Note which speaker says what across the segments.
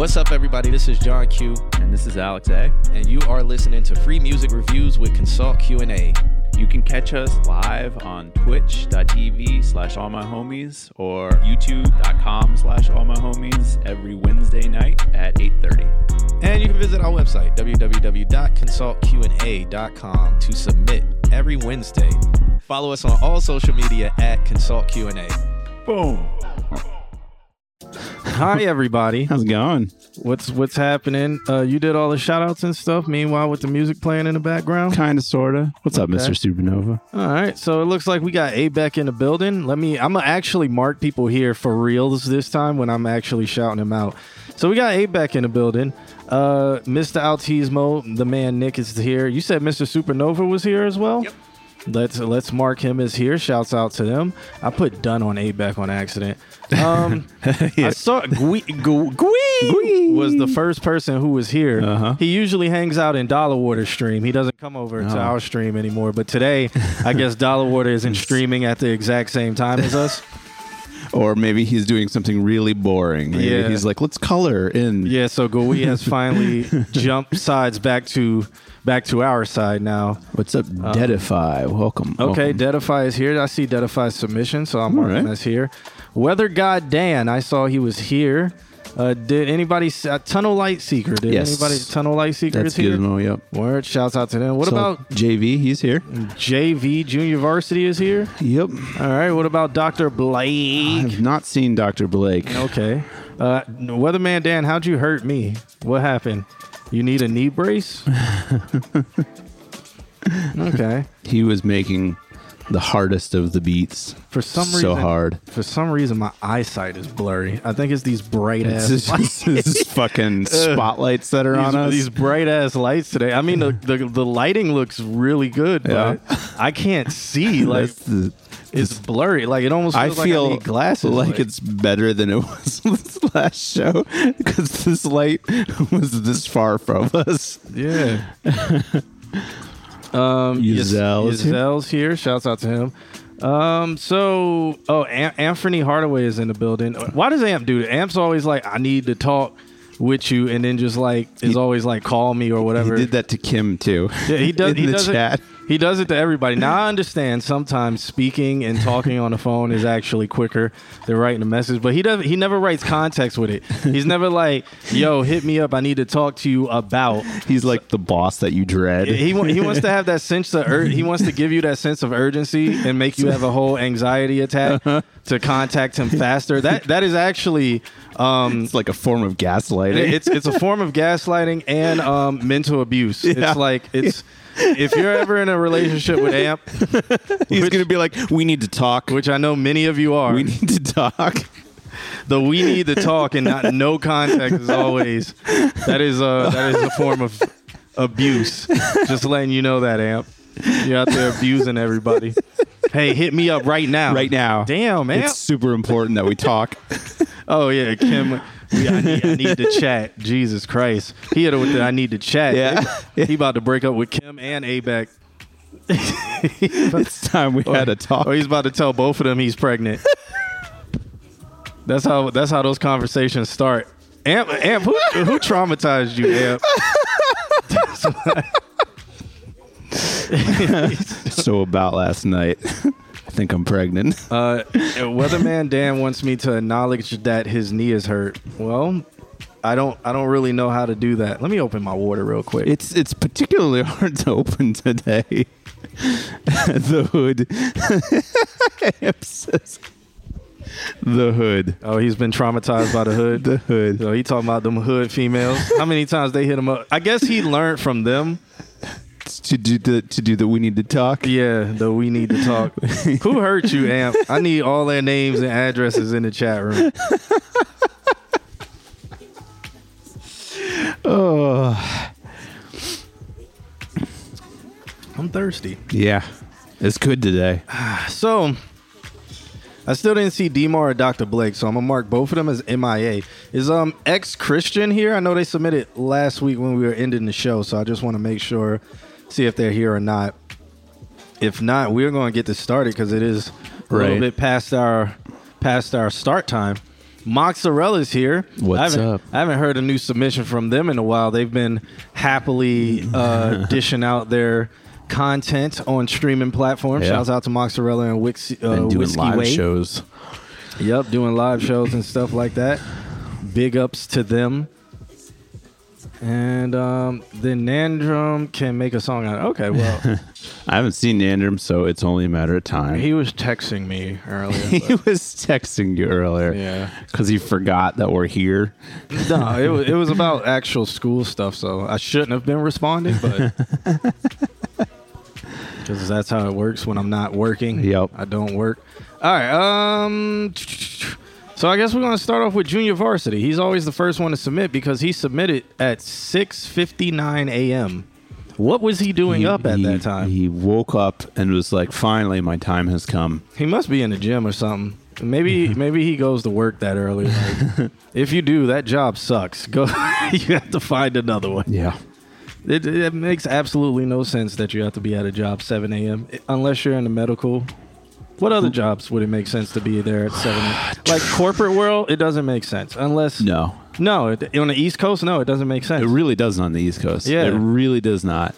Speaker 1: What's up, everybody? This is John Q,
Speaker 2: And this is Alex A.
Speaker 1: and you are listening to Free Music Reviews with Consult Q&A.
Speaker 2: You can catch us live on twitch.tv slash all my homies or youtube.com slash all my homies every Wednesday night at 8.30.
Speaker 1: And you can visit our website, www.consultqna.com, to submit every Wednesday. Follow us on all social media at Consult Q&A.
Speaker 2: Boom.
Speaker 1: Hi, everybody.
Speaker 3: How's it going?
Speaker 1: What's what's happening? Uh, you did all the shout outs and stuff. Meanwhile, with the music playing in the background.
Speaker 3: Kind of, sorta. What's up, Mr. Supernova?
Speaker 1: All right, so it looks like we got Abeck in the building. Let me. I'm gonna actually mark people here for reals this time when I'm actually shouting them out. So we got Abeck in the building. Uh, Mr. Altismo, the man Nick is here. You said Mr. Supernova was here as well. Yep. Let's let's mark him as here. Shouts out to them. I put done on Abeck on accident. Um, I saw Gui, Gui, Gui was the first person who was here.
Speaker 3: Uh-huh.
Speaker 1: He usually hangs out in Dollar Water stream. He doesn't come over to
Speaker 3: Oh.
Speaker 1: our stream anymore. But today, I guess Dollar Water isn't streaming at the exact same time as us.
Speaker 3: Or maybe he's doing something really boring. Maybe
Speaker 1: Yeah.
Speaker 3: He's like, let's color in.
Speaker 1: Yeah, so Gui has finally jumped sides back to back to our side now.
Speaker 3: What's up, Deadify? Welcome.
Speaker 1: Okay,
Speaker 3: welcome.
Speaker 1: Deadify is here. I see Deadify's submission, so I'm marking
Speaker 3: right.
Speaker 1: here. Weather God Dan, I saw he was here. Uh, did anybody uh, Tunnel Light Seeker? Did
Speaker 3: Yes.
Speaker 1: anybody Tunnel Light Seeker
Speaker 3: That's
Speaker 1: is here?
Speaker 3: Gizmo, yep.
Speaker 1: Word, shouts out to them. What
Speaker 3: So,
Speaker 1: about
Speaker 3: JV? He's here.
Speaker 1: JV Junior Varsity is here?
Speaker 3: Yep.
Speaker 1: All right. What about Dr. Blake?
Speaker 3: I've not seen Dr. Blake.
Speaker 1: Okay. Uh, Weatherman Dan, how'd you hurt me? What happened? You need a knee brace? okay.
Speaker 3: He was making the hardest of the beats.
Speaker 1: For some reason,
Speaker 3: So hard.
Speaker 1: For some reason, my eyesight is blurry. I think it's these bright ass lights.
Speaker 3: is fucking spotlights that are on
Speaker 1: These,
Speaker 3: us.
Speaker 1: these bright ass lights today. I mean, the, the the lighting looks really good, but I can't see. Like It's blurry. Like it almost
Speaker 3: I
Speaker 1: feels
Speaker 3: feel
Speaker 1: like I need glasses.
Speaker 3: like, it's better than it was this last show because this light was this far from us.
Speaker 1: Yeah. um,
Speaker 3: Yuzel is here.
Speaker 1: Here. Shouts out to him. Um, so, oh, Am- Anthony Hardaway is in the building. Why does Amp do that? Amp's always like, I need to talk with you, and then just like is always like, call me or whatever.
Speaker 3: He did that to Kim too.
Speaker 1: Yeah, he does.
Speaker 3: in
Speaker 1: he
Speaker 3: the
Speaker 1: does
Speaker 3: chat.
Speaker 1: It, he does it to everybody. Now I understand. Sometimes speaking and talking on the phone is actually quicker than writing a message. But he does. He never writes context with it. He's never like, "Yo, hit me up. I need to talk to you about."
Speaker 3: He's like the boss that you dread.
Speaker 1: He he wants to have that sense of ur- he wants to give you that sense of urgency and make you have a whole anxiety attack to contact him faster. That that is actually. Um,
Speaker 3: it's like a form of gaslighting.
Speaker 1: it's it's a form of gaslighting and um, mental abuse.
Speaker 3: Yeah.
Speaker 1: It's like it's if you're ever in a relationship with Amp,
Speaker 3: He's
Speaker 1: which-
Speaker 3: gonna be like, "We need to talk.
Speaker 1: which I know many of you are,
Speaker 3: We need to talk."
Speaker 1: the we need to talk and not no contact is always that is a that is a form of abuse. Just letting you know that Amp, you're out there abusing everybody. Hey, hit me up right now.
Speaker 3: Right now,
Speaker 1: Damn, man.
Speaker 3: It's super important that we talk.
Speaker 1: Oh yeah, Kim. We, I, need, I need to chat. Jesus Christ, he hit her with the I need to chat.
Speaker 3: Yeah.
Speaker 1: he about to break up with Kim and Abeck.
Speaker 3: it's time we had a talk.
Speaker 1: Or he's about to tell both of them he's pregnant. that's how. That's how those conversations start. Amp, Amp, who, who traumatized you, Amp?
Speaker 3: so about last night. I think I'm pregnant.
Speaker 1: Uh, Weatherman Dan wants me to acknowledge that his knee is hurt. Well, I don't. I don't really know how to do that. Let me open my water real quick.
Speaker 3: It's it's particularly hard to open today. the hood. The hood.
Speaker 1: oh, he's been traumatized by the hood.
Speaker 3: The hood.
Speaker 1: So he talking about them hood females. How many times they hit him up? I guess he learned from them.
Speaker 3: To do the to do the we need to talk.
Speaker 1: Yeah, the we need to talk. Who hurt you, Amp? I need all their names and addresses in the chat room.
Speaker 3: Oh
Speaker 1: I'm thirsty.
Speaker 3: yeah, it's good today.
Speaker 1: So I still didn't see Demar or Dr. Blake, so I'm gonna mark both of them as MIA. Is um ex Christian here? I know they submitted last week when we were ending the show, so I just want to make sure, see if they're here or not. If not, we're gonna get this started because it is a little bit past our past our start time. Mozzarella's here.
Speaker 3: What's
Speaker 1: I
Speaker 3: up?
Speaker 1: I haven't heard a new submission from them in a while. They've been happily uh, dishing out their content on streaming platforms.
Speaker 3: Yeah.
Speaker 1: Shouts out to Mozzarella and Wix, uh, Whiskey
Speaker 3: live
Speaker 1: Way.
Speaker 3: shows.
Speaker 1: Yep, doing live shows and stuff like that. Big ups to them. And um, then Nandrum can make a song out. Okay, well,
Speaker 3: I haven't seen Nandrum, so it's only a matter of time.
Speaker 1: he was texting me earlier.
Speaker 3: He
Speaker 1: but-
Speaker 3: was texting you earlier.
Speaker 1: yeah.
Speaker 3: Because he forgot that we're here.
Speaker 1: No, it was, it was about actual school stuff, so I shouldn't have been responding, but because that's how it works when I'm not working.
Speaker 3: Yep.
Speaker 1: I don't work. All right. Um. So I guess we're gonna start off with Junior Varsity. He's always the first one to submit because he submitted at 6:59 a.m. What was he doing
Speaker 3: He-
Speaker 1: up at
Speaker 3: he-
Speaker 1: that time? He,
Speaker 3: He woke up and was like, finally, my time has come.
Speaker 1: He must be in the gym or something. Maybe maybe he goes to work that early. Like, if you do, that job sucks. Go. you have to find another one.
Speaker 3: Yeah.
Speaker 1: It, it makes absolutely no sense that you have to be at a job 7 a.m. unless you're in the medical. What other jobs would it make sense to be there at 7 Like corporate world, it doesn't make sense unless
Speaker 3: No.
Speaker 1: no it, on the East Coast. No, it doesn't make sense.
Speaker 3: It really doesn't on the East Coast.
Speaker 1: Yeah.
Speaker 3: It really does not.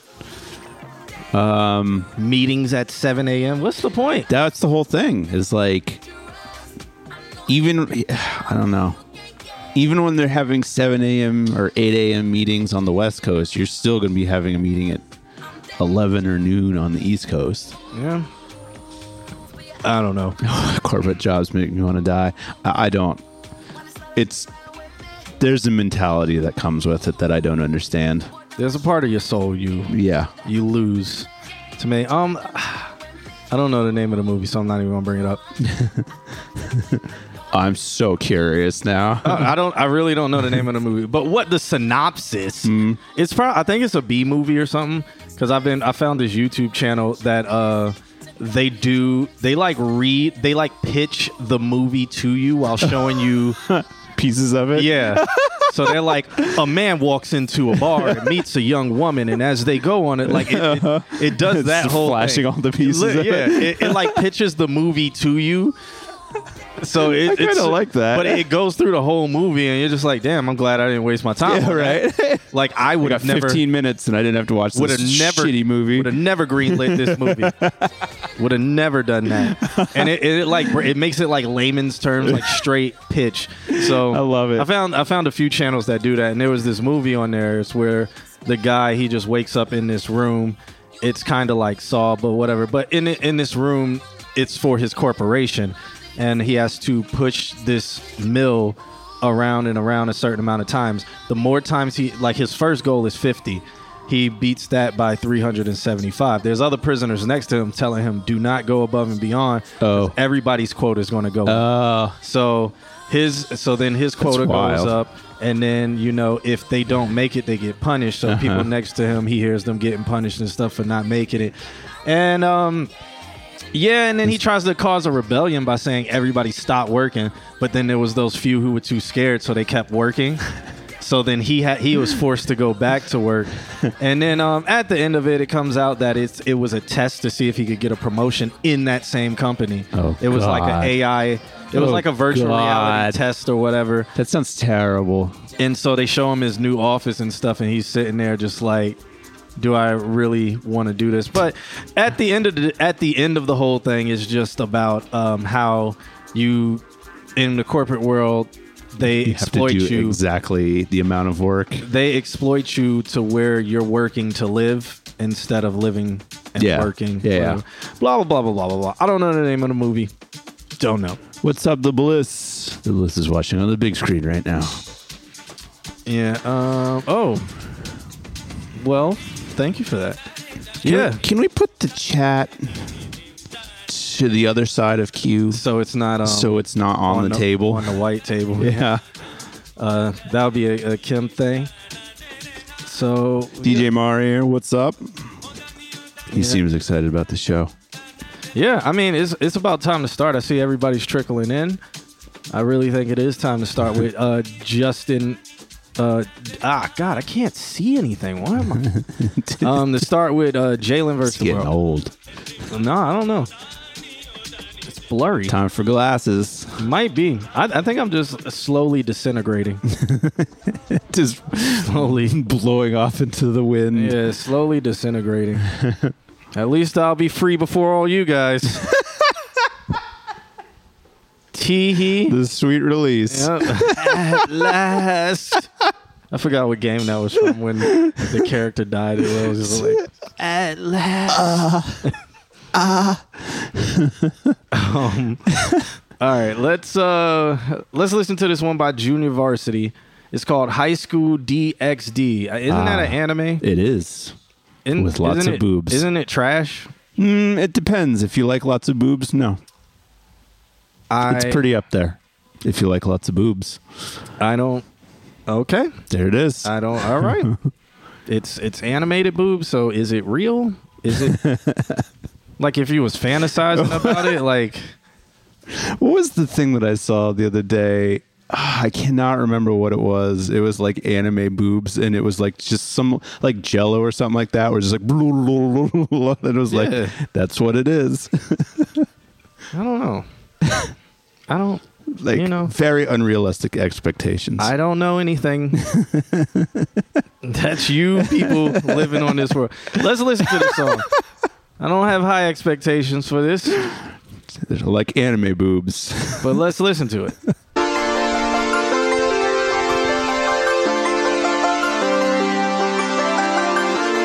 Speaker 3: Um,
Speaker 1: Meetings at 7 a.m. What's the point?
Speaker 3: that's the whole thing. Is like, even I don't know. Even when they're having 7 a.m. or 8 a.m. meetings on the West Coast, you're still going to be having a meeting at 11 or noon on the East Coast.
Speaker 1: Yeah, I don't know.
Speaker 3: Corporate jobs make me want to die. I, I don't. It's there's a mentality that comes with it that I don't understand.
Speaker 1: There's a part of your soul you
Speaker 3: Yeah.
Speaker 1: you lose to me. Um, I don't know the name of the movie, so I'm not even gonna bring it up.
Speaker 3: I'm so curious now.
Speaker 1: I I don't. I really don't know the name of the movie, but what the synopsis? It's probably. I think it's a B movie or something. Because I've been. I found this YouTube channel that uh, they do. They like read. They like pitch the movie to you while showing you.
Speaker 3: Pieces of it.
Speaker 1: Yeah. So they're like, a man walks into a bar and meets a young woman, and as they go on it, like it, it, uh-huh. it does
Speaker 3: It's
Speaker 1: that whole
Speaker 3: flashing
Speaker 1: thing.
Speaker 3: all the pieces of
Speaker 1: yeah,
Speaker 3: it.
Speaker 1: it, it like pitches the movie to you. So it,
Speaker 3: I kinda like that.
Speaker 1: but it goes through the whole movie, and you're just like, "Damn, I'm glad I didn't waste my time."
Speaker 3: Yeah, right.
Speaker 1: Like I would have never
Speaker 3: 15 minutes and I didn't have to watch
Speaker 1: would
Speaker 3: this
Speaker 1: have never
Speaker 3: shitty movie.
Speaker 1: Would have never greenlit this movie. would have never done that. And it, it like it makes it like layman's terms, like straight pitch. So
Speaker 3: I love it.
Speaker 1: I found I found a few channels that do that, and there was this movie on there. It's where the guy he just wakes up in this room. It's kind of like Saw, but whatever. But in in this room, it's for his corporation, and he has to push this mill around and around a certain amount of times. The more times he like his first goal is 50. He beats that by 375. There's other prisoners next to him telling him, "Do not go above and beyond."
Speaker 3: Oh.
Speaker 1: everybody's quota is going to go. up.
Speaker 3: Oh,
Speaker 1: So his so then his quota goes up, and then you know if they don't make it, they get punished. So
Speaker 3: Uh-huh.
Speaker 1: people next to him, he hears them getting punished and stuff for not making it, and um. Yeah, and then he tries to cause a rebellion by saying everybody stop working, but then there was those few who were too scared, so they kept working. So then he had he was forced to go back to work, and then um, at the end of it, it comes out that it's it was a test to see if he could get a promotion in that same company.
Speaker 3: Oh,
Speaker 1: it was like
Speaker 3: God.
Speaker 1: an AI. It was
Speaker 3: Oh,
Speaker 1: like a virtual
Speaker 3: God.
Speaker 1: reality test or whatever.
Speaker 3: that sounds terrible.
Speaker 1: And so they show him his new office and stuff, and he's sitting there just like, "Do I really want to do this?" But at the end of the at the end of the whole thing is just about um, how you in the corporate world they
Speaker 3: You
Speaker 1: exploit you.
Speaker 3: exactly the amount of work.
Speaker 1: they exploit you to where you're working to live instead of living and
Speaker 3: Yeah.
Speaker 1: working.
Speaker 3: Yeah, yeah.
Speaker 1: Blah blah blah blah blah blah blah. I don't know the name of the movie. Don't know.
Speaker 3: What's up, the Bliss? The Bliss is watching on the big screen right now.
Speaker 1: Yeah. Um. Oh. Well, thank you for that.
Speaker 3: Can
Speaker 1: Yeah.
Speaker 3: we, can we put the chat to the other side of Q
Speaker 1: So it's not. Um,
Speaker 3: so it's not on, the, table?
Speaker 1: on the white table.
Speaker 3: yeah.
Speaker 1: Uh, that would be a, a Kim thing. So
Speaker 3: DJ Mario, what's up? He
Speaker 1: Yeah.
Speaker 3: seems excited about the show.
Speaker 1: Yeah, I mean it's it's about time to start. I see everybody's trickling in. I really think it is time to start with uh, Justin. Uh, ah, God, I can't see anything. Why am I? um, to start with uh, Jalen
Speaker 3: It's
Speaker 1: versus the
Speaker 3: getting
Speaker 1: world.
Speaker 3: old.
Speaker 1: No, I don't know. It's blurry.
Speaker 3: Time for glasses.
Speaker 1: Might be. I, I think I'm just slowly disintegrating.
Speaker 3: Just
Speaker 1: slowly.
Speaker 3: blowing off into the wind.
Speaker 1: Yeah, slowly disintegrating. At least I'll be free before all you guys. Tee hee.
Speaker 3: The sweet release.
Speaker 1: Yep. At last. I forgot what game that was from when the character died. It was just like, at last. um, all right, let's uh let's listen to this one by Junior Varsity. It's called High School DxD. Uh, Isn't that an anime?
Speaker 3: It is.
Speaker 1: Isn't-
Speaker 3: with lots
Speaker 1: isn't
Speaker 3: of
Speaker 1: it-
Speaker 3: boobs.
Speaker 1: Isn't it trash?
Speaker 3: Mm, it depends. If you like lots of boobs, no.
Speaker 1: I,
Speaker 3: It's pretty up there. If you like lots of boobs,
Speaker 1: I don't. Okay.
Speaker 3: there it is.
Speaker 1: I don't. All right. it's it's animated boobs. So is it real? Is it like if you was fantasizing about it? Like
Speaker 3: What was the thing that I saw the other day? Ah, I cannot remember what it was. It was like anime boobs, and it was like just some like Jello or something like that. Where just like, and it was
Speaker 1: Yeah.
Speaker 3: like, that's what it is.
Speaker 1: I don't know. I don't.
Speaker 3: like
Speaker 1: You know.
Speaker 3: very unrealistic expectations.
Speaker 1: I don't know anything. That's you people living on this world. Let's listen to this song. I don't have high expectations for this,
Speaker 3: They're like anime boobs.
Speaker 1: but let's listen to it.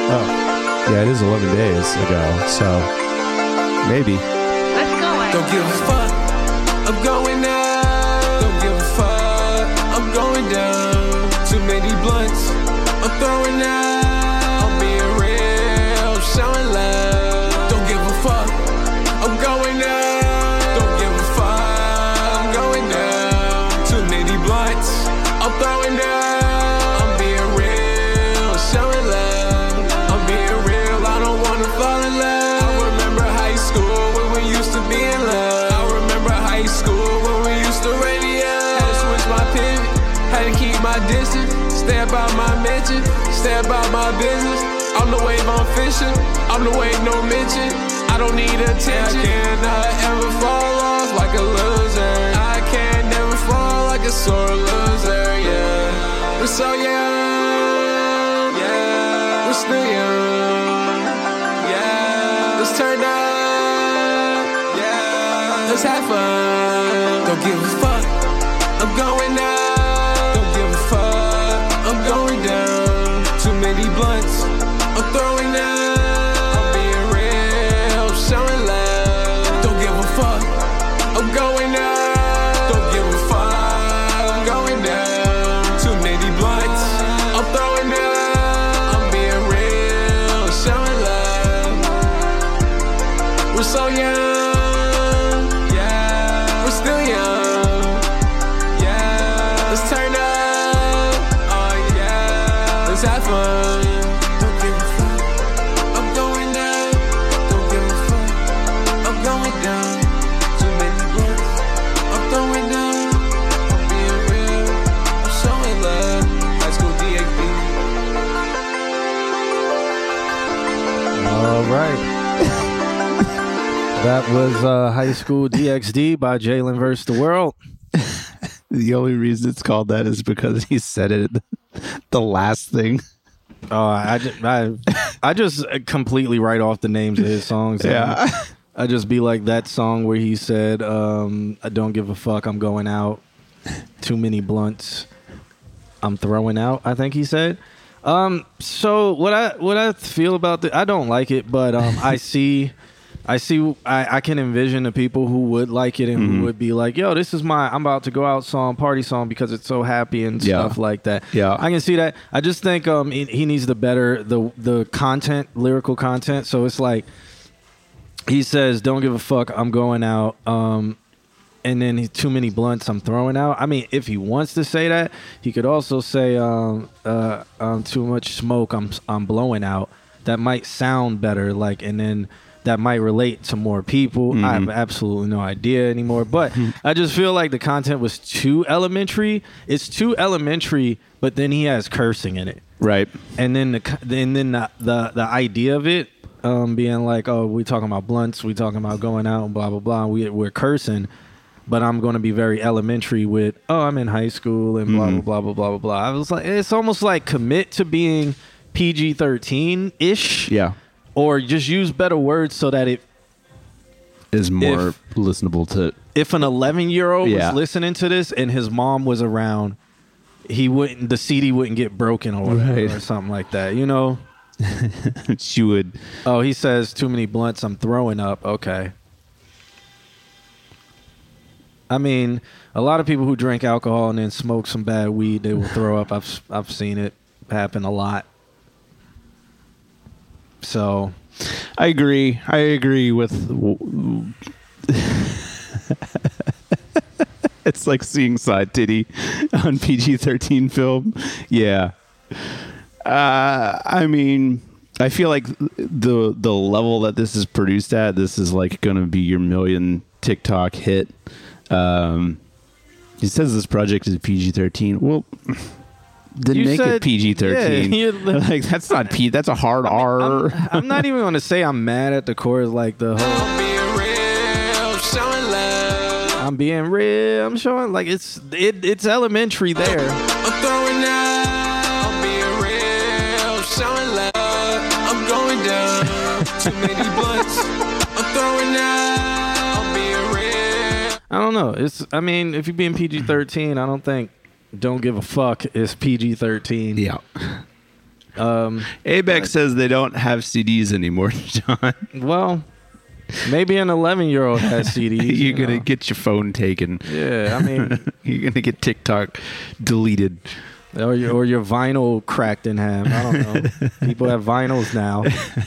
Speaker 3: Oh, yeah, it is 11 days ago, so maybe.
Speaker 4: Let's go.
Speaker 5: Don't give a fuck. I'm going up. Don't give a fuck. I'm going down. Too many blunts. I'm throwing out. About my business. I'm the wave I'm fishing. I'm the wave no mention. I don't need attention. I cannot ever fall off like a loser. I can never fall like a sore loser. Yeah, we're so young. Yeah, we're still young. Yeah, let's turn up. Yeah, let's have fun. Don't give a fuck. I'm going
Speaker 1: was uh, High School DxD by Jalen vs. the World.
Speaker 3: The only reason it's called that is because he said it the last thing.
Speaker 1: Oh, I, ju- I, I just completely write off the names of his songs.
Speaker 3: Yeah.
Speaker 1: I just be like that song where he said, um, I don't give a fuck, I'm going out. Too many blunts. I'm throwing out, I think he said. Um, so what I what I feel about the I don't like it, but um I see I see I, I can envision the people who would like it and
Speaker 3: Mm-hmm.
Speaker 1: who would be like, yo, this is my I'm about to go out song, party song because it's so happy and
Speaker 3: Yeah.
Speaker 1: stuff like that.
Speaker 3: Yeah.
Speaker 1: I can see that. I just think um he, he needs the better the the content, lyrical content. So it's like he says, "Don't give a fuck, I'm going out." Um, and then he, too many blunts, I'm throwing out. I mean, if he wants to say that, he could also say, um, uh, um, "Too much smoke, I'm I'm blowing out." That might sound better, like, and then that might relate to more people. I have absolutely no idea anymore, but I just feel like the content was too elementary. It's too elementary, but then he has cursing in it
Speaker 3: Right.
Speaker 1: and then the and then the, the the idea of it um, being like, "Oh, we talking about blunts, we talking about going out, and blah blah blah." We we're cursing, but I'm going to be very elementary with, "Oh, I'm in high school and blah
Speaker 3: Mm-hmm.
Speaker 1: blah blah blah blah blah blah." I was like, it's almost like commit to being PG-13 ish,
Speaker 3: Yeah.
Speaker 1: Or just use better words so that it
Speaker 3: Is more
Speaker 1: If-
Speaker 3: listenable to.
Speaker 1: if an 11 year old
Speaker 3: Yeah.
Speaker 1: was listening to this and his mom was around, he wouldn't the CD wouldn't get broken or whatever,
Speaker 3: Right.
Speaker 1: or something like that. You know?
Speaker 3: she would.
Speaker 1: Oh, he says too many blunts. I'm throwing up. Okay. I mean, a lot of people who drink alcohol and then smoke some bad weed, they will throw up. I've I've seen it happen a lot. So
Speaker 3: I agree. I agree with. it's like seeing side titty on PG thirteen film. Yeah. Uh, I mean, I feel like the the level that this is produced at, this is like going to be your million TikTok hit. Um, he says this project is PG thirteen. Well, then
Speaker 1: You
Speaker 3: make
Speaker 1: said-
Speaker 3: it PG thirteen.
Speaker 1: yeah,
Speaker 3: like that's not P. That's a hard R.
Speaker 1: I'm not even going to say I'm mad at the chorus, like the whole.
Speaker 5: I'm being real, showing love.
Speaker 1: I'm being real. I'm showing like it's it, it's elementary there.
Speaker 5: I'm throwing out. I'm being real, showing love. I'm going down. Too many blunts. I'm throwing out. I'm being real.
Speaker 1: I don't know. It's I mean, if you're being PG-13, I don't think don't give a fuck is PG-13.
Speaker 3: Yeah.
Speaker 1: Um.
Speaker 3: Abex says they don't have CDs anymore, John.
Speaker 1: Well, maybe an 11 year old has CDs.
Speaker 3: You're
Speaker 1: you
Speaker 3: gonna
Speaker 1: know.
Speaker 3: get your phone taken.
Speaker 1: Yeah, I mean,
Speaker 3: You're gonna get TikTok deleted.
Speaker 1: or your, or your vinyl cracked in half. I don't know. People have vinyls now.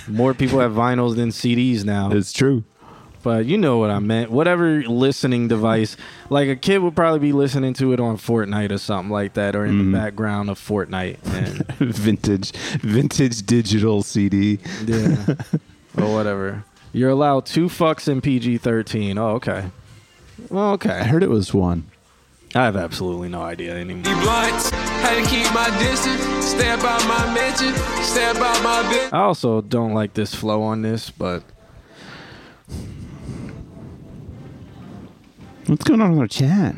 Speaker 1: More people have vinyls than CDs now.
Speaker 3: It's true.
Speaker 1: But you know what I meant. Whatever listening device, like a kid would probably be listening to it on Fortnite or something like that, or in
Speaker 3: Mm-hmm.
Speaker 1: the background of Fortnite. And
Speaker 3: vintage, vintage digital CD.
Speaker 1: yeah, or whatever. You're allowed two fucks in PG-13. Oh, okay. Well, okay.
Speaker 3: I heard it was one.
Speaker 1: I have absolutely no idea anymore.
Speaker 5: Be blunts. Had to keep my distance. Stay about my mention. Stay about my business.
Speaker 1: I also don't like this flow on this, but
Speaker 3: What's going on with our chat?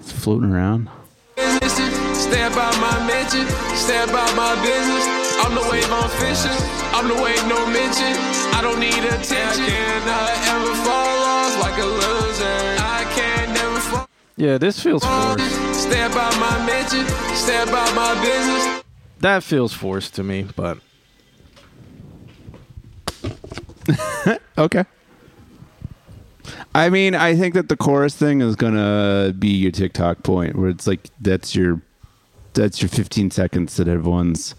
Speaker 3: It's floating around.
Speaker 5: Stay about my mention. Stay about my business. I'm the wave on fishing. I'm the wave no mention. I don't need attention. I ever fall off like a loser. I can never fall.
Speaker 1: yeah, this feels forced.
Speaker 5: Stay about my mention. Stay about my business.
Speaker 1: That feels forced to me, but
Speaker 3: Okay. I mean, I think that the chorus thing is gonna be your TikTok point, where it's like that's your that's your 15 seconds that everyone's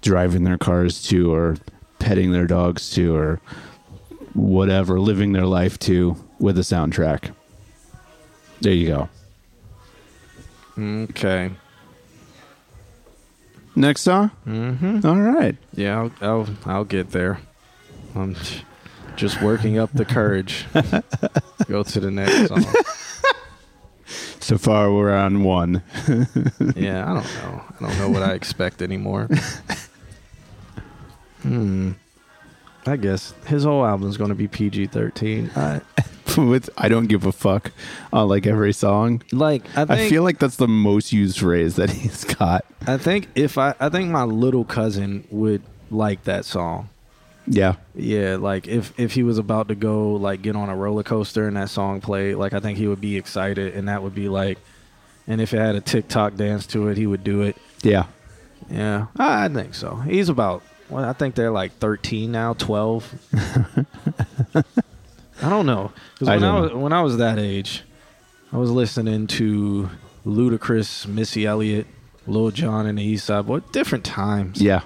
Speaker 3: driving their cars to, or petting their dogs to, or whatever, living their life to with a soundtrack. There you go.
Speaker 1: okay.
Speaker 3: Next song. Mm-hmm. All right.
Speaker 1: Yeah, I'll I'll, I'll get there. I'm just working up the courage. Go to the next song.
Speaker 3: So far, we're on one.
Speaker 1: Yeah, I don't know. I don't know what I expect anymore. Hmm. I guess his whole album's going to be PG-13. I,
Speaker 3: with I don't give a fuck on like every song.
Speaker 1: like I think
Speaker 3: I feel like that's the most used phrase that he's got.
Speaker 1: I think if I I think my little cousin would like that song.
Speaker 3: Yeah.
Speaker 1: Yeah, like if if he was about to go like get on a roller coaster and that song played, like I think he would be excited and that would be like and if it had a TikTok dance to it, he would do it.
Speaker 3: Yeah.
Speaker 1: Yeah, I I think so. He's about well, I think they're like 13 now, 12. I don't know.
Speaker 3: I
Speaker 1: when I,
Speaker 3: don't
Speaker 1: was when I was that age, I was listening to Ludacris, Missy Elliott, Lil Jon and the East Side Boy. Different times.
Speaker 3: Yeah.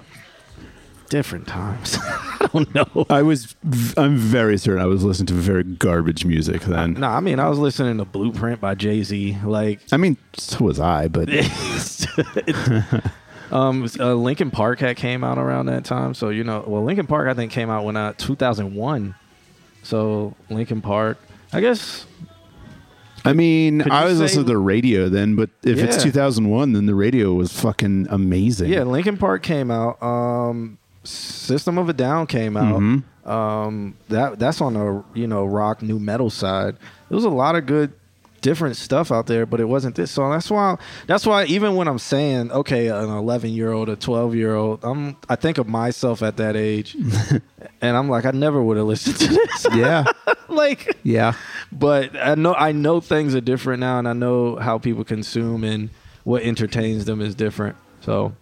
Speaker 1: Different times. I don't know.
Speaker 3: I was I'm very certain I was listening to very garbage music then.
Speaker 1: No, I mean I was listening to Blueprint by Jay Z. Like,
Speaker 3: I mean, so was I, but
Speaker 1: um, uh, Linkin Park had came out around that time. So you know, well, Linkin Park I think came out when uh 2001. So Linkin Park, I guess.
Speaker 3: I mean, I was listening to the radio then, but if it's 2001, then the radio was fucking amazing.
Speaker 1: Yeah, Linkin Park came out. Um, System of a Down came out.
Speaker 3: Mm-hmm.
Speaker 1: Um, that that's on the you know rock nu metal side. There was a lot of good different stuff out there, but it wasn't this song. That's why that's why even when I'm saying okay, an 11 year old, a 12 year old, I'm I think of myself at that age, and I'm like I never would have listened to this.
Speaker 3: Yeah.
Speaker 1: like
Speaker 3: Yeah.
Speaker 1: but I know I know things are different now, and I know how people consume and what entertains them is different. So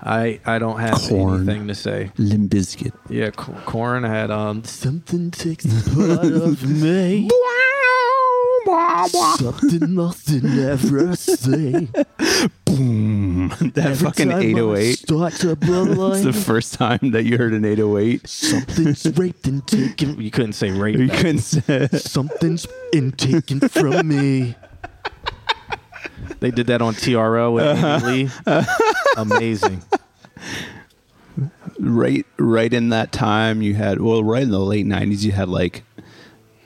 Speaker 1: I I don't have
Speaker 3: Korn.
Speaker 1: anything to say.
Speaker 3: Limp Bizkit.
Speaker 1: Yeah, C- Korn had um something takes the part of me. Something nothing ever say.
Speaker 3: Boom. That fucking 808.
Speaker 1: Start to
Speaker 3: It's the first time that you heard an 808.
Speaker 1: Something's raped and taken. You couldn't say rape.
Speaker 3: You couldn't say.
Speaker 1: Something's been taken from me. They did that on TRL with Amy Lee. Amazing.
Speaker 3: right right in that time you had well right in the late 90s you had like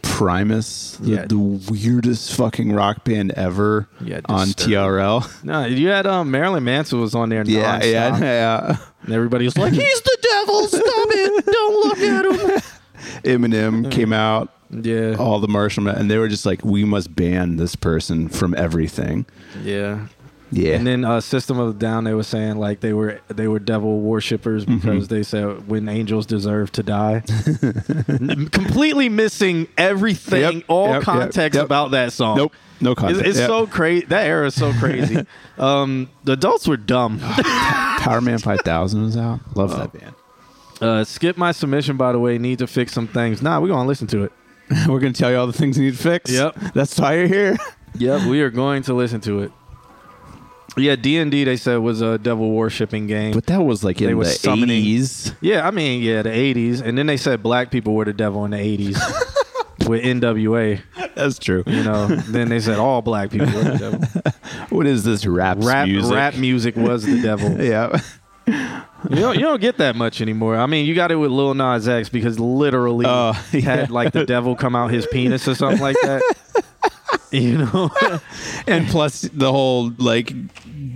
Speaker 3: primus the,
Speaker 1: Yeah.
Speaker 3: the weirdest fucking rock band ever
Speaker 1: Yeah,
Speaker 3: on trl
Speaker 1: No, you had um, Marilyn Manson was on there.
Speaker 3: yeah
Speaker 1: nonstop,
Speaker 3: yeah yeah
Speaker 1: And everybody was like, "He's the devil! Stop it! Don't look at him!"
Speaker 3: eminem came out
Speaker 1: Yeah,
Speaker 3: all the Marshall Ma- and they were just like we must ban this person from everything
Speaker 1: yeah.
Speaker 3: yeah
Speaker 1: And then uh, System of Down, they were saying like they were they were devil worshippers
Speaker 3: Mm-hmm.
Speaker 1: because they said when angels deserve to die. N- Completely missing everything,
Speaker 3: Yep,
Speaker 1: all
Speaker 3: yep,
Speaker 1: context
Speaker 3: yep.
Speaker 1: about that song.
Speaker 3: nope no
Speaker 1: It's,
Speaker 3: context
Speaker 1: it's
Speaker 3: Yep.
Speaker 1: so crazy. That era is so crazy. um, the adults were dumb.
Speaker 3: power man 5000 was out love
Speaker 1: Oh.
Speaker 3: that band
Speaker 1: Uh, skip my submission, by the way. Need to fix some things. Nah, we're gonna listen to it.
Speaker 3: we're gonna tell you all the things you need to fix
Speaker 1: Yep.
Speaker 3: that's why you're here
Speaker 1: Yep, we are going to listen to it. Yeah, D and D they said was a devil worshipping game.
Speaker 3: but that was like
Speaker 1: They
Speaker 3: in
Speaker 1: were
Speaker 3: the
Speaker 1: summoning-
Speaker 3: 80s
Speaker 1: yeah, I mean, yeah, the '80s, and then they said black people were the devil in the '80s with NWA.
Speaker 3: that's true
Speaker 1: You know, then they said all black people were the devil.
Speaker 3: what is this rap
Speaker 1: Rap
Speaker 3: music
Speaker 1: rap music was the devil.
Speaker 3: yeah
Speaker 1: You don't, you don't get that much anymore. I mean, you got it with Lil Nas X because literally
Speaker 3: Oh,
Speaker 1: he had like the devil come out his penis or something like that. You know,
Speaker 3: and plus the whole like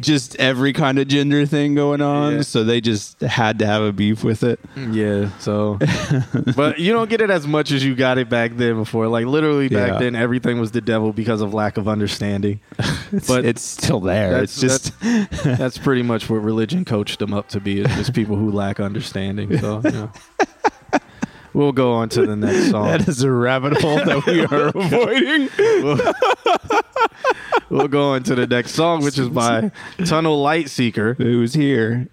Speaker 3: just every kind of gender thing going on
Speaker 1: Yeah.
Speaker 3: so they just had to have a beef with it
Speaker 1: yeah. So, but you don't get it as much as you got it back then before. Like literally back
Speaker 3: Yeah.
Speaker 1: then, everything was the devil because of lack of understanding. But
Speaker 3: it's still there it's just
Speaker 1: That's pretty much what religion coached them up to be. Is just people who lack understanding. So, know. We'll go on to the next song.
Speaker 3: that is a rabbit hole that we are avoiding
Speaker 1: We'll go on to the next song, which is by Tunnel Light Seeker.
Speaker 3: who's here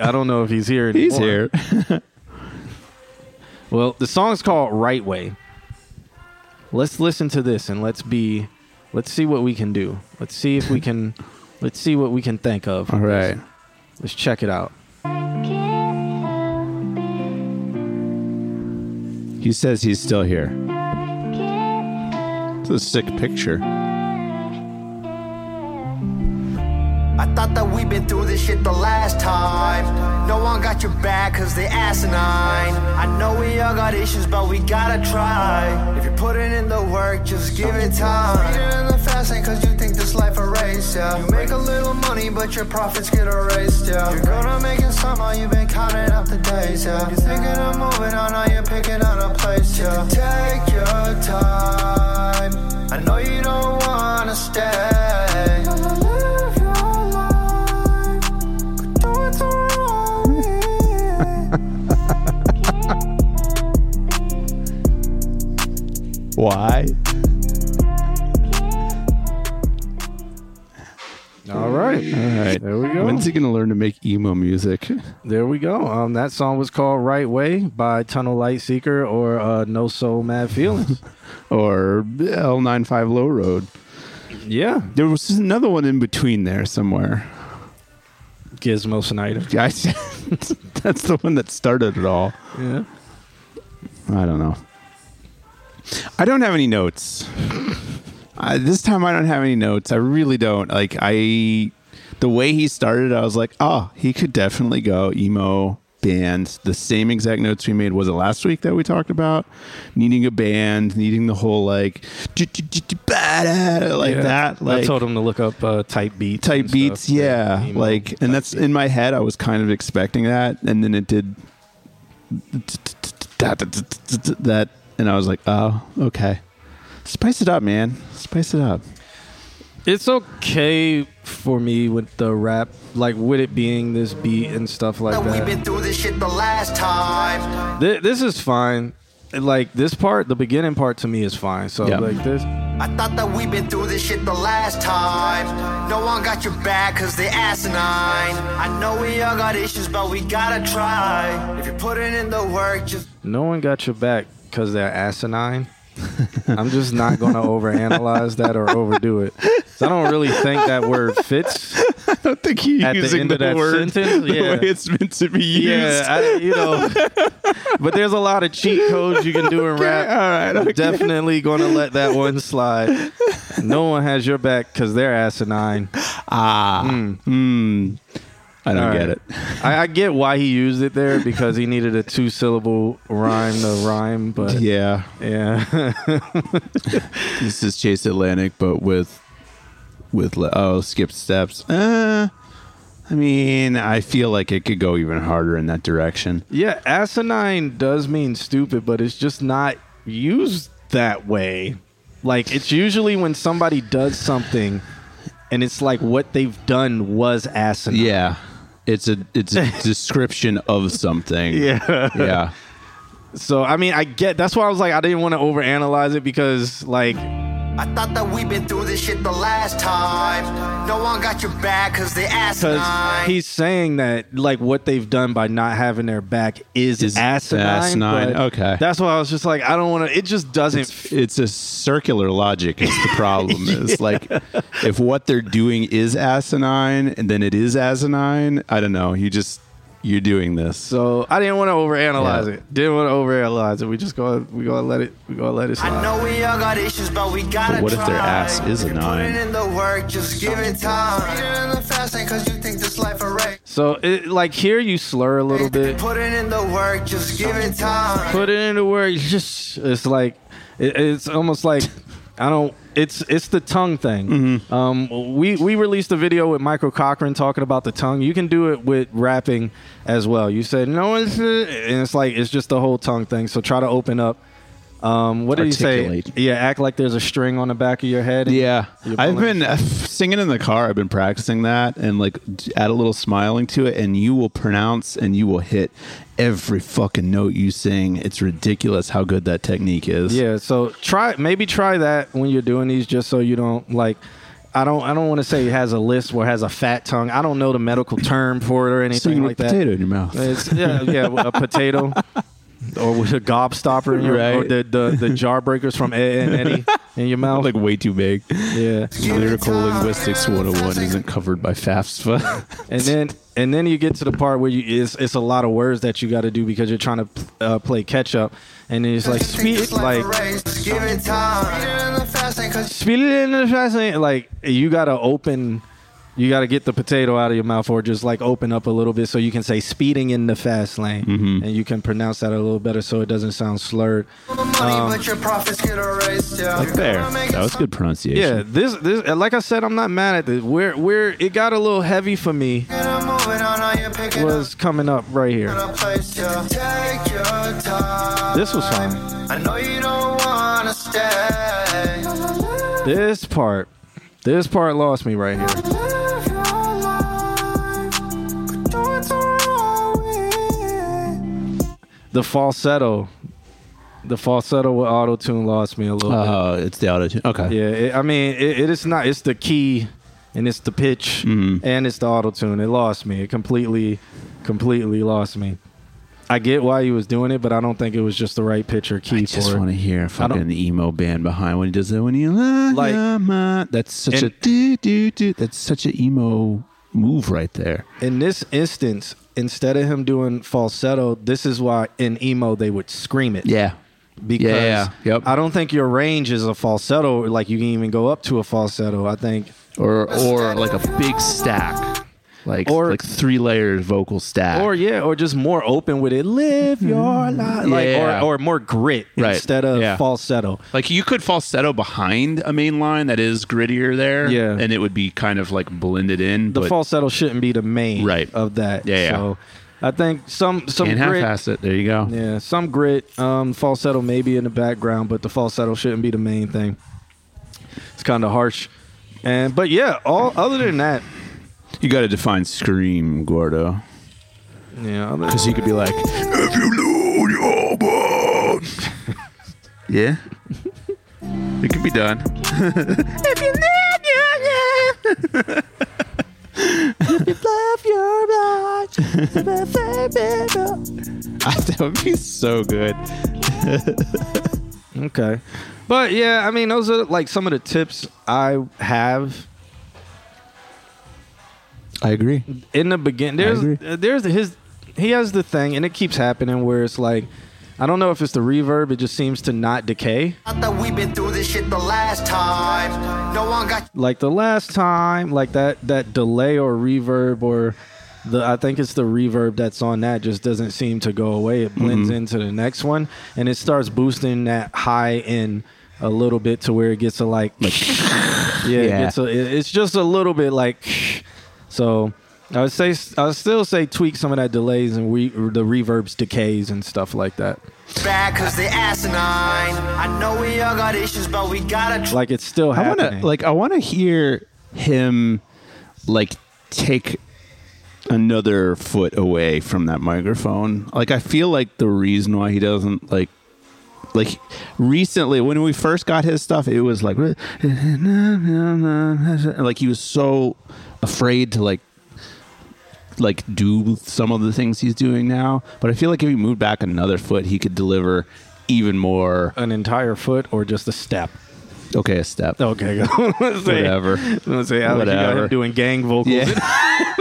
Speaker 1: I don't know if he's here anymore.
Speaker 3: he's here
Speaker 1: Well, the song's called Right Way. Let's listen to this and let's be let's see what we can do. Let's see if we can let's see what we can think of.
Speaker 3: all right
Speaker 1: Let's check it out.
Speaker 3: He says he's still here. It's a sick picture
Speaker 4: I thought that we'd been through this shit the last time. No one got your back cause they asinine. I know we all got issues, but we gotta try. If you're putting in the work, just give it time. Reading in the fast lane cause you think this life a race, yeah. You make a little money, but your profits get erased, yeah. You're gonna make it somehow, you've been counting up the days, yeah. You're thinking of moving on, now you're picking on a place, yeah. Take your time. I know you don't wanna stay.
Speaker 3: Why
Speaker 1: All right.
Speaker 3: all right
Speaker 1: There we go.
Speaker 3: when's he gonna learn to make emo music
Speaker 1: There we go. Um, that song was called "Right Way" by Tunnel Light Seeker or uh, "No Soul Mad Feelings."
Speaker 3: or l95 low road
Speaker 1: yeah,
Speaker 3: there was another one in between there somewhere
Speaker 1: Gizmo Snyder.
Speaker 3: Guys, that's the one that started it all.
Speaker 1: Yeah.
Speaker 3: I don't know. I don't have any notes. Uh, this time I don't have any notes. I really don't. Like I, the way he started, I was like, oh, he could definitely go emo band. The same exact notes we made. Was it last week that we talked about needing a band, needing the whole like like
Speaker 1: Yeah.
Speaker 3: that, like
Speaker 1: I told him to look up uh, type beats.
Speaker 3: type beats.
Speaker 1: stuff.
Speaker 3: Yeah,
Speaker 1: emo
Speaker 3: like, and that's in my head. I was kind of expecting that, and then it did that, and I was like, oh, okay. Spice it up, man. Spice it up.
Speaker 1: It's okay for me with the rap, like with it being this beat and stuff like
Speaker 4: We've
Speaker 1: that.
Speaker 4: been through this shit the last time.
Speaker 1: Thi- this is fine. Like this part, the beginning part to me is fine. So
Speaker 3: Yeah.
Speaker 1: like this,
Speaker 4: I thought that we've been through this shit the last time. No one got your back cause they asinine. I know we all got issues, but we gotta try. If you're putting in the work, just
Speaker 1: no one got your back because they're asinine. I'm just not going to overanalyze that or overdo it. So I don't really think that word fits.
Speaker 3: I don't think you're
Speaker 1: At the
Speaker 3: using
Speaker 1: end
Speaker 3: the
Speaker 1: of that
Speaker 3: word
Speaker 1: sentence?
Speaker 3: the
Speaker 1: Yeah.
Speaker 3: way it's meant to be used.
Speaker 1: Yeah, I, you know. but there's a lot of cheat codes you can do in rap.
Speaker 3: all right,
Speaker 1: I'm
Speaker 3: okay.
Speaker 1: definitely going to let that one slide. No one has your back because they're asinine.
Speaker 3: ah, hmm. I don't
Speaker 1: All
Speaker 3: get it.
Speaker 1: I, I get why he used it there because he needed a two syllable rhyme to rhyme, but
Speaker 3: Yeah,
Speaker 1: yeah.
Speaker 3: this is Chase Atlantic, but with with oh skipped steps. Uh, I mean, I feel like it could go even harder in that direction.
Speaker 1: yeah, asinine does mean stupid, but it's just not used that way. Like it's usually when somebody does something and it's like what they've done was asinine.
Speaker 3: Yeah, it's a it's a description of something.
Speaker 1: Yeah.
Speaker 3: yeah.
Speaker 1: So I mean, I get that's why I was like, I didn't want to overanalyze it because like
Speaker 4: I thought that we've been through this shit the last time. No one got your back cause they
Speaker 1: because he's saying that like what they've done by not having their back is,
Speaker 3: Is
Speaker 1: asinine.
Speaker 3: asinine, okay.
Speaker 1: That's why I was just like, I don't want to. It just doesn't.
Speaker 3: It's, it's a circular logic is the problem is like if what they're doing is asinine and then it is asinine i don't know you just you're doing this
Speaker 1: so I didn't want to overanalyze
Speaker 3: Yeah.
Speaker 1: it. Didn't want to overanalyze it. We just go. We gonna let it. We gonna let it
Speaker 4: I
Speaker 1: slide.
Speaker 4: know we all got issues, but we gotta
Speaker 3: But what if their ass is a nine?
Speaker 4: In the work, just give it time. Speeding in the fast lane cause you think this life a race.
Speaker 1: So it, like here you slur a little bit.
Speaker 4: Putting in the work, just give it time.
Speaker 1: Put it into work. Just it's like it, it's almost like I don't. It's it's the tongue thing.
Speaker 3: Mm-hmm.
Speaker 1: Um, we we released a video with Michael Cochran talking about the tongue. You can do it with rapping as well. You said no, it's, and it's like it's just the whole tongue thing. So try to open up. Um, what did you say?
Speaker 3: Articulate.
Speaker 1: Yeah, act like there's a string on the back of your head. and
Speaker 3: yeah
Speaker 1: you're
Speaker 3: i've
Speaker 1: pulling-
Speaker 3: been uh, singing in the car i've been practicing that and like d- add a little smiling to it and you will pronounce and you will hit every fucking note you sing it's ridiculous how good that technique is
Speaker 1: Yeah, so try maybe try that when you're doing these, just so you don't like. I don't. I don't want to say it has a list or has a fat tongue. I don't know the medical term for it or anything
Speaker 3: singing
Speaker 1: like
Speaker 3: with
Speaker 1: that.
Speaker 3: potato in your mouth
Speaker 1: It's, yeah, yeah, a potato. Or with a gobstopper in your, or the, the the jar breakers from Ed and Eddie in your mouth.
Speaker 3: like way too big
Speaker 1: yeah,
Speaker 3: lyrical linguistics 101 isn't covered by FAFSA.
Speaker 1: and then and then you get to the part where you it's, it's a lot of words that you got to do because you're trying to uh, play catch up, and then it's like
Speaker 4: You think
Speaker 1: speed like
Speaker 4: race, give it time. Speeding in the fast lane cause
Speaker 1: speed it in the fast lane. Like you gotta open, you gotta get the potato out of your mouth, or just like open up a little bit so you can say speeding in the fast lane,
Speaker 3: Mm-hmm.
Speaker 1: and you can pronounce that a little better so it doesn't sound slurred.
Speaker 4: money, but your profits get erased. Yeah.
Speaker 3: Like there. That was good pronunciation.
Speaker 1: Yeah, this this like I said, I'm not mad at this. Where where it got a little heavy for me
Speaker 4: Get a moving on, now you're picking
Speaker 1: was coming up right here.
Speaker 4: up a place. Yeah. Take your time.
Speaker 1: This was fine.
Speaker 4: I know you don't wanna stay.
Speaker 1: This part, this part lost me right here.
Speaker 4: The
Speaker 1: falsetto, the falsetto with auto tune lost me a little bit.
Speaker 3: Oh, it's the auto tune. Okay.
Speaker 1: Yeah, it, I mean, it, it is not. It's the key, and it's the pitch,
Speaker 3: Mm-hmm.
Speaker 1: and it's the auto tune. It lost me. It completely, completely lost me. I get why he was doing it, but I don't think it was just the right pitch or key for it.
Speaker 3: I just want to hear a fucking emo band behind when he does that. When you la,
Speaker 1: Like-
Speaker 3: that's such a do do do. That's such an emo move right there.
Speaker 1: In this instance, instead of him doing falsetto, this is why in emo they would scream it.
Speaker 3: Yeah.
Speaker 1: because
Speaker 3: Yeah, yeah, yep.
Speaker 1: I don't think your range is a falsetto. Like you can even go up to a falsetto. I think
Speaker 3: Or or like a big stack. Like
Speaker 1: Or-
Speaker 3: like three layers vocal stack.
Speaker 1: Or yeah, or just more open with it. Live your life, like
Speaker 3: Yeah.
Speaker 1: or, or more grit
Speaker 3: Right.
Speaker 1: instead of
Speaker 3: Yeah.
Speaker 1: falsetto.
Speaker 3: Like you could falsetto behind a main line that is grittier there,
Speaker 1: Yeah.
Speaker 3: and it would be kind of like blended in.
Speaker 1: The
Speaker 3: but
Speaker 1: falsetto shouldn't be the main
Speaker 3: Right.
Speaker 1: of that.
Speaker 3: Yeah, yeah.
Speaker 1: So I think some some
Speaker 3: can't
Speaker 1: grit.
Speaker 3: half-ass it. There you go.
Speaker 1: Yeah, some grit. Um, falsetto maybe in the background, but the falsetto shouldn't be the main thing. It's kind of harsh, and but yeah, all other than that,
Speaker 3: You got to define scream, Gordo,
Speaker 1: yeah,
Speaker 3: because he could be like, "If you lose your bone." yeah, it could be done. if you lose your ah, that would be so good.
Speaker 1: Okay. But yeah, I mean, those are like some of the tips I have
Speaker 3: I agree.
Speaker 1: in the beginning. There's uh, there's his he has the thing, and it keeps happening where it's like I don't know if it's the reverb. It just seems to not decay.
Speaker 4: Thought we've been through this shit the last time. No one got
Speaker 1: Like the last time, like that that delay or reverb or the I think it's the reverb that's on that just doesn't seem to go away. It blends into the next one, and it starts boosting that high in a little bit to where it gets a like, yeah, It
Speaker 3: Yeah.
Speaker 1: gets a, it- it's just a little bit like. So I would say I would still say tweak some of that delays and re, the reverbs decays and stuff like that.
Speaker 4: back cause they asinine. I know we all got issues, but we gotta try.
Speaker 1: Like it's still
Speaker 3: I wanna like I want to hear him like take another foot away from that microphone. Like I feel like the reason why he doesn't like like recently when we first got his stuff it was like like he was so afraid to like like do some of the things he's doing now but i feel like if he moved back another foot he could deliver even more
Speaker 1: an entire foot or just a step.
Speaker 3: Okay a step
Speaker 1: Okay, go. Let's say-
Speaker 3: Whatever.
Speaker 1: Let's say Alex, you got
Speaker 3: Whatever.
Speaker 1: him doing gang vocals.
Speaker 3: Yeah.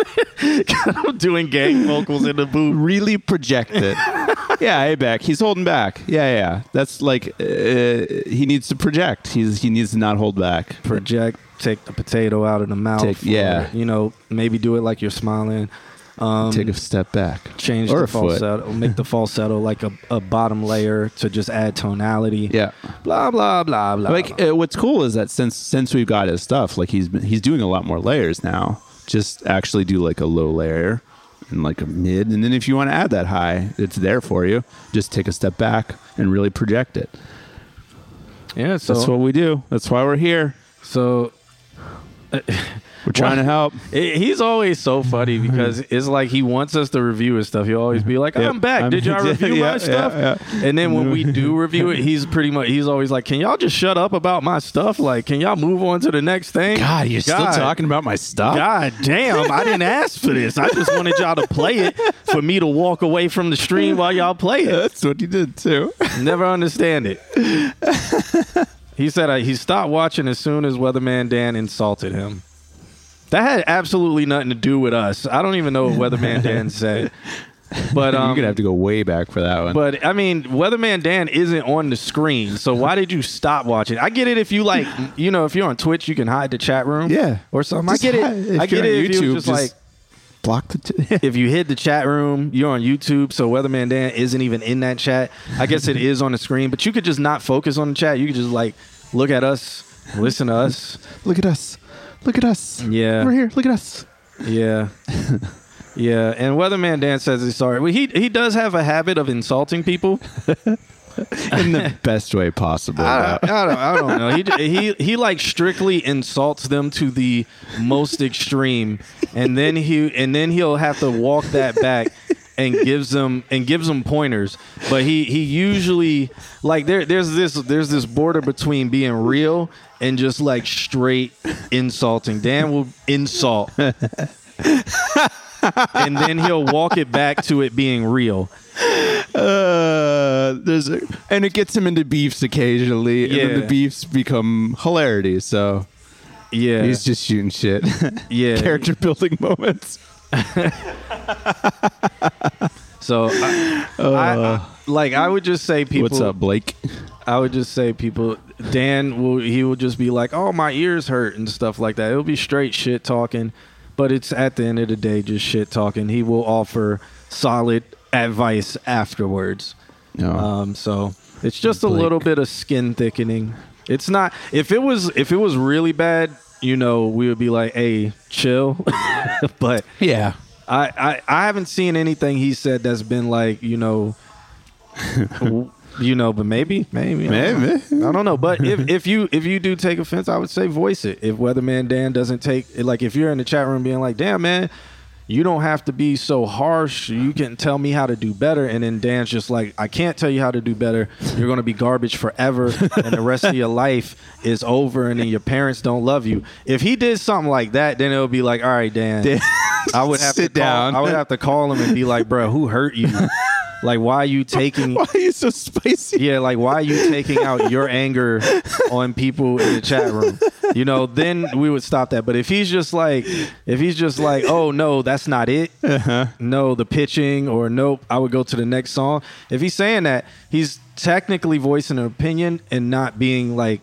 Speaker 1: got him doing gang vocals in the booth.
Speaker 3: really project it. yeah, hey, back. He's holding back. Yeah, yeah. That's like uh, he needs to project. He's he needs to not hold back.
Speaker 1: Project, take the potato out of the mouth.
Speaker 3: Take- yeah.
Speaker 1: or, you know, maybe do it like you're smiling. Um,
Speaker 3: Take a step back.
Speaker 1: change
Speaker 3: or
Speaker 1: the
Speaker 3: a foot.
Speaker 1: falsetto, make the falsetto like a, a bottom layer to just add tonality.
Speaker 3: Yeah.
Speaker 1: Blah blah blah blah.
Speaker 3: Like
Speaker 1: blah.
Speaker 3: uh, what's cool is that since since we've got his stuff, like he's been, he's doing a lot more layers now. Just actually do like a low layer and like a mid, and then if you want to add that high, it's there for you. Just take a step back and really project it.
Speaker 1: yeah. So
Speaker 3: That's what we do. That's why we're here.
Speaker 1: so
Speaker 3: We're trying to help.
Speaker 1: It- he's always so funny because it's like he wants us to review his stuff. He'll always be like, "I'm back. Did y'all review
Speaker 3: Yeah,
Speaker 1: my stuff?"
Speaker 3: yeah.
Speaker 1: And then when we do review it, he's pretty much he's always like, "Can y'all just shut up about my stuff? Like, can y'all move on to the next thing?"
Speaker 3: God, you're still talking about my stuff.
Speaker 1: God damn, I didn't ask for this. I just wanted y'all to play it for me to walk away from the stream while y'all play it.
Speaker 3: That's what you did too.
Speaker 1: Never understand it. he said uh, he stopped watching as soon as Weatherman Dan insulted him. That had absolutely nothing to do with us. I don't even know what Weatherman Dan said. But um,
Speaker 3: You're gonna have to go way back for that one.
Speaker 1: but I mean, Weatherman Dan isn't on the screen, so why did you stop watching? I get it if you like, you know, if you're on Twitch, you can hide the chat room,
Speaker 3: Yeah.
Speaker 1: or something.
Speaker 3: Just
Speaker 1: I get
Speaker 3: hide-
Speaker 1: it.
Speaker 3: if
Speaker 1: I get
Speaker 3: you're
Speaker 1: it
Speaker 3: on
Speaker 1: if you
Speaker 3: YouTube,
Speaker 1: just,
Speaker 3: just-
Speaker 1: like
Speaker 3: block the. T-
Speaker 1: if you hit the chat room, you're on YouTube, so Weatherman Dan isn't even in that chat. I guess it is on the screen, but you could just not focus on the chat. You could just like look at us, listen to us.
Speaker 3: Look at us. Look at us.
Speaker 1: Yeah.
Speaker 3: We're here. Look at us.
Speaker 1: Yeah. Yeah, and Weatherman Dan says he's sorry. Well, he he does have a habit of insulting people.
Speaker 3: In the best way possible.
Speaker 1: I. I don't, I don't know. He he he like strictly insults them to the most extreme, and then he and then he'll have to walk that back and gives them and gives them pointers. But he he usually like there there's this there's this border between being real and just like straight insulting. Dan will insult. and then he'll walk it back to it being real.
Speaker 3: Uh, there's a, and it gets him into beefs occasionally, and then the beefs become hilarity. So
Speaker 1: Yeah.
Speaker 3: he's just shooting shit.
Speaker 1: yeah.
Speaker 3: Character building moments.
Speaker 1: So I, I, I- like I would just say people
Speaker 3: What's up, Blake?
Speaker 1: I would just say people. Dan will he will just be like, "Oh, my ears hurt" and stuff like that. It'll be straight shit talking, but it's at the end of the day just shit talking. He will offer solid advice afterwards.
Speaker 3: No.
Speaker 1: Um, so it's just a little bit of skin thickening. It's not if it was if it was really bad, you know, we would be like, "Hey, chill." but
Speaker 3: yeah.
Speaker 1: I, I I haven't seen anything he said that's been like, you know, you know, but maybe, maybe, I don't.
Speaker 3: Maybe.
Speaker 1: I don't know. But if, if you if you do take offense, I would say voice it. If Weatherman Dan doesn't take like if you're in the chat room being like, "Damn man, you don't have to be so harsh. You can tell me how to do better." And then Dan's just like, "I can't tell you how to do better. You're gonna be garbage forever, and the rest of your life is over, and then your parents don't love you." If he did something like that, then it would be like, "All right, Dan." I would have
Speaker 3: Sit
Speaker 1: to call,
Speaker 3: down.
Speaker 1: I would have to call him and be like, "Bro, who hurt you? Like, why are you taking?"
Speaker 3: Why are you so spicy?
Speaker 1: Yeah, like why are you taking out your anger on people in the chat room? You know, then we would stop that. But if he's just like, if he's just like, oh no, that's not it. Uh-huh. No, the pitching or nope, I would go to the next song. If he's saying that, he's technically voicing an opinion and not being like.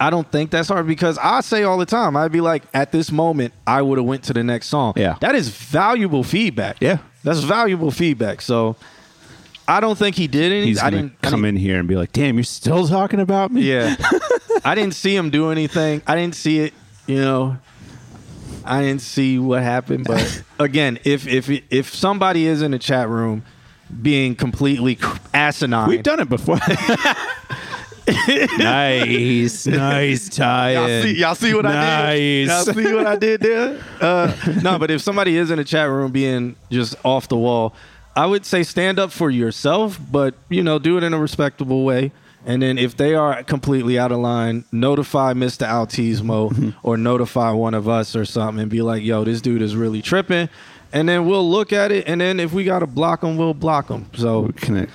Speaker 1: I don't think that's hard because I say all the time. I'd be like, at this moment, I would have went to the next song.
Speaker 3: Yeah.
Speaker 1: that is valuable feedback.
Speaker 3: Yeah.
Speaker 1: That's valuable feedback. So, I don't think he did anything.
Speaker 3: He's
Speaker 1: I didn't I
Speaker 3: come
Speaker 1: didn't-
Speaker 3: in here and be like, "Damn, you're still talking about me."
Speaker 1: yeah. I didn't see him do anything. I didn't see it, you know. I didn't see what happened, but again, if if if somebody is in the chat room being completely asinine,
Speaker 3: We've done it before. nice, nice tie
Speaker 1: Y'all see, y'all see what I did? Y'all see what I did there? Uh, no, but if somebody is in the chat room being just off the wall, I would say stand up for yourself, but you know, do it in a respectable way. And then if they are completely out of line, notify Mr. Altismo or notify one of us or something and be like, yo, this dude is really tripping. And then we'll look at it. And then if we got to block them, we'll block them. So
Speaker 3: Can I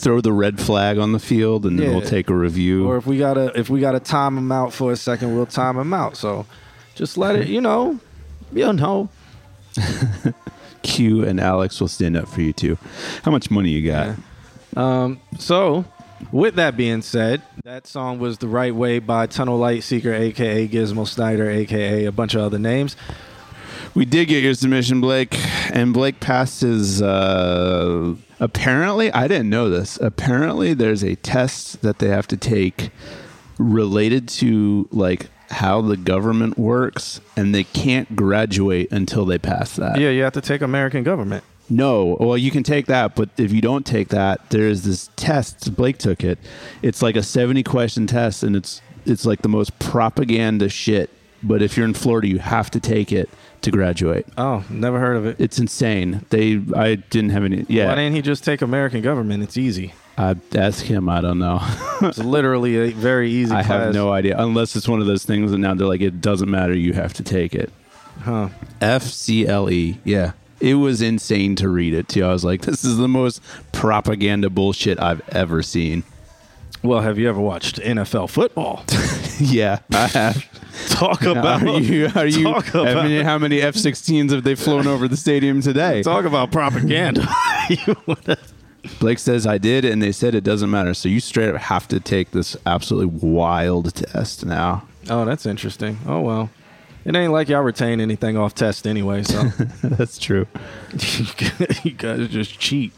Speaker 3: throw the red flag on the field and then
Speaker 1: Yeah.
Speaker 3: we'll take a review?
Speaker 1: or if we gotta if we gotta time him out for a second, we'll time him out. So just let it, you know, you know.
Speaker 3: Q and Alex will stand up for you too. How much money you got?
Speaker 1: Um, so with that being said, that song was "The Right Way" by Tunnel Light Seeker, aka Gizmo Snyder, aka a bunch of other names.
Speaker 3: We did get your submission, Blake, and Blake passed his. Uh, apparently, I didn't know this. Apparently, there's a test that they have to take related to like how the government works, and they can't graduate until they pass that.
Speaker 1: Yeah, you have to take American government.
Speaker 3: No, well, you can take that, but if you don't take that, there's this test. Blake took it. It's like a 70 question test, and it's it's like the most propaganda shit. But if you're in Florida, you have to take it to graduate.
Speaker 1: Oh, never heard of it.
Speaker 3: It's insane. They, I didn't have any. Yeah, Why
Speaker 1: didn't he just take American government? It's easy.
Speaker 3: I ask him. I don't know.
Speaker 1: It's literally a very easy.
Speaker 3: I
Speaker 1: class.
Speaker 3: have no idea. Unless it's one of those things, and now they're like, it doesn't matter. You have to take it.
Speaker 1: Huh.
Speaker 3: F C L E. Yeah. It was insane to read it too. I was like, this is the most propaganda bullshit I've ever seen.
Speaker 1: Well, have you ever watched NFL football?
Speaker 3: yeah, I have.
Speaker 1: Talk about
Speaker 3: are you? Are you?
Speaker 1: Talk
Speaker 3: I mean, how many F-16s have they flown over the stadium today?
Speaker 1: talk about propaganda.
Speaker 3: Blake says I did, and they said it doesn't matter. So you straight up have to take this absolutely wild test now.
Speaker 1: oh, that's interesting. Oh well, it ain't like y'all retain anything off test anyway. So
Speaker 3: That's true.
Speaker 1: you guys just cheat.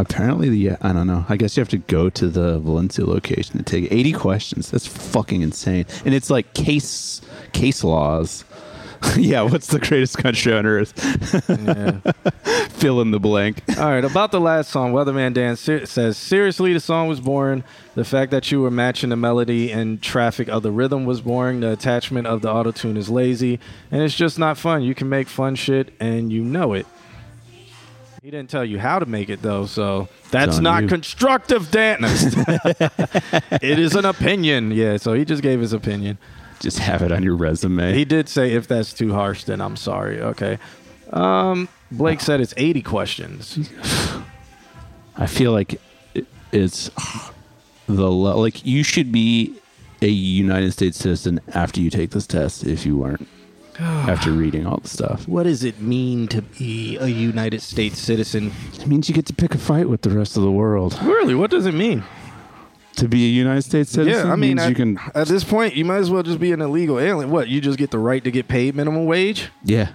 Speaker 3: Apparently, the uh, I don't know. I guess you have to go to the Valencia location to take 80 questions. That's fucking insane. And it's like case case laws. yeah, what's the greatest country on earth?
Speaker 1: Yeah.
Speaker 3: Fill in the blank.
Speaker 1: All right, about the last song, Weatherman Dan ser- says, Seriously, the song was boring. The fact that you were matching the melody and traffic of the rhythm was boring. The attachment of the auto tune is lazy. And it's just not fun. You can make fun shit and you know it. He didn't tell you how to make it, though, so that's
Speaker 3: on
Speaker 1: not
Speaker 3: you.
Speaker 1: constructive, Dan. it is an opinion. Yeah, so he just gave his opinion.
Speaker 3: Just have it on your resume.
Speaker 1: He did say, if that's too harsh, then I'm sorry. Okay. Um, Blake said it's 80 questions.
Speaker 3: I feel like it's the like you should be a United States citizen after you take this test if you weren't after reading all the stuff.
Speaker 1: What does it mean to be a United States citizen?
Speaker 3: It means you get to pick a fight with the rest of the world.
Speaker 1: Really, what does it mean?
Speaker 3: To be a United States citizen
Speaker 1: Yeah, I mean,
Speaker 3: means
Speaker 1: at,
Speaker 3: you can.
Speaker 1: at this point, you might as well just be an illegal alien. What? You just get the right to get paid minimum wage?
Speaker 3: Yeah,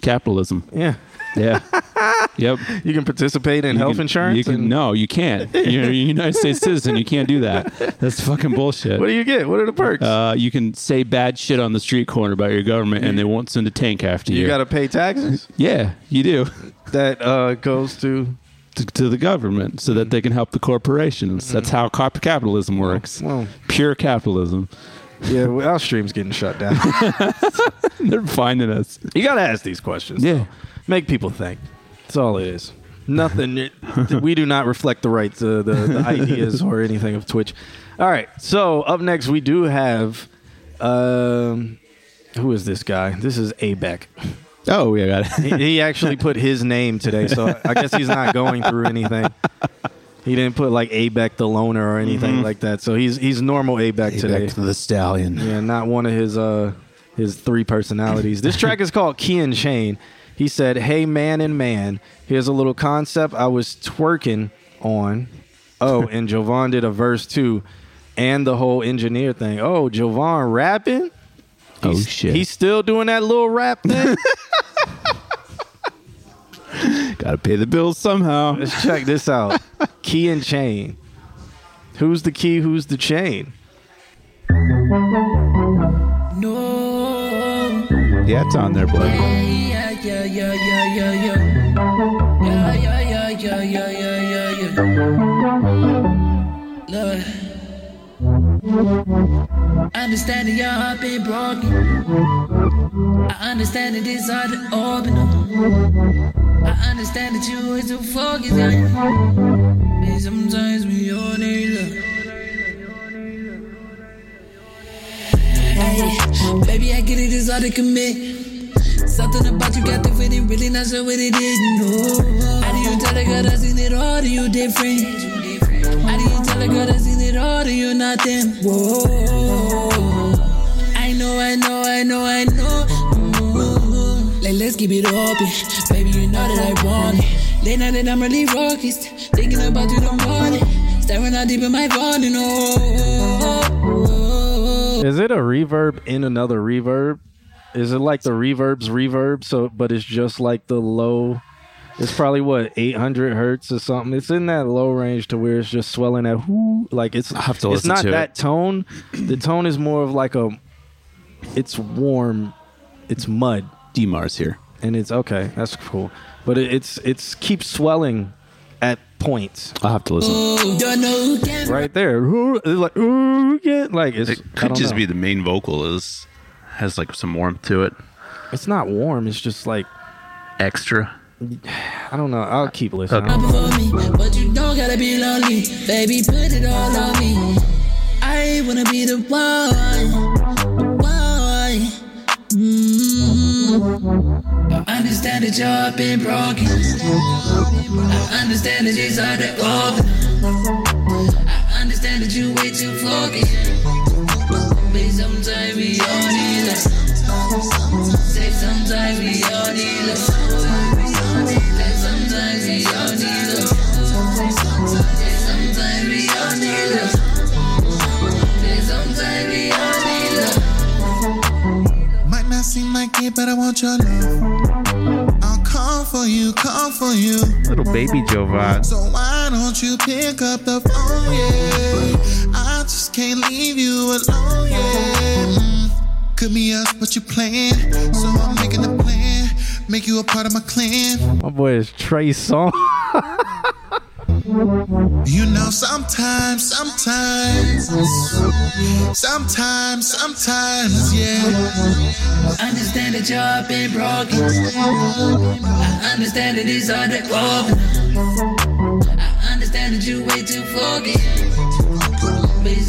Speaker 3: capitalism.
Speaker 1: Yeah.
Speaker 3: Yeah. yep.
Speaker 1: You can participate in
Speaker 3: You
Speaker 1: health
Speaker 3: can-
Speaker 1: insurance.
Speaker 3: You can, no, you can't. You're a United States citizen. You can't do that. That's fucking bullshit.
Speaker 1: What do you get? What are the perks?
Speaker 3: uh, you can say bad shit on the street corner about your government, and they won't send a tank after you.
Speaker 1: you got to pay taxes.
Speaker 3: yeah, you do
Speaker 1: that uh, goes to.
Speaker 3: to, the government so that they can help the corporations. That's how cap- capitalism works.
Speaker 1: Well,
Speaker 3: Pure capitalism.
Speaker 1: yeah, well, our stream's getting shut down.
Speaker 3: They're finding us.
Speaker 1: you got to ask these questions.
Speaker 3: Yeah.
Speaker 1: Make people think. That's all it is. Nothing. we do not reflect the rights, uh, the, the ideas, or anything of Twitch. All right. So up next, we do have. Um, who is this guy? This is Abeck.
Speaker 3: Oh, yeah, got it.
Speaker 1: He, he actually put his name today, so I guess he's not going through anything. He didn't put like Abeck the loner or anything like that. So he's he's normal Abeck today.
Speaker 3: The stallion.
Speaker 1: Yeah, not one of his uh his three personalities. This track is called Key and Chain. He said, "Hey man and man, here's a little concept I was twerking on. Oh, and Jovan did a verse too, and the whole engineer thing. Oh, Jovan rapping.
Speaker 3: Oh
Speaker 1: He's-
Speaker 3: shit.
Speaker 1: He's still doing that little rap thing.
Speaker 3: got to pay the bills somehow.
Speaker 1: Let's check this out. Key and chain. Who's the key? Who's the chain? No.
Speaker 3: Yeah, it's on there, bud.
Speaker 6: Yeah, yeah, yeah, yeah, yeah, yeah. Yeah, yeah, yeah, yeah, yeah, yeah, yeah. Look. I understand that your heart been broken. I understand that it's hard to open up. I understand that you is too focused. And sometimes we all need love. Hey, baby, I get it, it's hard to commit. Something about you got the feeling, really not sure what it is. No. How do you tell a girl that's in it all? Do you different? How do you tell a girl that's in it all? Do you not them? Whoa. I know, I know, I know, I know. Mm. Like, let's keep it open. Baby, you know that I want it. Late night and I'm really focused. Thinking about you morning. Staring out deep in my body. No.
Speaker 1: Is it a reverb in another reverb? Is it like the reverb's reverb? So, but it's just like the low. It's probably what 800 hertz or something. It's in that low range to where it's just swelling at whoo. Like it's.
Speaker 3: I'll have to
Speaker 1: it's not
Speaker 3: to
Speaker 1: that
Speaker 3: it.
Speaker 1: tone. The tone is more of like a. It's warm. It's mud,
Speaker 3: Demar's here.
Speaker 1: and it's okay. That's cool, but it, it's it's keeps swelling at points
Speaker 3: I'll have to listen.
Speaker 6: Don't know who can
Speaker 1: right there. Ooh, like ooh, yeah, like it's.
Speaker 7: It could just
Speaker 1: know.
Speaker 7: be the main vocal is has like some warmth to it,
Speaker 1: It's not warm. It's just like
Speaker 7: extra.
Speaker 1: I don't know. I'll keep listening.
Speaker 6: up for me, but you don't gotta be lonely. Baby, put it all on me. I wanna be the one. Why? Mm. I understand that you're been broken. I understand that it's hard to open. I understand that you way too focused. But sometimes we all need love. Say sometimes we all need love. Say sometimes we all need love. Say sometimes we all need love. Say sometimes we all need love.
Speaker 8: Might not seem like it, but I want your love. I'll call for you, call for you.
Speaker 7: Little baby Jovan.
Speaker 8: So why don't you pick up the phone, yeah? I just can't leave you alone, yeah. Mm. Could be us, but you playing. So I'm making a plan. Make you a part of my clan.
Speaker 1: My boy is Trey Song.
Speaker 8: You know, sometimes, sometimes, sometimes, sometimes, yeah.
Speaker 6: Understand that you're been broken. I understand that it's hard to open. I understand that you way too focused.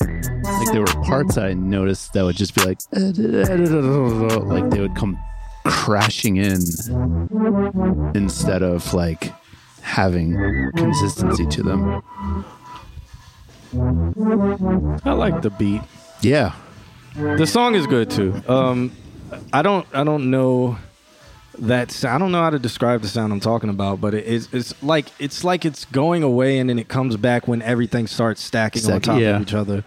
Speaker 3: like there were parts I noticed that would just be like like they would come crashing in instead of like having consistency to them.
Speaker 1: I like the beat.
Speaker 3: Yeah.
Speaker 1: The song is good too. Um, I don't I don't know that I don't know how to describe the sound I'm talking about, but it's it's like it's like it's going away and then it comes back when everything starts stacking on top
Speaker 3: yeah.
Speaker 1: of each other.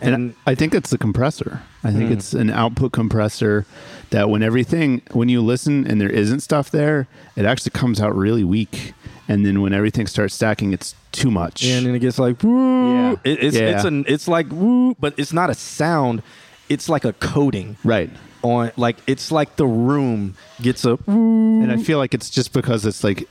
Speaker 3: And,
Speaker 1: And,
Speaker 3: I think it's the compressor. I think hmm. it's an output compressor that when everything when you listen and there isn't stuff there, it actually comes out really weak. And then when everything starts stacking, it's too much.
Speaker 1: and then it gets like woo.
Speaker 3: Yeah.
Speaker 1: It, it's
Speaker 3: Yeah.
Speaker 1: it's an it's like woo, but it's not a sound. It's like a coating
Speaker 3: right.
Speaker 1: On like it's like the room gets a.
Speaker 3: And I feel like it's just because it's like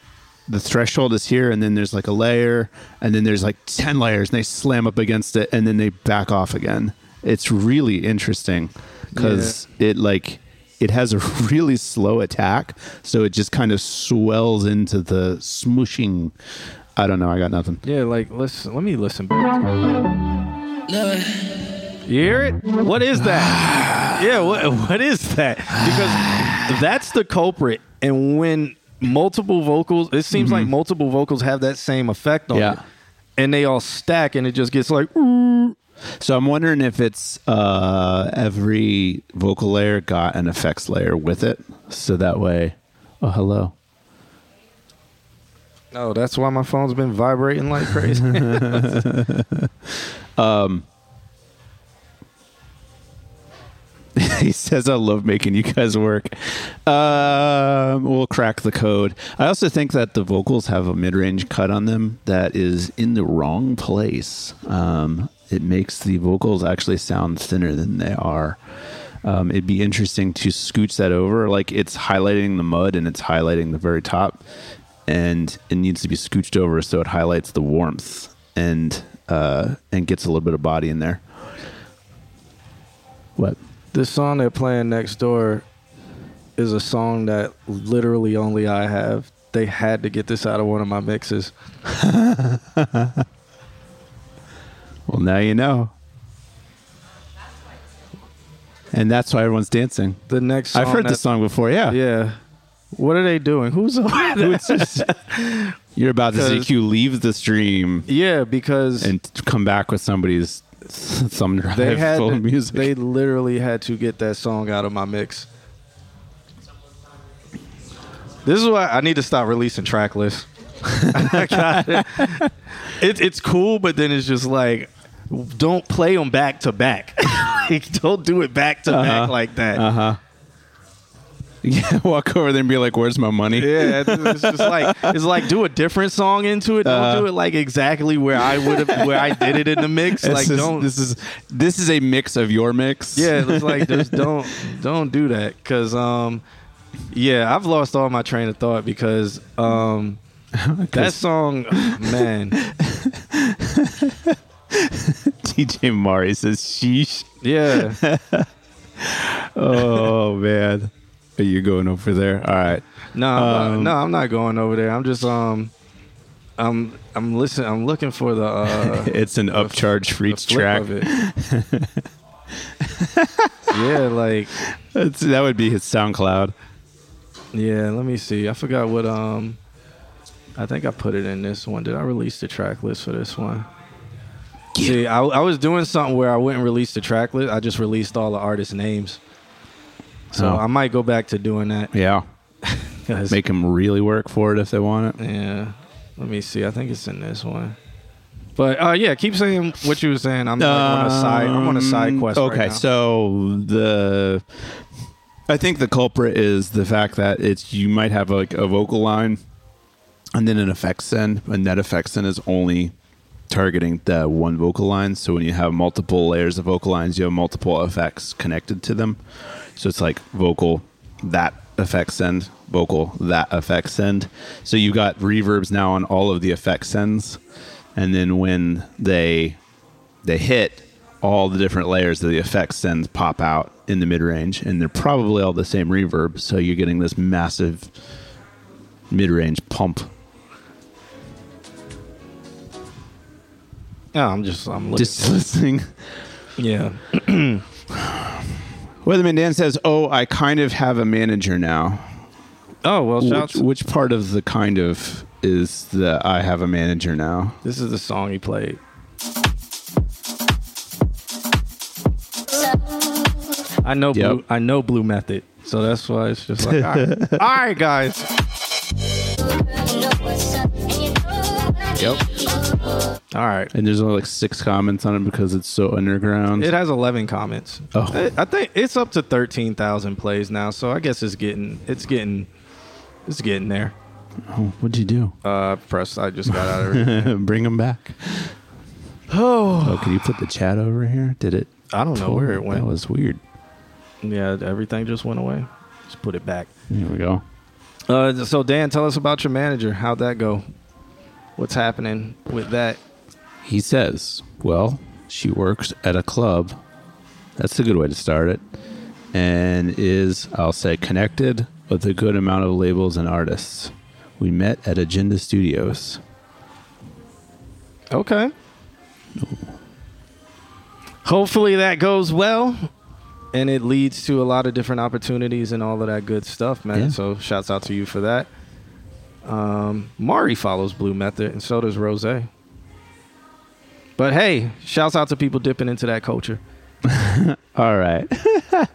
Speaker 3: the threshold is here, and then there's like a layer, and then there's like 10 layers, and they slam up against it, and then they back off again. It's really interesting because it like it has a really slow attack, so it just kind of swells into the smooshing. I don't know. I got nothing.
Speaker 1: Yeah, like let's let me listen back.
Speaker 6: Lord,
Speaker 1: You hear it? What is that? yeah, what what is that? Because that's the culprit. And when multiple vocals, it seems like multiple vocals have that same effect on
Speaker 3: Yeah.
Speaker 1: it. And they all stack and it just gets like "Ooh."
Speaker 3: So I'm wondering if it's uh, every vocal layer got an effects layer with it, so that way. Oh, hello.
Speaker 1: Oh, that's why my phone's been vibrating like crazy.
Speaker 3: he says, "I love making you guys work." Um, we'll crack the code. I also think that the vocals have a mid-range cut on them that is in the wrong place. Um, it makes the vocals actually sound thinner than they are. Um, it'd be interesting to scooch that over, like it's highlighting the mud and it's highlighting the very top, and it needs to be scooched over so it highlights the warmth and uh, and gets a little bit of body in there. What?
Speaker 1: This song they're playing next door is a song that literally only I have. They had to get this out of one of my mixes.
Speaker 3: Well, now you know. And that's why everyone's dancing.
Speaker 1: The next song
Speaker 3: I've heard this song before, yeah.
Speaker 1: Yeah. What are they doing? Who's over there?
Speaker 3: You're about to see Q leave the stream
Speaker 1: Yeah, because
Speaker 3: and come back with somebody's thumb drive
Speaker 1: they had
Speaker 3: full
Speaker 1: to-
Speaker 3: of music.
Speaker 1: they literally had to get that song out of my mix. This is why I need to stop releasing track lists. It. It- It's cool, but then it's just like, don't play them back to back. Like, don't do it back to back like that.
Speaker 3: Uh-huh. yeah, walk over there and be like, "Where's my money?"
Speaker 1: Yeah, it's, just like it's like do a different song into it. Don't
Speaker 3: Uh-huh.
Speaker 1: do it like exactly where I would have where I did it in the mix.
Speaker 3: This
Speaker 1: like
Speaker 3: is,
Speaker 1: don't.
Speaker 3: this is this is a mix of your mix.
Speaker 1: yeah, it's like just don't don't do that because um yeah I've lost all my train of thought because um that song man
Speaker 3: DJ Mari says, "Sheesh."
Speaker 1: yeah
Speaker 3: Oh man, are you going over there? All right.
Speaker 1: no I'm not,
Speaker 3: Um,
Speaker 1: no I'm not going over there. I'm just um I'm I'm listening. I'm looking for the uh,
Speaker 3: It's an upcharge for
Speaker 1: the flip
Speaker 3: track.
Speaker 1: of it. yeah, like
Speaker 3: That's, that would be his SoundCloud.
Speaker 1: Yeah, let me see. I forgot what um I think I put it in this one. Did I release the track list for this one? See, I, I was doing something where I wouldn't release the track list. I just released all the artist names. So
Speaker 3: Oh.
Speaker 1: I might go back to doing that.
Speaker 3: Yeah. Make them really work for it if they want it.
Speaker 1: yeah. Let me see. I think it's in this one. But uh, yeah, keep saying what you were saying. I'm like, on a side. I'm on a side quest.
Speaker 3: Um, Okay,
Speaker 1: right
Speaker 3: so the I think the culprit is the fact that it's you might have like a vocal line and then an effects send, and that effects send is only targeting the one vocal line. So when you have multiple layers of vocal lines, you have multiple effects connected to them. So it's like vocal that effect send, vocal that effect send. So you've got reverbs now on all of the effect sends, and then when they they hit all the different layers of the effects sends pop out in the mid range, and they're probably all the same reverb. So you're getting this massive mid range pump.
Speaker 1: yeah, I'm just I'm.
Speaker 3: Just listening.
Speaker 1: Yeah.
Speaker 3: Weatherman Dan says, "Oh, I kind of have a manager now."
Speaker 1: Oh well,
Speaker 3: Which, which part of the kind of is the I have a manager now?
Speaker 1: This is the song he played. I know
Speaker 3: Yep.
Speaker 1: blue. I know Blue Method, so that's why it's just like, all right, all right guys.
Speaker 3: Yep.
Speaker 1: All right.
Speaker 3: And there's only like six comments on it because it's so underground.
Speaker 1: It has 11 comments.
Speaker 3: Oh.
Speaker 1: I, I think it's up to 13,000 plays now, so I guess it's getting it's getting it's getting there.
Speaker 3: oh, what'd you do?
Speaker 1: Uh, press. I just got out of it.
Speaker 3: Bring them back.
Speaker 1: Oh,
Speaker 3: Oh, can you put the chat over here? Did it?
Speaker 1: I don't know where it went.
Speaker 3: That was weird.
Speaker 1: yeah, everything just went away. Just put it back.
Speaker 3: Here we go.
Speaker 1: Uh, so Dan, tell us about your manager. How'd that go? What's happening with that?
Speaker 3: He says, "Well, she works at a club. That's a good way to start it, and is I'll say connected with a good amount of labels and artists. We met at Agenda Studios.
Speaker 1: Okay. Hopefully that goes well. And it leads to a lot of different opportunities and all of that good stuff, man.
Speaker 3: Yeah.
Speaker 1: So shouts out to you for that. Um, Mari follows Blue Method, and so does Rose. But hey, shouts out to people dipping into that culture.
Speaker 3: All right,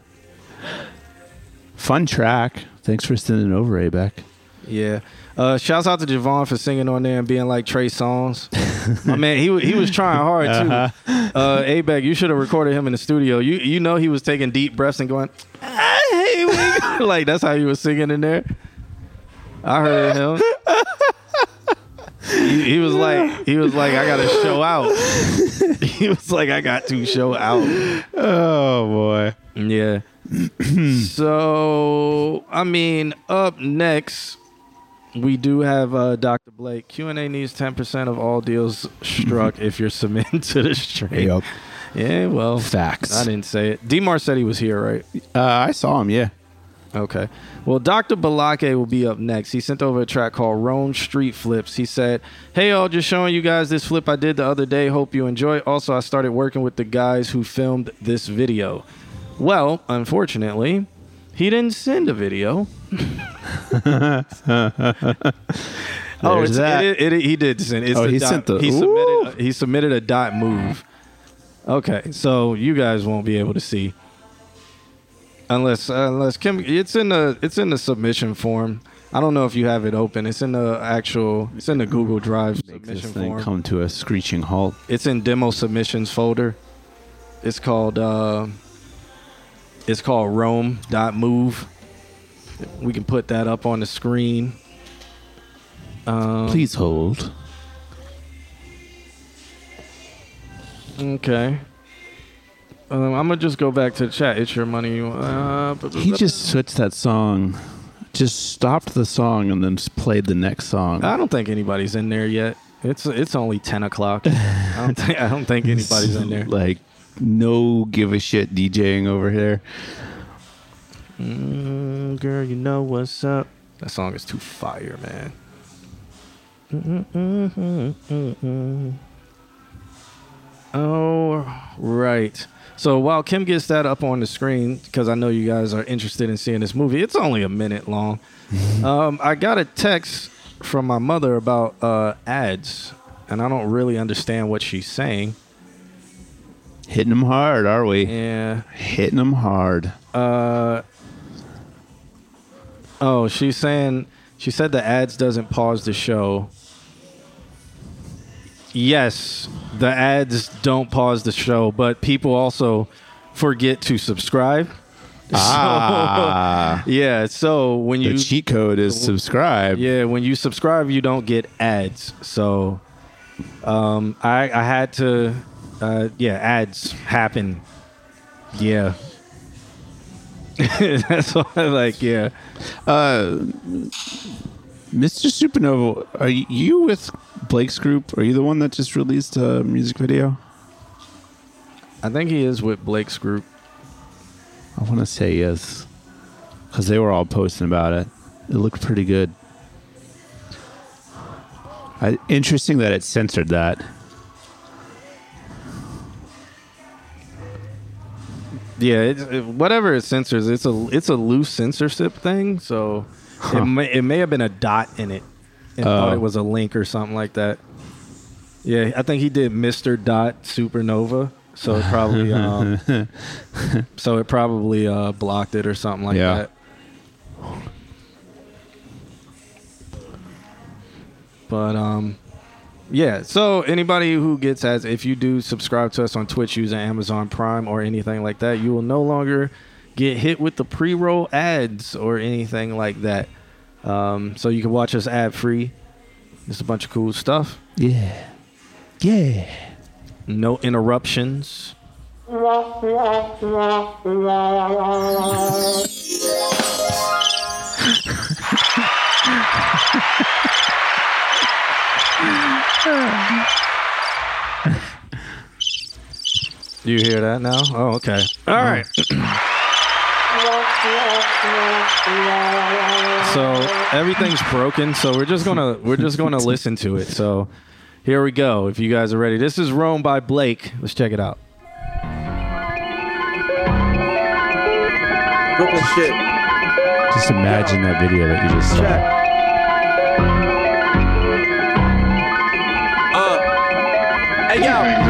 Speaker 3: fun track. Thanks for sending over, Abeck.
Speaker 1: Yeah. Uh, shouts out to Javon for singing on there and being like Trey Songz. My man, he he was trying hard too. Uh, Abeck, you should have recorded him in the studio. You you know he was taking deep breaths and going, "Hey, like that's how he was singing in there. I heard him. He, he was like he was like I gotta show out. he was like I got to show out.
Speaker 3: Oh boy.
Speaker 1: Yeah. so I mean, up next, we do have uh, Dr. Blake. Q and A needs ten percent of all deals struck if you're submitting to the stream. Yeah, well,
Speaker 3: Facts.
Speaker 1: I didn't say it. Demar said he was here, right?
Speaker 3: Uh, I saw him. Yeah.
Speaker 1: Okay. Well, Dr. Blake will be up next. He sent over a track called Rome Street Flips. He said, Hey, y'all, just showing you guys this flip I did the other day. Hope you enjoy. Also, I started working with the guys who filmed this video. Well, unfortunately, he didn't send a video. oh, it's,
Speaker 3: that.
Speaker 1: It, it, it- he did send. It's
Speaker 3: Oh, he
Speaker 1: dot-
Speaker 3: sent the-
Speaker 1: He submitted. He submitted a dot move. Okay, so you guys won't be able to see unless unless Kim. It's in the it's in the submission form. I don't know if you have it open. It's in the actual. It's in the Google Drive
Speaker 3: Make this thing
Speaker 1: form.
Speaker 3: come to a screeching halt.
Speaker 1: It's in demo submissions folder. It's called uh, it's called Rome dot move. We can put that up on the screen. Um,
Speaker 3: Please hold.
Speaker 1: Okay. Um, I'm gonna just go back to the chat. It's your money. Uh,
Speaker 3: He just switched that song. Just stopped the song and then just played the next song.
Speaker 1: I don't think anybody's in there yet. It's it's only ten o'clock. I don't think I don't think anybody's in there.
Speaker 3: Like no give a shit DJing over here.
Speaker 1: Mm, girl, you know what's up. That song is too fire, man. Mm-mm-mm-mm-mm-mm. Oh, right. So while Kim gets that up on the screen, because I know you guys are interested in seeing this movie, it's only a minute long. um, I got a text from my mother about uh, ads, and I don't really understand what she's saying.
Speaker 3: Hitting them hard, are we?
Speaker 1: Yeah.
Speaker 3: Hitting them hard.
Speaker 1: Uh, oh, she's saying she said the ads doesn't pause the show. Yes, the ads don't pause the show, but people also forget to subscribe.
Speaker 3: Ah.
Speaker 1: So, yeah, so when
Speaker 3: The
Speaker 1: you
Speaker 3: cheat code is subscribe.
Speaker 1: yeah, when you subscribe, you don't get ads. So, um, I I had to, uh, yeah, ads happen. Yeah, that's why, like, yeah.
Speaker 3: Uh, Mr. Supernova, are you with Blake's group? Are you the one that just released a music video?
Speaker 1: I think he is with Blake's group.
Speaker 3: I want to say yes, because they were all posting about it. It looked pretty good. I, interesting that it censored that.
Speaker 1: Yeah, it, it, whatever it censors, it's a it's a loose censorship thing. So it may it may have been a dot in it, and thought
Speaker 3: Oh.
Speaker 1: it was a link or something like that. Yeah, I think he did Mister Dot Supernova. So it probably um, so it probably uh, blocked it or something like
Speaker 3: Yeah.
Speaker 1: that. But um, yeah. So anybody who gets as if you do subscribe to us on Twitch using Amazon Prime or anything like that, you will no longer get hit with the pre-roll ads or anything like that. Um, so you can watch us ad free. It's a bunch of cool stuff.
Speaker 3: Yeah. Yeah.
Speaker 1: No interruptions. You hear that now? Oh, okay. All right. so everything's broken. So we're just gonna we're just gonna listen to it. So here we go. If you guys are ready, this is Rome by Blake. Let's check it out.
Speaker 9: Brooklyn shit.
Speaker 3: Just imagine that video that you just saw.
Speaker 9: Uh. Hey yo, no friends,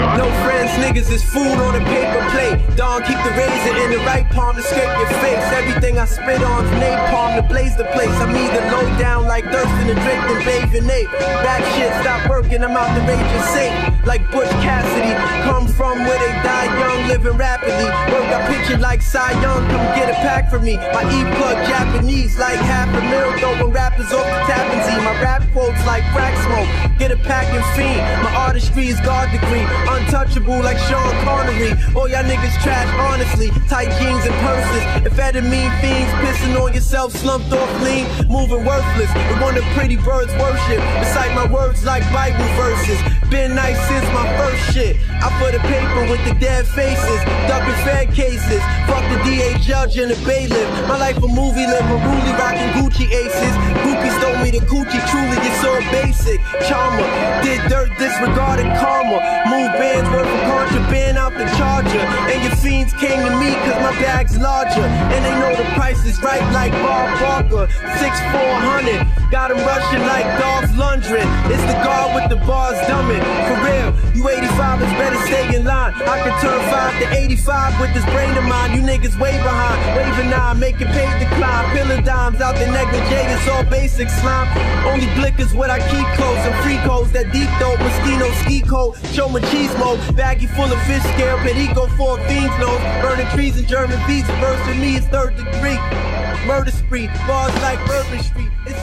Speaker 9: niggas is food on a paper plate. Don, keep the razor in the right palm to scrape your face. Everything I spit on's napalm to blaze the place. I'm either low down like thirsting to drink and in ape. Rap shit, stop working, I'm out the rage and safe. Like Butch Cassidy, come from where they die young, living rapidly. Work I picture like Cy Young, come get a pack for me. My E-plug Japanese like half a mil, throwing rappers off the Tappan Zee. My rap quotes like crack smoke, get a pack and fiend. My artistry is God degree, untouchable like Sean Connery. All y'all niggas trash, honestly. Tight jeans and purses. Amphetamine fiends, pissing on yourself, slumped off lean, moving worthless. The one the pretty birds worship. Recite my words like Bible verses. Been nice since my first shit. I put a paper with the dead faces, ducking fed cases. Fuck the DA judge and the bailiff. My life a movie, live a ruly, rocking Gucci aces. Groupies stole me the Gucci, truly it's so basic. Charmer, did dirt, disregarded karma. Move bands, worth of contraband out the charger. And your fiends came to me cause my bag's larger. And they know the price is right like Bob Barker. Six four hundred, got 'em rushing like Dolph Lundgren. It's the guard with the bars dumbing. For real, you 85ers better stay in line. I can turn 5 to 85 with this brain of mine. You niggas way behind. Waving nine, making paid decline. Pillar dimes out the negligee, it's all basic slime. Only blick is what I keep close. And free codes that deep though. Moschino ski coat, show my machismo. Baggy full of fish scale, perico for a fiend's nose. Burning trees in German beats. Verse with me is third degree. Murder spree, bars like Bourbon Street. It's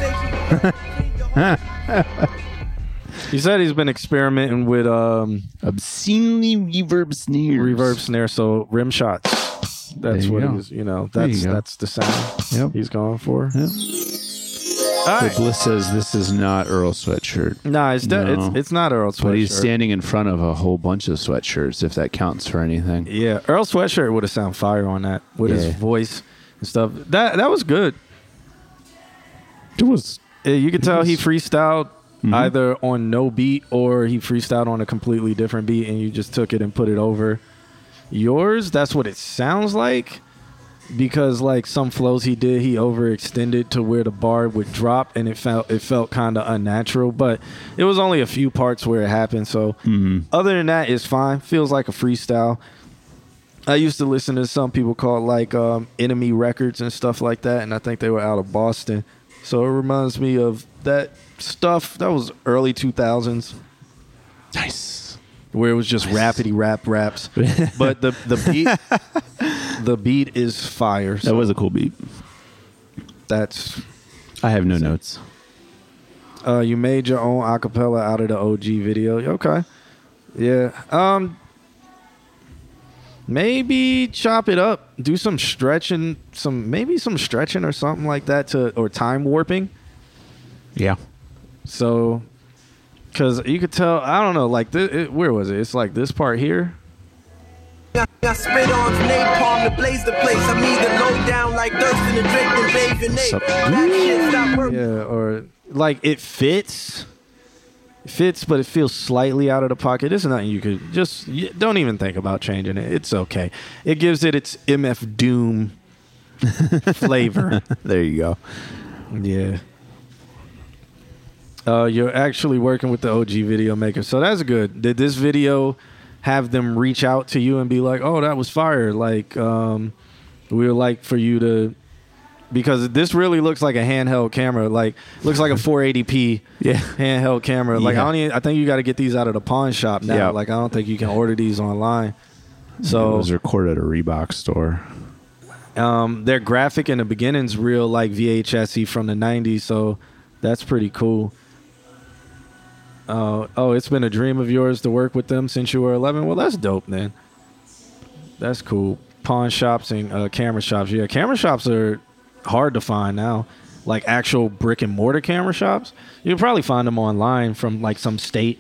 Speaker 1: He said he's been experimenting with um
Speaker 3: obscenely reverb snares.
Speaker 1: Reverb snare, so rim shots. That's
Speaker 3: you
Speaker 1: what
Speaker 3: go.
Speaker 1: he's you know, that's
Speaker 3: you
Speaker 1: that's the sound
Speaker 3: Yep.
Speaker 1: he's going for.
Speaker 3: Yep.
Speaker 1: All
Speaker 3: So. Bliss says this is not Earl sweatshirt.
Speaker 1: Nah, it's de-
Speaker 3: No.
Speaker 1: it's it's not Earl Sweatshirt.
Speaker 3: But he's standing in front of a whole bunch of sweatshirts, if that counts for anything.
Speaker 1: Yeah, Earl Sweatshirt would have sound fire on that with his voice and stuff. That that was good.
Speaker 3: It was.
Speaker 1: Yeah, you could tell he freestyled
Speaker 3: Mhm.
Speaker 1: either on no beat or he freestyled on a completely different beat, and you just took it and put it over yours. That's what it sounds like. Because like some flows he did, he overextended to where the bar would drop, and it felt it felt kind of unnatural. But it was only a few parts where it happened. So other than that, it's fine. Feels like a freestyle. I used to listen to some people call it like um, Enemy Records and stuff like that, and I think they were out of Boston. So it reminds me of that stuff that was early 2000s.
Speaker 3: Nice.
Speaker 1: Where it was just rapidy rap raps, but the the beat the beat is fire.
Speaker 3: That was a cool beat.
Speaker 1: That's
Speaker 3: I have no notes.
Speaker 1: uh, you made your own acapella out of the OG video. Okay, yeah. Um, maybe chop it up, do some stretching, some maybe some stretching or something like that to or time warping.
Speaker 3: Yeah.
Speaker 1: So, because you could tell, I don't know, like this, it, where was it? It's like this part here.
Speaker 9: I spit on napalm to blaze the place. I'm either low down like thirsting to drink and bathe in ape. That shit stop working.
Speaker 1: Yeah, or like it fits, It fits, but it feels slightly out of the pocket. It's nothing you could just y- don't even think about changing it. It's okay. It gives it its MF Doom flavor.
Speaker 3: There you go.
Speaker 1: Yeah. Uh, you're actually working with the OG video maker, so that's good. Did this video have them reach out to you and be like, "Oh, that was fire"? Like, um, we would like for you to, because this really looks like a handheld camera. Like, looks like a 480p
Speaker 3: Yeah.
Speaker 1: handheld camera. Like, I don't. Even, I think you got to get these out of the pawn shop now.
Speaker 3: Yeah.
Speaker 1: Like, I don't think you can order these online. So it
Speaker 3: was recorded at a Reebok store.
Speaker 1: um, their graphic in the beginning's real like VHS from the '90s, so that's pretty cool. Uh, oh, it's been a dream of yours to work with them since you were 11. Well, that's dope, man. That's cool. Pawn shops and uh, camera shops. Yeah, camera shops are hard to find now. Like actual brick and mortar camera shops, you can probably find them online from like some state.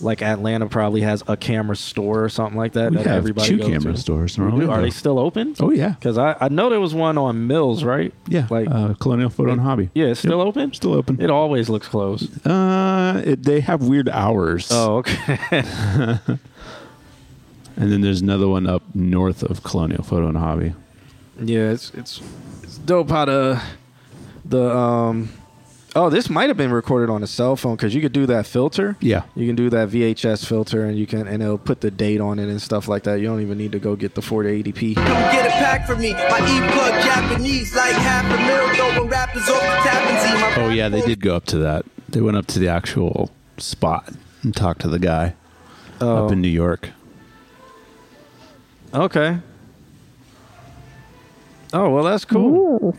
Speaker 1: Like Atlanta probably has a camera store or something like that
Speaker 3: We
Speaker 1: that
Speaker 3: have
Speaker 1: everybody
Speaker 3: two
Speaker 1: goes
Speaker 3: camera
Speaker 1: to.
Speaker 3: stores in
Speaker 1: We do? Are they still open?
Speaker 3: Oh yeah,
Speaker 1: Because I, I know there was one on Mills, right?
Speaker 3: yeah.
Speaker 1: Like,
Speaker 3: uh, Colonial Photo and Hobby.
Speaker 1: yeah, it's still
Speaker 3: Yep.
Speaker 1: open?
Speaker 3: Still open.
Speaker 1: It always looks closed.
Speaker 3: Uh, it, they have weird hours.
Speaker 1: Oh, okay.
Speaker 3: and then there's another one up north of Colonial Photo and Hobby.
Speaker 1: yeah, it's it's it's dope how the the um oh this might have been recorded on a cell phone because you could do that filter.
Speaker 3: Yeah.
Speaker 1: You can do that VHS filter and you can and it'll put the date on it and stuff like that. You don't even need to go get the 480p.
Speaker 9: Come get a pack from me. My E-plug Japanese like half a mil. Throwing rappers off the tap and see my
Speaker 3: Oh yeah, they did go up to that. They went up to the actual spot and talked to the guy
Speaker 1: Oh,
Speaker 3: up in New York.
Speaker 1: okay. Oh well, that's cool.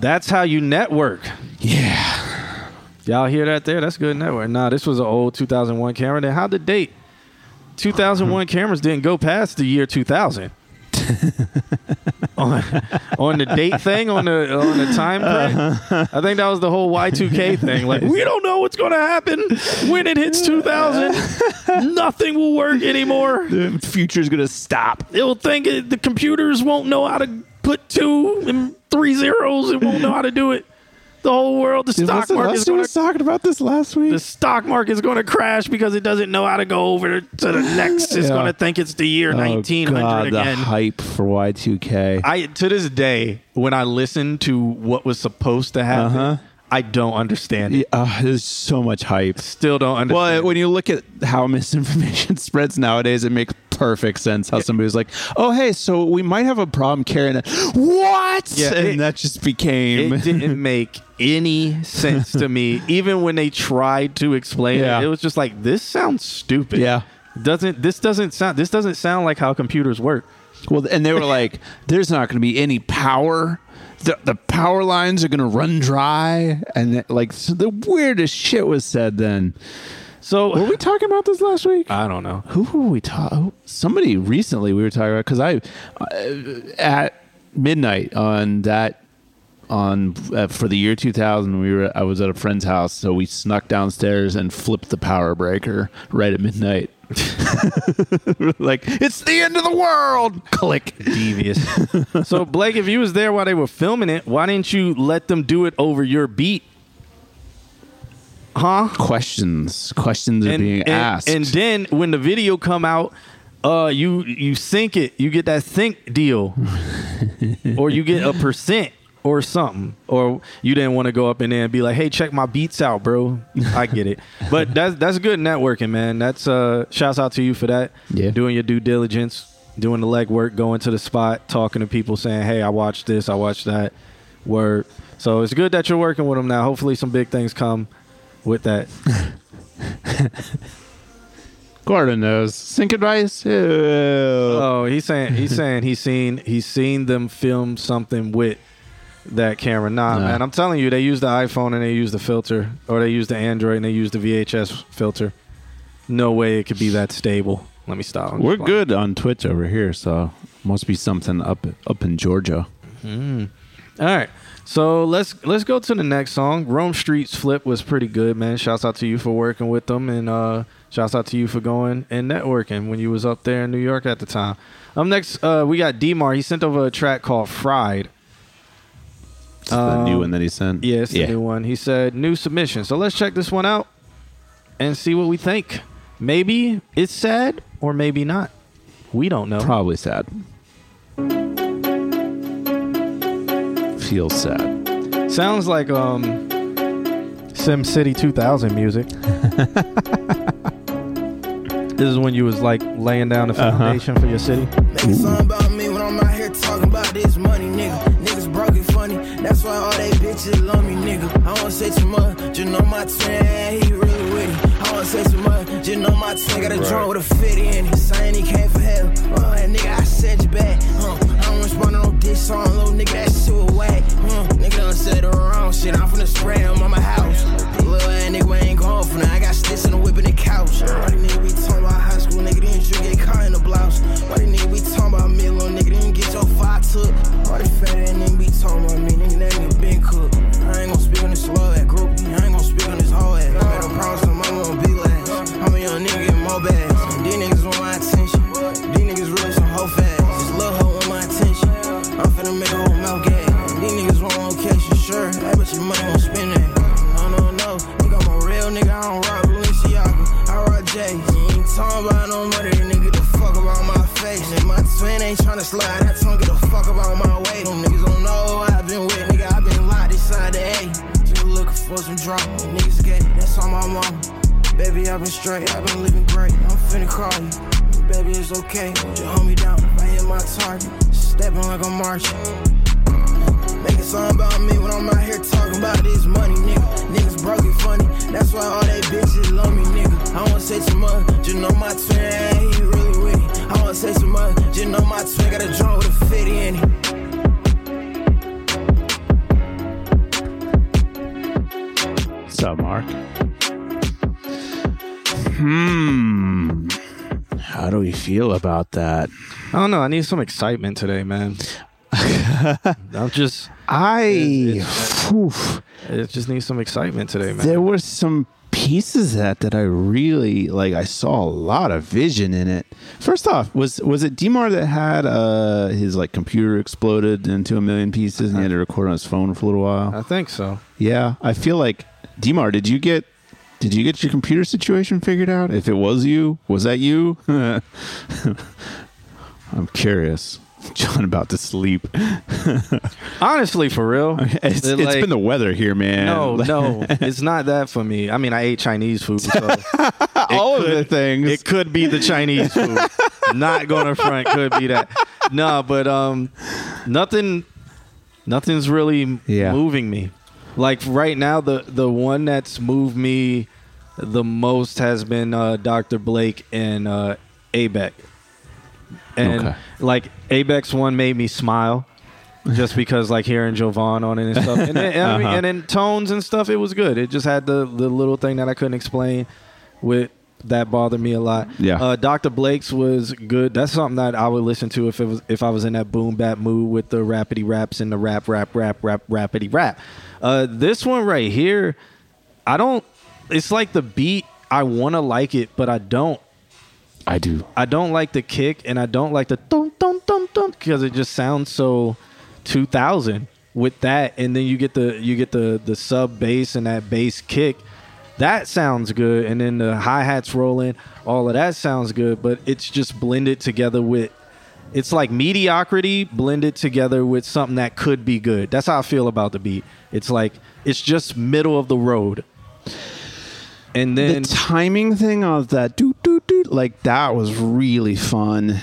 Speaker 1: That's how you network.
Speaker 3: Yeah.
Speaker 1: Y'all hear that there? That's good network. Nah, this was an old 2001 camera. Then how the date? 2001 cameras didn't go past the year 2000. on, on the date thing, on the on the time print, uh-huh. I think that was the whole Y2K thing. Like we don't know what's going to happen when it hits 2000. Nothing will work anymore.
Speaker 3: The future's gonna stop.
Speaker 1: It'll think it, the computers won't know how to put two and three zeros. and won't know how to do it. The whole world, the stock market is going to
Speaker 3: talking about this last week.
Speaker 1: the stock market is going to crash because it doesn't know how to go over to the next. It's
Speaker 3: Yeah.
Speaker 1: going to think it's the year 1900
Speaker 3: oh, God,
Speaker 1: again.
Speaker 3: The hype for Y2K.
Speaker 1: I to this day, when I listen to what was supposed to happen,
Speaker 3: Uh-huh.
Speaker 1: I don't understand it.
Speaker 3: Uh, there's so much hype.
Speaker 1: Still don't understand.
Speaker 3: Well, when you look at how misinformation spreads nowadays, it makes perfect sense how somebody was like, "Oh, hey, so we might have a problem carrying it." What?
Speaker 1: Yeah,
Speaker 3: and
Speaker 1: it-
Speaker 3: that just became.
Speaker 1: it didn't make any sense to me. Even when they tried to explain
Speaker 3: Yeah.
Speaker 1: it, it was just like this sounds stupid.
Speaker 3: Yeah.
Speaker 1: Doesn't this doesn't sound this doesn't sound like how computers work.
Speaker 3: Well, and they were like, "There's not going to be any power. The, the power lines are going to run dry." And like so the weirdest shit was said. Then
Speaker 1: So
Speaker 3: were we talking about this last week?
Speaker 1: I don't know.
Speaker 3: Who were we talking? Somebody recently we were talking about because I uh, at midnight on that on uh, for the year 2000 we were I was at a friend's house so we snuck downstairs and flipped the power breaker right at midnight. like it's the end of the world. Click.
Speaker 1: Devious. so Blake, if you was there while they were filming it, why didn't you let them do it over your beat? Huh?
Speaker 3: Questions. Questions are being
Speaker 1: and,
Speaker 3: asked.
Speaker 1: And then when the video come out, uh, you you sync it. You get that sync deal, or you get a percent or something. Or you didn't want to go up in there and be like, "Hey, check my beats out, bro." I get it, but that's that's good networking, man. That's uh, shouts out to you for that.
Speaker 3: Yeah.
Speaker 1: doing your due diligence, doing the legwork, going to the spot, talking to people, saying, "Hey, I watched this, I watched that." Word. So it's good that you're working with them now. Hopefully, some big things come with that.
Speaker 3: Gordon knows. Sync advice. Ew.
Speaker 1: Oh, he's saying he's saying he's seen he's seen them film something with that camera. Nah,
Speaker 3: Nah.
Speaker 1: man, I'm telling you, they use the iPhone and they use the filter, or they use the Android and they use the VHS filter. No way it could be that stable. Let me stop. I'm
Speaker 3: We're good on Twitch over here, so must be something up up in Georgia.
Speaker 1: All right. So let's let's go to the next song. Rome Streets Flip was pretty good, man. Shouts out to you for working with them, and uh, shouts out to you for going and networking when you was up there in New York at the time. Um, next uh, we got Demar. He sent over a track called Fried.
Speaker 3: The new one that he sent.
Speaker 1: Yeah, it's
Speaker 3: yeah.
Speaker 1: the new one. He said new submission. So let's check this one out. and see what we think. Maybe it's sad or maybe not. We don't know.
Speaker 3: Probably sad. Feels sad.
Speaker 1: Sounds like um SimCity 2000 music. this is when you was like laying down the
Speaker 3: Uh-huh.
Speaker 1: foundation for your city.
Speaker 9: That's why all they bitches love me, nigga. I won't say too much. You know my twin, he really with it. I won't say too much. You know my twin got a drum with a 50 in it. Saying he came for help. Oh, that nigga, I sent you back. Huh. Respond to no diss song, little nigga. That shit was whack. Huh. Nigga done said the wrong shit. I'm finna spray him on my house. Little ass nigga, ain't going for now. I got sticks in the whip in the couch. Why the nigga be talking about high school, nigga? Didn't you get caught in the blouse? Why the nigga be talking about me, little nigga? Didn't get your five took. Why the fat ass nigga be talking about me, nigga? That nigga been cooked. I ain't gon' speak on this slow talking about no money. Nigga, the fuck about my face. If my twin ain't tryna slide, that tongue get the fuck about my way. Them niggas don't know who I've been with. Nigga, I've been locked inside the A. Just looking for some drama. Niggas gay. That's on my mama. Baby, I've been straight. I've been living great. I'm finna call you. Baby, it's okay. Just hold me down if I hit my target. Stepping like I'm marching. Making something about me when I'm out here talking about this money, nigga. Niggas broke it funny. That's why all they bitches love me, nigga. I won't say too much. Just know my twin, he really with it. I won't say too much. Just know my twin got a drum with a 50 in it.
Speaker 3: What's up, Mark? Hmm. How do we feel about that?
Speaker 1: I don't know. I need some excitement today, man. I'm just
Speaker 3: I.
Speaker 1: It just needs some excitement today, man.
Speaker 3: there were some pieces of that that I really like. I saw a lot of vision in it. First off, was was it Demar that had uh his like computer exploded into a million pieces and he had to record on his phone for a little while?
Speaker 1: I think so.
Speaker 3: Yeah, I feel like Demar. Did you get did you get your computer situation figured out? If it was you, was that you? I'm curious. John about to sleep.
Speaker 1: Honestly, for real,
Speaker 3: It's,
Speaker 1: it,
Speaker 3: it's
Speaker 1: like-
Speaker 3: been the weather here, man.
Speaker 1: no, no, it's not that for me. I mean, I ate Chinese food, so
Speaker 3: all of the things.
Speaker 1: it could be the Chinese food. not gonna front, could be that. No, but um, nothing, nothing's really
Speaker 3: Yeah.
Speaker 1: moving me. Like right now, the the one that's moved me the most has been uh, Dr. Blake and uh, Abeck. And
Speaker 3: Okay.
Speaker 1: like Abeck's one made me smile. Just because, like hearing Jovan on it and stuff, and then, and, I mean,
Speaker 3: Uh-huh.
Speaker 1: and then tones and stuff, it was good. It just had the the little thing that I couldn't explain, with that bothered me a lot.
Speaker 3: Yeah.
Speaker 1: Uh, Dr. Blake's was good. That's something that I would listen to if it was if I was in that boom bap mood with the rapidy raps and the rap rap rap rap rapidy rap. Uh, this one right here, I don't. It's like the beat. I want to like it, but I don't.
Speaker 3: I do.
Speaker 1: I don't like the kick, and I don't like the because it just sounds so 2000 with that, and then you get the you get the the sub bass and that bass kick. That sounds good, and then the hi hats rolling. All of that sounds good, but it's just blended together with. It's like mediocrity blended together with something that could be good. That's how I feel about the beat. It's like it's just middle of the road. And then
Speaker 3: the timing thing of that doo doo doo like that was really fun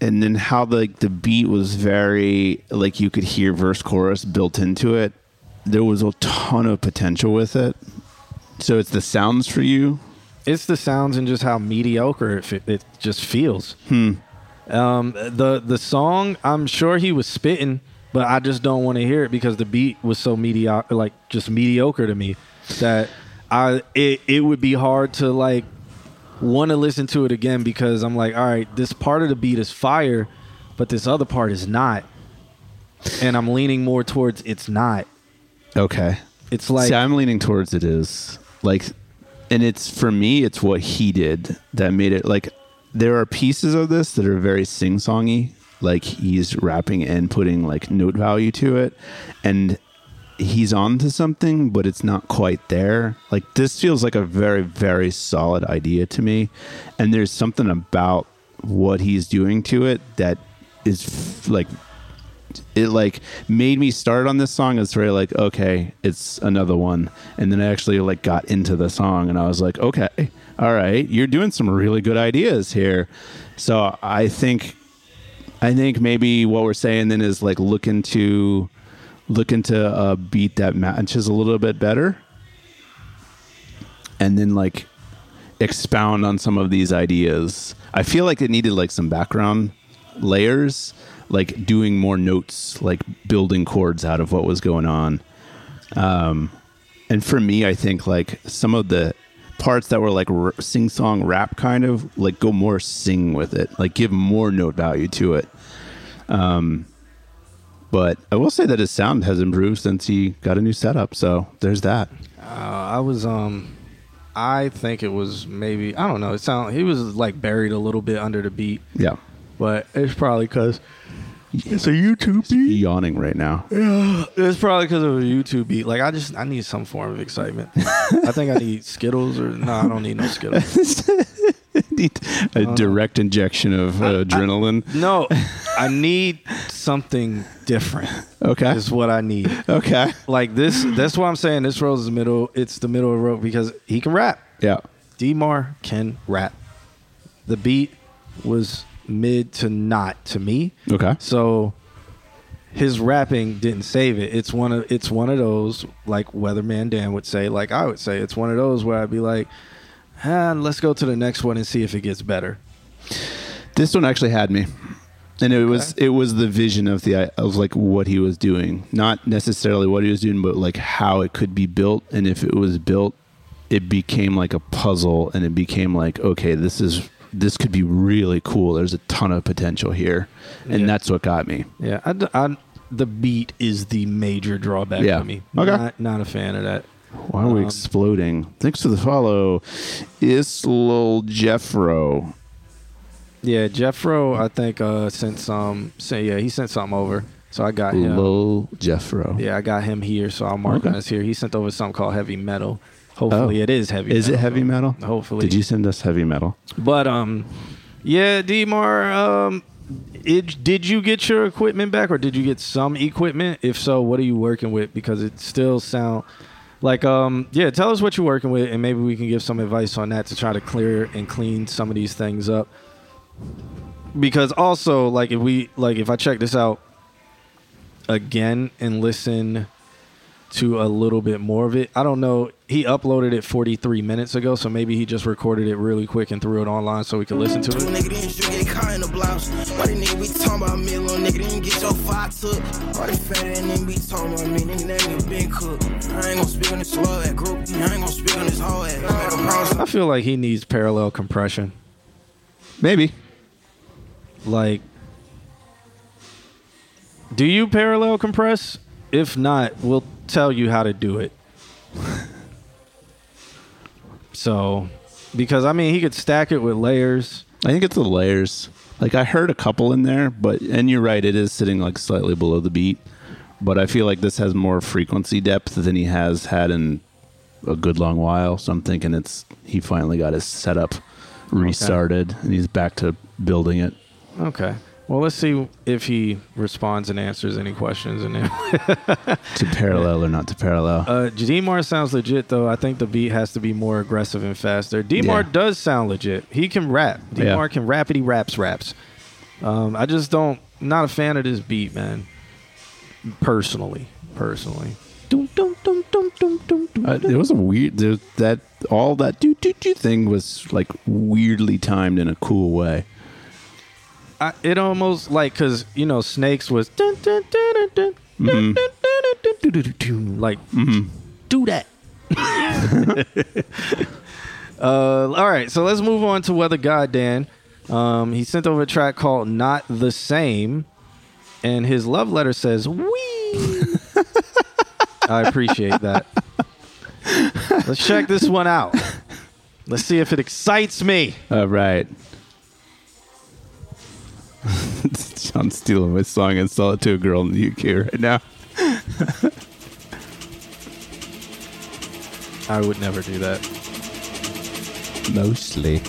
Speaker 3: and then how the the beat was very like you could hear verse chorus built into it there was a ton of potential with it so it's the sounds for you
Speaker 1: it's the sounds and just how mediocre it, fe- it just feels.
Speaker 3: Hmm.
Speaker 1: Um, the the song, I'm sure he was spitting, but I just don't want to hear it because the beat was so mediocre, like just mediocre to me, that I it it would be hard to like want to listen to it again because I'm like, all right, this part of the beat is fire, but this other part is not, and I'm leaning more towards it's not.
Speaker 3: okay
Speaker 1: It's like
Speaker 3: See, i'm leaning towards it is like and it's for me it's what he did that made it like there are pieces of this that are very sing-songy like he's rapping and putting like note value to it and he's on to something, but it's not quite there. Like this feels like a very, very solid idea to me. And there's something about what he's doing to it that is f- like it like made me start on this song it's very like okay it's another one and then i actually like got into the song and i was like okay all right you're doing some really good ideas here so i think i think maybe what we're saying then is like look into look to a beat that matches a little bit better and then like expound on some of these ideas. I feel like it needed like some background layers like doing more notes like building chords out of what was going on. Um and for me i think like some of the parts that were like r- sing song rap kind of like go more sing with it like give more note value to it. Um but i will say that his sound has improved since he got a new setup so there's that
Speaker 1: Uh, I was um, I think it was maybe I don't know. It sound he was like buried a little bit under the beat,
Speaker 3: yeah
Speaker 1: but it's probably because it's a YouTube beat.
Speaker 3: yawning right now
Speaker 1: Yeah, it's probably because of a YouTube beat. Like I just I need some form of excitement. I think I need Skittles or no, I don't need no Skittles.
Speaker 3: need a direct injection of uh, adrenaline
Speaker 1: No, I need something different.
Speaker 3: okay
Speaker 1: Is what I need.
Speaker 3: okay
Speaker 1: Like this. That's why I'm saying this rose is the middle. It's the middle of the road because he can rap.
Speaker 3: yeah
Speaker 1: Demar can rap. The beat was mid to not to me.
Speaker 3: okay
Speaker 1: So his rapping didn't save it. It's one of it's one of those like Weatherman Dan would say, like I would say, it's one of those where I'd be like, ah, let's go to the next one and see if it gets better.
Speaker 3: This one actually had me, and it was it was the vision of the of like what he was doing, not necessarily what he was doing, but like how it could be built, and if it was built, it became like a puzzle, and it became like okay, this is this could be really cool. There's a ton of potential here, and
Speaker 1: Yeah.
Speaker 3: that's what got me.
Speaker 1: Yeah, I, I- the beat is the major drawback
Speaker 3: Yeah.
Speaker 1: for me.
Speaker 3: Okay.
Speaker 1: not, not a fan of that.
Speaker 3: Why are we
Speaker 1: Um,
Speaker 3: exploding? Thanks for the follow, Islil Jeffro.
Speaker 1: Yeah, Jeffro, I think uh sent some. Say yeah, he sent something over, so I got him.
Speaker 3: Lil Jeffro.
Speaker 1: Yeah, I got him here, so I'll mark him
Speaker 3: Okay.
Speaker 1: as here. He sent over something called heavy metal. Hopefully,
Speaker 3: Oh.
Speaker 1: it is heavy.
Speaker 3: Is it heavy metal?
Speaker 1: Hopefully.
Speaker 3: Did you send us heavy metal?
Speaker 1: But um, yeah, Demar. Um, it, did you get your equipment back, or did you get some equipment? If so, what are you working with? Because it still sound like um, yeah. Tell us what you're working with, and maybe we can give some advice on that to try to clear and clean some of these things up. Because also, like if we like if I check this out again and listen to a little bit more of it. I don't know. He uploaded it 43 minutes ago, so maybe he just recorded it really quick and threw it online so we could listen to it.
Speaker 10: I
Speaker 1: feel like he needs parallel compression.
Speaker 3: Maybe.
Speaker 1: Like, do you parallel compress? If not, we'll tell you how to do it. so, because I mean, he could stack it with layers.
Speaker 3: I think it's the layers. Like I heard a couple in there, but and you're right, it is sitting like slightly below the beat. But I feel like this has more frequency depth than he has had in a good long while. So I'm thinking it's he finally got his setup restarted and he's back to building it.
Speaker 1: Okay. Well, let's see if he responds and answers any questions. And
Speaker 3: To parallel or not to parallel.
Speaker 1: uh, Demar sounds legit though. I think the beat has to be more aggressive and faster. Demar
Speaker 3: Yeah.
Speaker 1: does sound legit. He can rap.
Speaker 3: Yeah.
Speaker 1: Demar can rapidy raps raps. Um, I just don't. Not a fan of this beat, man. Personally, personally.
Speaker 3: Uh,
Speaker 1: dum.
Speaker 3: it was a weird there, that all that do do do thing was like weirdly timed in a cool way.
Speaker 1: I, it almost like because you know snakes was like do that. uh, all right, so let's move on to Weather God Dan. Um, he sent over a track called "Not the Same," and his love letter says "Wee." I appreciate that. Let's check this one out. Let's see if it excites me.
Speaker 3: All right. John stealing my song and sell it to a girl in the UK right now.
Speaker 1: I would never do that.
Speaker 3: Mostly.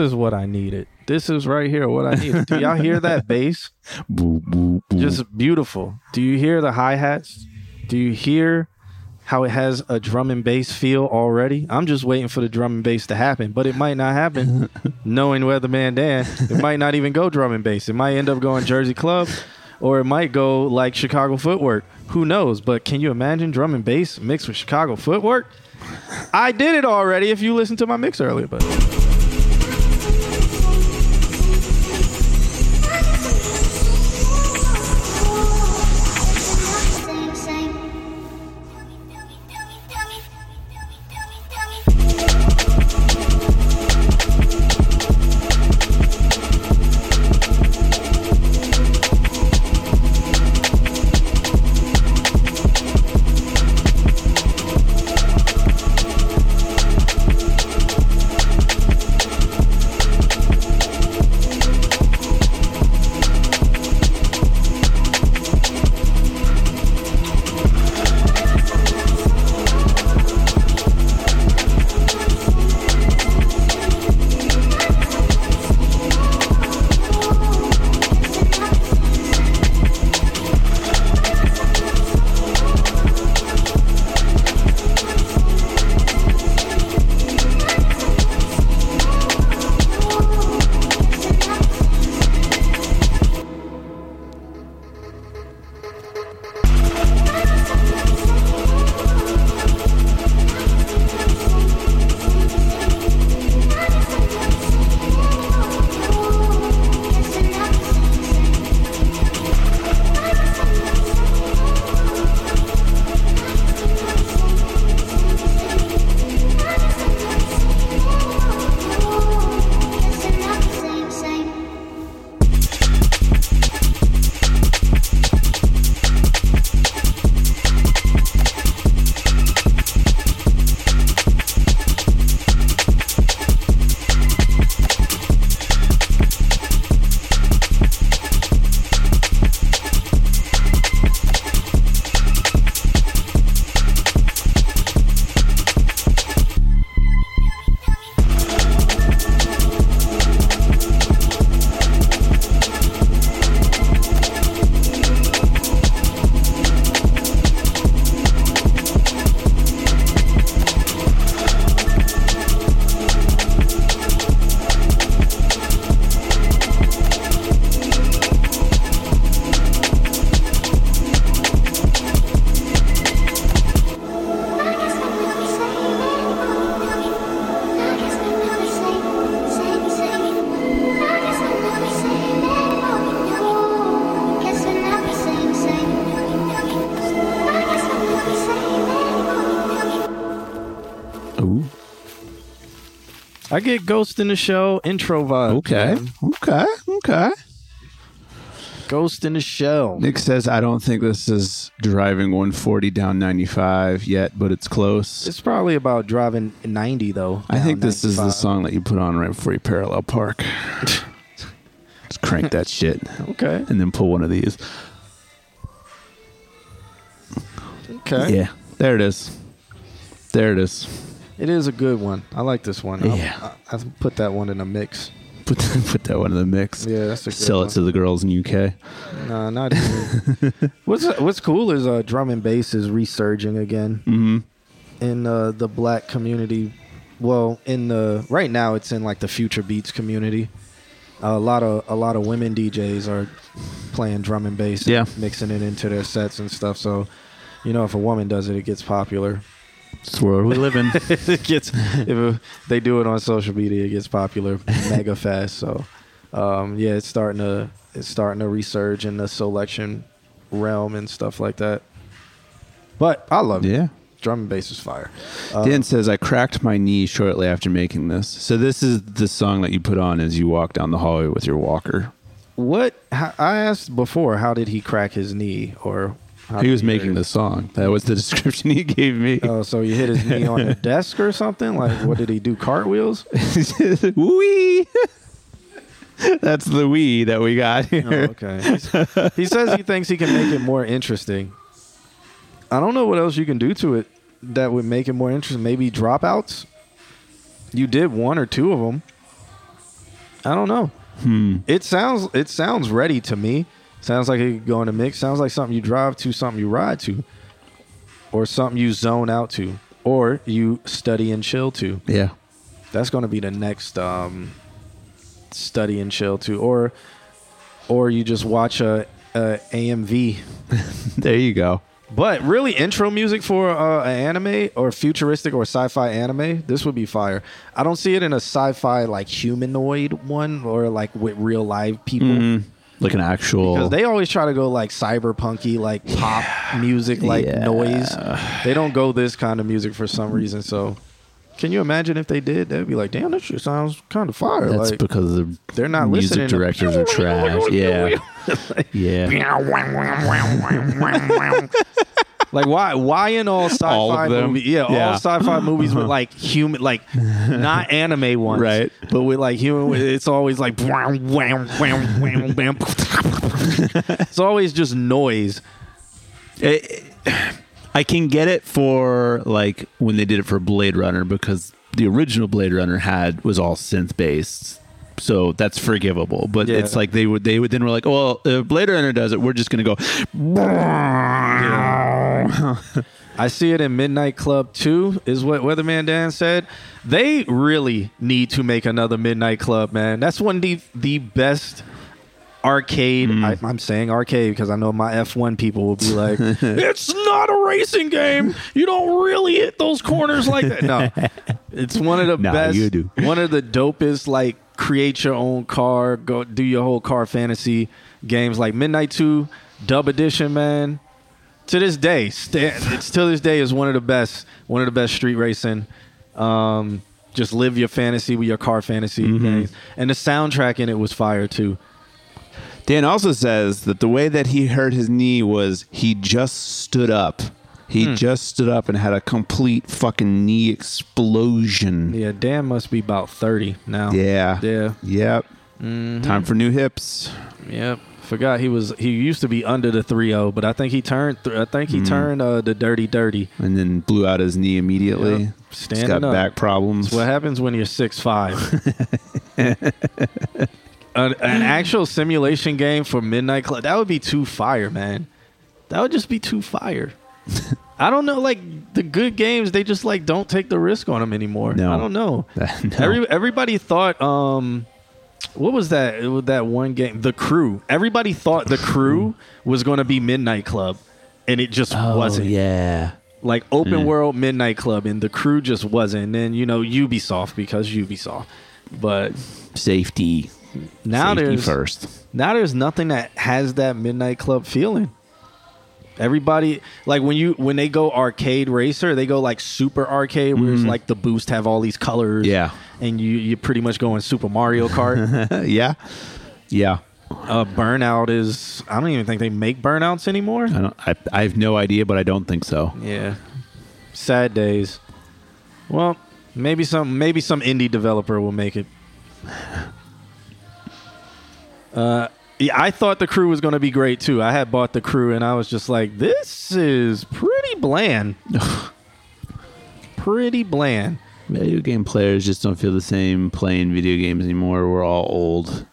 Speaker 1: Is what I needed. This is right here what I needed. Do y'all hear that bass?
Speaker 3: Boo, boo, boo.
Speaker 1: Just beautiful. Do you hear the hi hats? Do you hear how it has a drum and bass feel already? I'm just waiting for the drum and bass to happen, but it might not happen. Knowing Weatherman Dan, it might not even go drum and bass. It might end up going Jersey Club, or it might go like Chicago Footwork. Who knows? But can you imagine drum and bass mixed with Chicago Footwork? I did it already. If you listened to my mix earlier, but. I get Ghost in the Shell intro vibe.
Speaker 3: Okay. Okay. Okay.
Speaker 1: Ghost in the Shell.
Speaker 3: Nick says, I don't think this is driving 140 down 95 yet, but it's close.
Speaker 1: It's probably about driving 90 though.
Speaker 3: I think this is the song that you put on right before you parallel park. Just crank that shit.
Speaker 1: Okay.
Speaker 3: And then pull one of these.
Speaker 1: Okay.
Speaker 3: Yeah. There it is. There it is.
Speaker 1: It is a good one. I like this one. I'll-
Speaker 3: Yeah.
Speaker 1: I, I put that one in a mix.
Speaker 3: Put put that one in the mix.
Speaker 1: Yeah, that's a good
Speaker 3: Sell
Speaker 1: one.
Speaker 3: it to the girls in UK.
Speaker 1: Nah, not even. what's What's cool is uh, drum and bass is resurging again
Speaker 3: Mm-hmm.
Speaker 1: in uh, the black community. Well, in the right now, it's in like the future beats community. a lot of a lot of women DJs are playing drum and bass, and
Speaker 3: Yeah.
Speaker 1: mixing it into their sets and stuff. So, you know, if a woman does it, it gets popular.
Speaker 3: It's the world we live in.
Speaker 1: it gets if they do it on social media, it gets popular mega fast. So, um, yeah, it's starting to it's starting to resurge in the selection realm and stuff like that. But I love it.
Speaker 3: Yeah.
Speaker 1: drum and bass is fire.
Speaker 3: Dan says, I cracked my knee shortly after making this. So this is the song that you put on as you walk down the hallway with your walker.
Speaker 1: What I asked before, how did he crack his knee? Or how
Speaker 3: He was making the song. That was the description he gave me.
Speaker 1: Oh, so he hit his knee on a desk or something? Like, what did he do? Cartwheels?
Speaker 3: Wee. That's the wee that we got
Speaker 1: Oh,
Speaker 3: here.
Speaker 1: okay. He says he thinks he can make it more interesting. I don't know what else you can do to it that would make it more interesting. Maybe dropouts. You did one or two of them. I don't know.
Speaker 3: Hmm.
Speaker 1: It sounds it sounds ready to me. Sounds like it could go in a mix. Sounds like something you drive to, something you ride to, or something you zone out to, or you study and chill to.
Speaker 3: Yeah.
Speaker 1: That's going to be the next um, study and chill to, or or you just watch a, a AMV.
Speaker 3: There you go.
Speaker 1: But really, intro music for uh, an anime or futuristic or sci-fi anime, this would be fire. I don't see it in a sci-fi like humanoid one or like with real live people.
Speaker 3: Mhm. Like an actual.
Speaker 1: Because they always try to go like cyberpunky, like pop music, like
Speaker 3: Yeah.
Speaker 1: noise. They don't go this kind of music for some reason. So, can you imagine if they did? They'd be like, "Damn, that shit sounds kind of fire."
Speaker 3: That's
Speaker 1: like,
Speaker 3: because the
Speaker 1: they're not
Speaker 3: music
Speaker 1: listening to-
Speaker 3: directors are trash. Yeah. yeah.
Speaker 1: Like why? Why in all sci-fi
Speaker 3: All
Speaker 1: movies? Yeah,
Speaker 3: Yeah.
Speaker 1: all sci-fi movies with like human, like not anime ones,
Speaker 3: Right.
Speaker 1: But with like human, it's always like wham, wham, wham, wham, wham. it's always just noise.
Speaker 3: It- I can get it for like when they did it for Blade Runner because the original Blade Runner had was all synth based. So that's forgivable, but
Speaker 1: Yeah.
Speaker 3: it's like they would they would then we were like, well, if Blade Runner does it, we're just gonna go.
Speaker 1: I see it in Midnight Club 2, is what Weatherman Dan said. They really need to make another Midnight Club, man. That's one of the, the best arcade. Mm. I, I'm saying arcade because I know my F1 people will be like, it's not a racing game. You don't really hit those corners like that. No, it's one of the
Speaker 3: Nah,
Speaker 1: best.
Speaker 3: you do.
Speaker 1: One of the dopest, like, create your own car, go do your whole car fantasy games like Midnight 2, Dub Edition, man to this day, sta it's to this day is one of the best, one of the best street racing. Um, just live your fantasy with your car fantasy
Speaker 3: Mm-hmm.
Speaker 1: games, and the soundtrack in it was fire too.
Speaker 3: Dan also says that the way that he hurt his knee was he just stood up. He
Speaker 1: Hmm.
Speaker 3: just stood up and had a complete fucking knee explosion.
Speaker 1: Yeah, Dan must be about thirty now.
Speaker 3: Yeah.
Speaker 1: yeah,
Speaker 3: Yep.
Speaker 1: Mhm.
Speaker 3: Time for new hips.
Speaker 1: Yep. Forgot he was. He used to be under the 3-0, but I think he turned. Th- I think he
Speaker 3: Mhm.
Speaker 1: turned uh, the dirty dirty.
Speaker 3: And then blew out his knee immediately.
Speaker 1: Yep.
Speaker 3: He's
Speaker 1: Standing
Speaker 3: got
Speaker 1: up.
Speaker 3: back problems.
Speaker 1: That's what happens when you're six five. an, an actual simulation game for Midnight Club that would be too fire, man. That would just be too fire. I don't know, like the good games, they just like don't take the risk on them anymore.
Speaker 3: No.
Speaker 1: I don't know.
Speaker 3: No.
Speaker 1: Every, everybody thought, um, what was that? It was that one game, The Crew. Everybody thought The Crew was going to be Midnight Club, and it just wasn't
Speaker 3: Oh, yeah.
Speaker 1: like open
Speaker 3: Mm.
Speaker 1: world midnight club and the crew just wasn't and then you know ubisoft because ubisoft but
Speaker 3: Safety.
Speaker 1: now
Speaker 3: Safety
Speaker 1: there's
Speaker 3: first.
Speaker 1: now there's nothing that has that midnight club feeling everybody like when you when they go arcade racer they go like super arcade where it's
Speaker 3: Mhm.
Speaker 1: like the boost have all these colors
Speaker 3: Yeah.
Speaker 1: and you you pretty much go in super mario kart
Speaker 3: yeah. Yeah.
Speaker 1: uh burnout is i don't even think they make burnouts anymore
Speaker 3: I don't I, I have no idea, but I don't think so.
Speaker 1: Yeah. Sad days. Well, maybe some maybe some indie developer will make it. Uh yeah, I thought the crew was going to be great too. I had bought the crew and I was just like, this is pretty bland. pretty bland.
Speaker 3: Video game players just don't feel the same playing video games anymore. We're all old.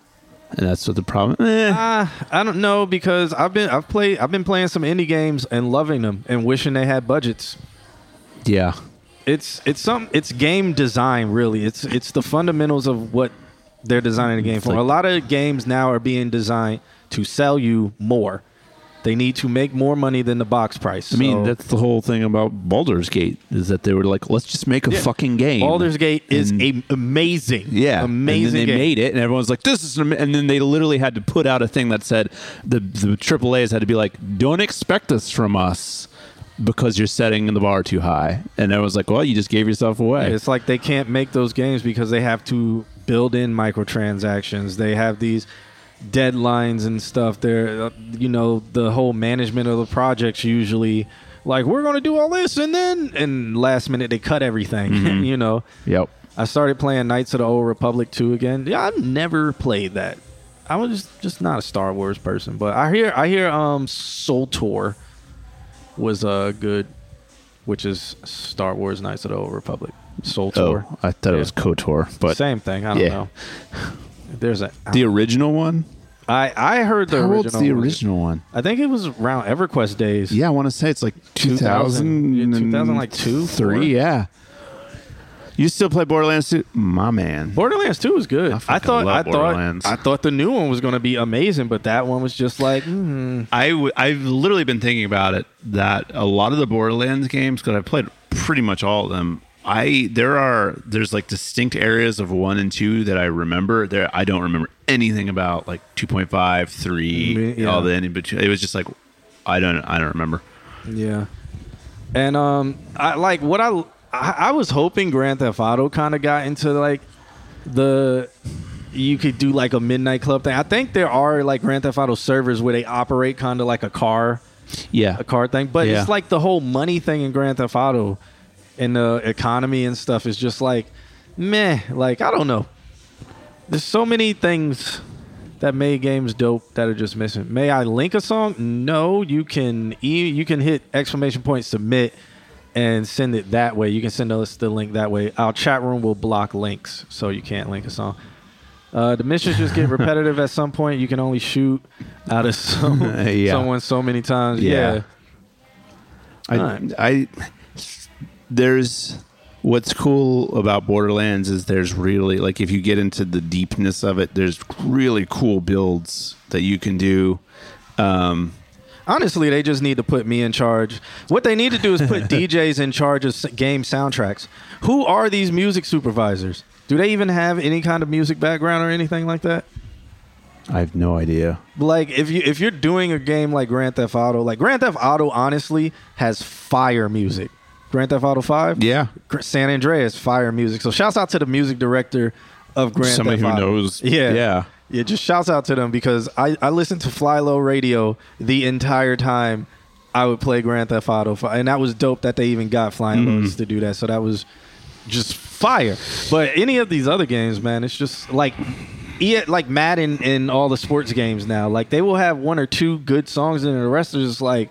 Speaker 3: And that's what the problem eh.
Speaker 1: Uh, I don't know because I've been I've played I've been playing some indie games and loving them and wishing they had budgets.
Speaker 3: Yeah.
Speaker 1: it's it's some it's game design really it's it's the fundamentals of what they're designing the game for
Speaker 3: like-
Speaker 1: a lot of games now are being designed to sell you more they need to make more money than the box price
Speaker 3: I mean,
Speaker 1: So,
Speaker 3: that's the whole thing about Baldur's Gate is that they were like, let's just make a
Speaker 1: Yeah.
Speaker 3: fucking game.
Speaker 1: Baldur's Gate is a amazing
Speaker 3: Yeah,
Speaker 1: amazing
Speaker 3: And then they
Speaker 1: game.
Speaker 3: made it, and everyone's like, "This is," an ama-" and then they literally had to put out a thing that said the the AAA's had to be like, "Don't expect this from us." because you're setting the bar too high. And I was like, well, you just gave yourself away.
Speaker 1: It's like they can't make those games because they have to build in microtransactions. They have these deadlines and stuff. They're, uh, you know, the whole management of the projects usually like we're going to do all this and then and last minute they cut everything.
Speaker 3: Mhm.
Speaker 1: you know.
Speaker 3: Yep.
Speaker 1: I started playing Knights of the Old Republic 2 again. Yeah, I've never played that. I was just, just not a Star Wars person, but I hear I hear um Soul Tour was uh good, which is Star Wars Knights of the Old Republic. Soul Tour.
Speaker 3: Oh, I thought it was KOTOR, but
Speaker 1: Same thing. I don't
Speaker 3: Yeah.
Speaker 1: know. There's a
Speaker 3: the original one.
Speaker 1: I I heard the
Speaker 3: How
Speaker 1: original.
Speaker 3: old's the
Speaker 1: one.
Speaker 3: original one?
Speaker 1: I think it was around EverQuest days.
Speaker 3: Yeah, I want to say it's like 2000,
Speaker 1: 2000, 2000 like two, four?
Speaker 3: three. Yeah. You still play Borderlands 2? My man.
Speaker 1: Borderlands 2 was good. I,
Speaker 7: fucking
Speaker 1: thought I thought I thought the new one was going to be amazing, but that one was just like mm,
Speaker 7: I w- I've literally been thinking about it that a lot of the Borderlands games because I've played pretty much all of them. I there are there's like distinct areas of one and two that I remember. There I don't remember anything about like 2.5, 3,
Speaker 1: Yeah.
Speaker 7: all the in between. It was just like I don't I don't remember.
Speaker 1: Yeah. And um I like what I I, I was hoping Grand Theft Auto kind of got into like the you could do like a midnight club thing. I think there are like Grand Theft Auto servers where they operate kind of like a car
Speaker 3: Yeah.
Speaker 1: a car thing, but
Speaker 3: Yeah.
Speaker 1: it's like the whole money thing in Grand Theft Auto and the economy and stuff is just like meh, like I don't know. There's so many things that made games dope that are just missing. May I link a song? No, you can e- you can hit exclamation point submit and send it that way. You can send us the link that way. Our chat room will block links, so you can't link a song. Uh, the missions just get repetitive at some point. You can only shoot out of some,
Speaker 3: Yeah.
Speaker 1: someone so many times.
Speaker 3: Yeah.
Speaker 1: Yeah.
Speaker 3: I,
Speaker 1: Alright.
Speaker 3: I there's what's cool about Borderlands is there's really like if you get into the deepness of it, there's really cool builds that you can do. Um,
Speaker 1: Honestly, they just need to put me in charge. What they need to do is put DJs in charge of game soundtracks. Who are these music supervisors? Do they even have any kind of music background or anything like that?
Speaker 3: I have no idea.
Speaker 1: Like if you if you're doing a game like Grand Theft Auto, like Grand Theft Auto honestly has fire music. Grand Theft Auto 5?
Speaker 3: Yeah.
Speaker 1: San Andreas fire music. So shouts out to the music director of Grand
Speaker 3: Somebody
Speaker 1: Theft
Speaker 3: who
Speaker 1: Auto.
Speaker 3: knows.
Speaker 1: Yeah.
Speaker 3: Yeah.
Speaker 1: Yeah, just shouts out to them because I, I listened to FlyLo Radio the entire time I would play Grand Theft Auto, fi- and that was dope that they even got Flying
Speaker 3: Mm-hmm.
Speaker 1: Lows to do that. So that was just fire. But any of these other games, man, it's just like yeah, like Madden and all the sports games now. Like they will have one or two good songs, and the rest is just like,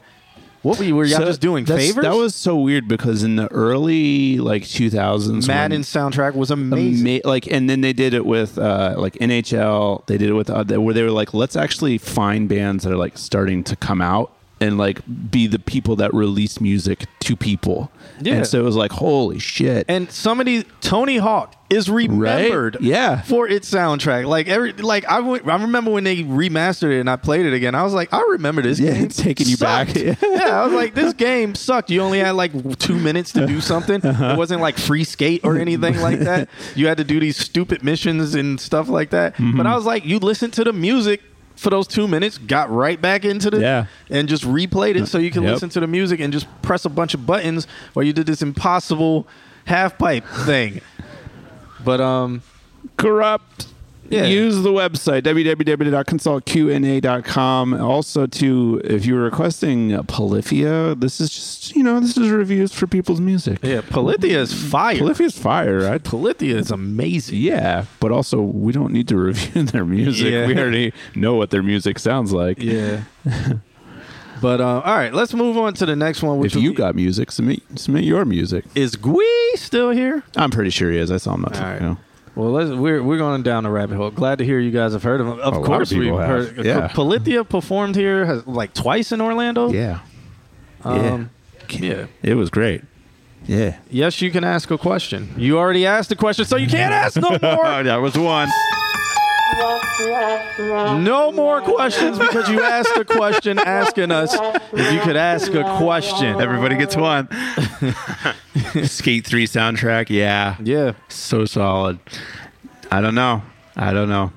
Speaker 1: what were you? Were y'all
Speaker 3: So
Speaker 1: just doing favors?
Speaker 3: That was so weird because in the early like 2000s,
Speaker 1: Madden soundtrack was amazing.
Speaker 3: Ama- like and then they did it with uh, like NHL. They did it with uh, where they were like, let's actually find bands that are like starting to come out and like be the people that release music to people.
Speaker 1: Yeah.
Speaker 3: And so it was like, holy shit.
Speaker 1: and somebody Tony Hawk is remembered
Speaker 3: Yeah.
Speaker 1: for its soundtrack. Like every like I I remember when they remastered it and I played it again. I was like, I remember this
Speaker 3: Yeah,
Speaker 1: game.
Speaker 3: it's taking you back.
Speaker 1: yeah, I was like, this game sucked. You only had like two minutes to do something.
Speaker 3: Uh-huh.
Speaker 1: It wasn't like free skate or anything like that. You had to do these stupid missions and stuff like that.
Speaker 3: Mm-hmm.
Speaker 1: But I was like, you listen to the music for those two minutes, got right back into the
Speaker 3: Yeah.
Speaker 1: and just replayed it so you can
Speaker 3: Yep.
Speaker 1: listen to the music and just press a bunch of buttons while you did this impossible half pipe thing. But um
Speaker 3: corrupt.
Speaker 1: Yeah.
Speaker 3: Use the website www.consultqna.com. Also, to if you're requesting Polyphia, this is just you know this is reviews for people's music.
Speaker 1: yeah, Polyphia is fire.
Speaker 3: is fire, right?
Speaker 1: Polyphia is amazing.
Speaker 3: Yeah, but also we don't need to review their music.
Speaker 1: Yeah.
Speaker 3: We already know what their music sounds like.
Speaker 1: Yeah. but uh, all right, let's move on to the next one. Which
Speaker 3: If you got music, submit submit your music.
Speaker 1: is Gui still here?
Speaker 3: I'm pretty sure he is. I saw him not too
Speaker 1: right.
Speaker 3: ago.
Speaker 1: Well, let's, we're we're going down the rabbit hole. Glad to hear you guys have heard of him. Of
Speaker 3: A lot of
Speaker 1: course, we've
Speaker 3: have.
Speaker 1: heard.
Speaker 3: Yeah.
Speaker 1: Polyphia performed here has, like twice in Orlando.
Speaker 3: Yeah,
Speaker 1: Um, yeah.
Speaker 3: it was great. Yeah,
Speaker 1: Yes, you can ask a question. You already asked a question, so you can't ask no more.
Speaker 7: that was one.
Speaker 1: No more questions because you asked a question asking us if you could ask a question.
Speaker 7: Everybody gets one. Skate 3 soundtrack. Yeah.
Speaker 1: Yeah.
Speaker 7: So solid. I don't know. I don't know.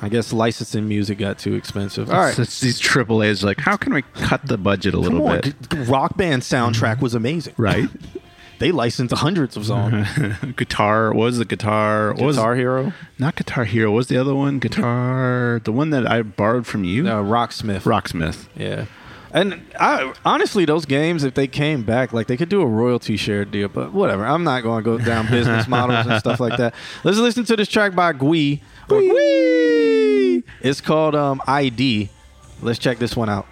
Speaker 1: I guess licensing music got too expensive. All right.
Speaker 7: It's these triple A's like, how can we cut the budget a little bit?
Speaker 1: Rock Band soundtrack was amazing.
Speaker 7: Right.
Speaker 1: They licensed hundreds of songs.
Speaker 7: guitar. What was the guitar? What was
Speaker 1: Guitar Hero,
Speaker 7: Not Guitar Hero. What was the other one? Guitar. The one that I borrowed from you.
Speaker 1: uh, Rocksmith.
Speaker 7: Rocksmith.
Speaker 1: Yeah. And I honestly, those games, if they came back, like they could do a royalty share deal, but whatever. I'm not going to go down business models and stuff like that. Let's listen to this track by Gui. Or Gui. It's called um, ID. Let's check this one out.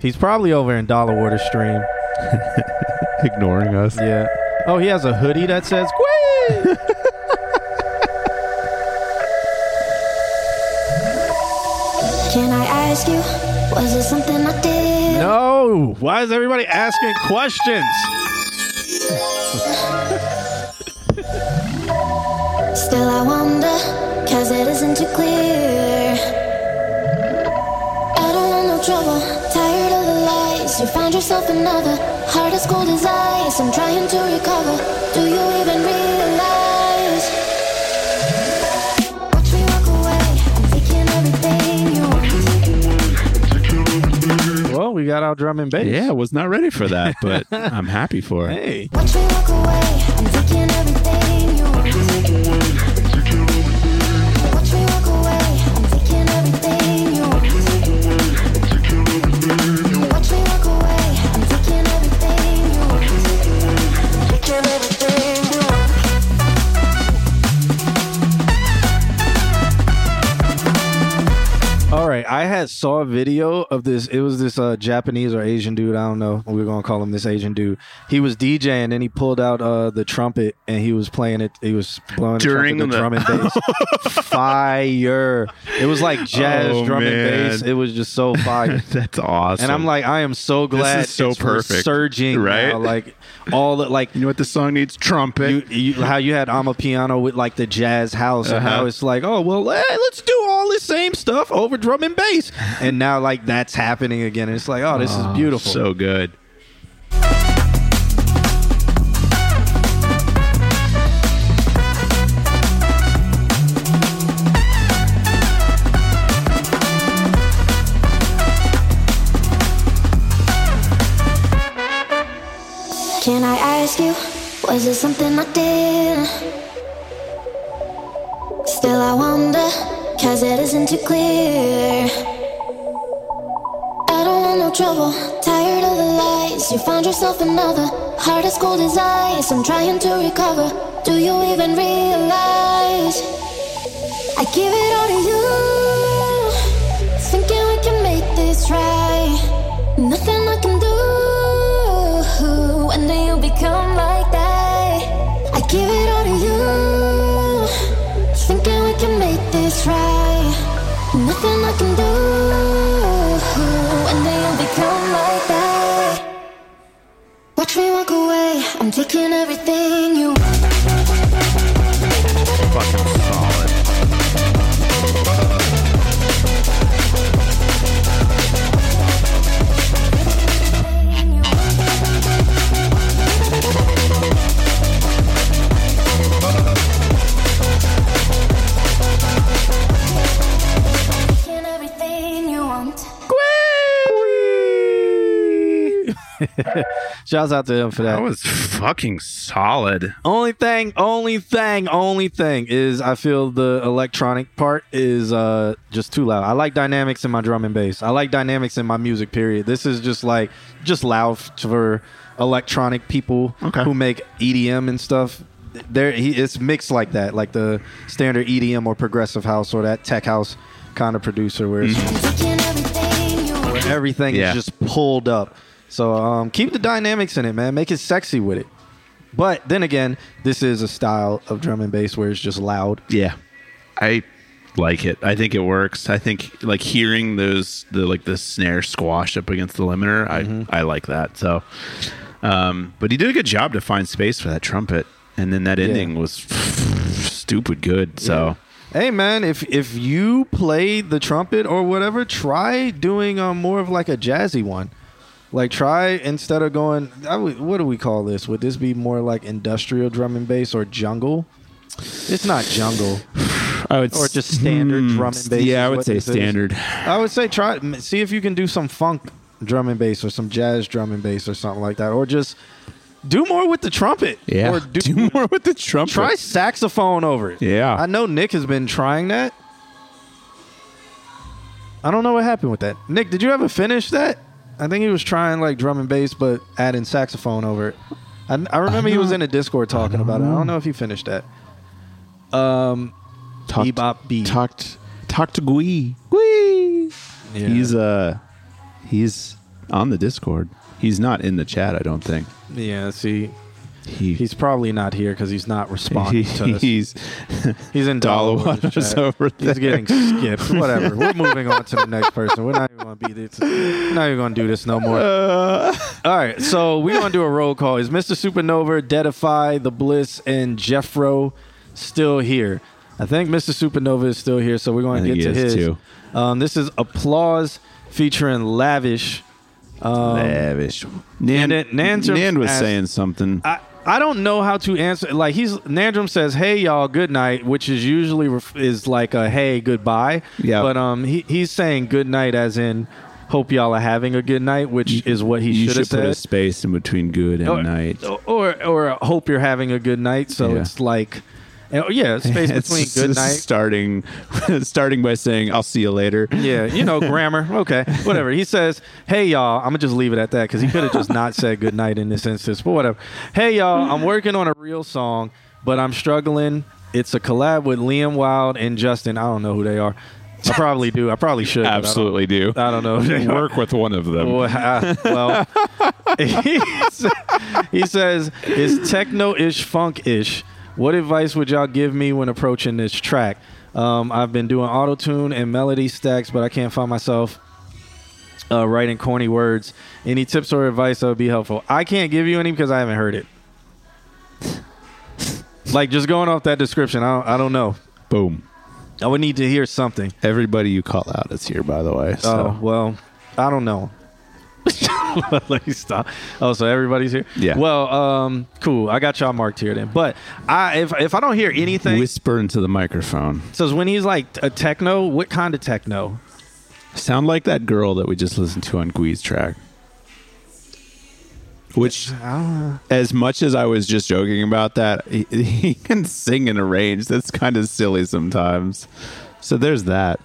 Speaker 1: He's probably over in Dollar Water Stream.
Speaker 3: Ignoring us.
Speaker 1: Yeah. Oh, he has a hoodie that says Gui.
Speaker 11: Can I ask you, was it something I did?
Speaker 1: no. Why is everybody asking questions?
Speaker 11: Still, I wonder, cause it isn't too clear. I don't want no trouble, tired of the lies. You found yourself another, heart as cold as ice. I'm trying to recover. Do you even realize? Watch me walk away, I'm taking everything you want.
Speaker 1: Well, we got our drum and bass.
Speaker 3: Yeah, I was not ready for that, but I'm happy for it.
Speaker 1: Hey.
Speaker 11: Watch me walk away, I'm taking everything
Speaker 1: I had saw a video of this. It was this uh, Japanese or Asian dude. I don't know. We're gonna call him this Asian dude. He was DJing and he pulled out uh, the trumpet and he was playing it. He was blowing
Speaker 7: During
Speaker 1: the, trumpet, the
Speaker 7: the-
Speaker 1: drum and bass. fire! It was like jazz
Speaker 7: Oh,
Speaker 1: drum and bass. It was just so fire.
Speaker 7: That's awesome.
Speaker 1: And I'm like, I am so glad
Speaker 7: is so
Speaker 1: it's
Speaker 7: perfect,
Speaker 1: surging
Speaker 7: right?
Speaker 1: now. Like all the like
Speaker 7: you know what the song needs? Trumpet.
Speaker 1: you, you, how you had Amapiano with like the jazz house, and
Speaker 7: Uh-huh.
Speaker 1: now it's like, oh well, hey, let's do all this same stuff over drum and bass, and now like that's happening again. And it's like, oh, this is oh, beautiful.
Speaker 7: so good.
Speaker 11: Can I ask you, was it something I did? Still, I wonder, cause it isn't too clear. I don't want no trouble, tired of the lies. You found yourself another, heart as cold as ice. I'm trying to recover. Do you even realize? I give it all to you, thinking we can make this right. Nothing I can do, and then you become like that. Watch me walk away, I'm taking everything you.
Speaker 7: Fucking
Speaker 11: everything you.
Speaker 1: Shouts out to him for that.
Speaker 7: That was fucking solid.
Speaker 1: only thing, only thing, only thing is I feel the electronic part is uh just too loud. I like dynamics in my drum and bass. I like dynamics in my music. Period. This is just like just loud for electronic people
Speaker 7: Okay.
Speaker 1: who make EDM and stuff. There, he, it's mixed like that, like the standard EDM or progressive house or that tech house kind of producer where it's
Speaker 11: Taking everything you want.
Speaker 1: where everything
Speaker 7: Yeah.
Speaker 1: is just pulled up. So um, keep the dynamics in it, man. Make it sexy with it. But then again, this is a style of drum and bass where it's just loud.
Speaker 7: Yeah. I like it. I think it works. I think like hearing those the like the snare squash up against the limiter, I I like that. So um but he did a good job to find space for that trumpet. And then that ending was stupid good. So
Speaker 1: Hey man, if if you play the trumpet or whatever, try doing um, more of like a jazzy one. Like try instead of going, would, what do we call this? Would this be more like industrial drum and bass or jungle? It's not jungle.
Speaker 3: I would
Speaker 1: or just standard
Speaker 3: hmm,
Speaker 1: drum and bass.
Speaker 3: Yeah, I would say
Speaker 1: this is.
Speaker 3: standard.
Speaker 1: I would say try see if you can do some funk drum and bass or some jazz drum and bass or something like that, or just do more with the trumpet.
Speaker 3: Yeah,
Speaker 1: or do,
Speaker 3: do more with the trumpet.
Speaker 1: Try saxophone over it.
Speaker 3: Yeah.
Speaker 1: I know Nick has been trying that. I don't know what happened with that. Nick, did you ever finish that? I think he was trying like drum and bass, but adding saxophone over it. I, I remember he was in a Discord talking about it. I don't know if he finished that. Um,
Speaker 3: Talk-
Speaker 1: bebop beat.
Speaker 3: Talked talk to Gui. Gui.
Speaker 1: Yeah.
Speaker 3: He's uh he's on the Discord. He's not in the chat, I don't think.
Speaker 1: Yeah, see,
Speaker 3: He,
Speaker 1: he's probably not here because he's not responding to us.
Speaker 3: he's
Speaker 1: He's in
Speaker 3: Dollarwater's
Speaker 1: chat. He's
Speaker 3: there.
Speaker 1: getting skipped. Whatever. We're moving on to the next person. We're not even going to be this. We're not even going to do this no more.
Speaker 3: Uh,
Speaker 1: All right. So we're going to do a roll call. Is Mr. Supernova, Deadify, The Bliss, and Jeffro still here? I think Mr. Supernova is still here. So we're
Speaker 3: gonna
Speaker 1: get to his. Um, this is Applause featuring Lavish. Um,
Speaker 3: lavish. Nan,
Speaker 1: then Nandrum
Speaker 3: Nan was
Speaker 1: asked-
Speaker 3: saying something.
Speaker 1: I, I don't know how to answer. Like he's Nandrum says, "Hey y'all, good night," which is usually ref- is like a "Hey, goodbye."
Speaker 3: Yeah.
Speaker 1: But um, he he's saying good night as in hope y'all are having a good night, which is what he
Speaker 3: you
Speaker 1: should have
Speaker 3: should put a
Speaker 1: said.
Speaker 3: space in between good and
Speaker 1: Or-
Speaker 3: night.
Speaker 1: Or or hope you're having a good night. So
Speaker 3: Yeah.
Speaker 1: it's like, oh, yeah, space between good night.
Speaker 3: starting starting by saying I'll see you later.
Speaker 1: Yeah, you know, grammar. Okay, whatever. He says, "Hey y'all," I'm gonna just leave it at that because he could have just not said good night in this instance. But whatever. Hey y'all, I'm working on a real song, but I'm struggling. It's a collab with Liam Wild and Justin. I don't know who they are. I probably do. I probably should. but I
Speaker 3: Absolutely do.
Speaker 1: I don't know. who they are.
Speaker 3: Work with one of them.
Speaker 1: Well, well he, sa- he says it's techno-ish, funk-ish. What advice would y'all give me when approaching this track? Um, I've been doing auto tune and melody stacks, but I can't find myself uh, writing corny words. Any tips or advice that would be helpful? I can't give you any because I haven't heard it. like just going off that description, I don't, I don't know.
Speaker 3: Boom.
Speaker 1: I would need to hear something.
Speaker 3: Everybody you call out is here, by the way. So.
Speaker 1: Oh well, I don't know. Let me stop. Oh, so everybody's here.
Speaker 3: Yeah.
Speaker 1: Well, um, cool. I got y'all marked here then. But I, if if I don't hear anything,
Speaker 3: Whisper into the microphone.
Speaker 1: so when he's like a techno, what kind of techno?
Speaker 3: Sound like that girl that we just listened to on Gui's track. Which, as much as I was just joking about that, he, he can sing and arrange. That's kind of silly sometimes. So there's that.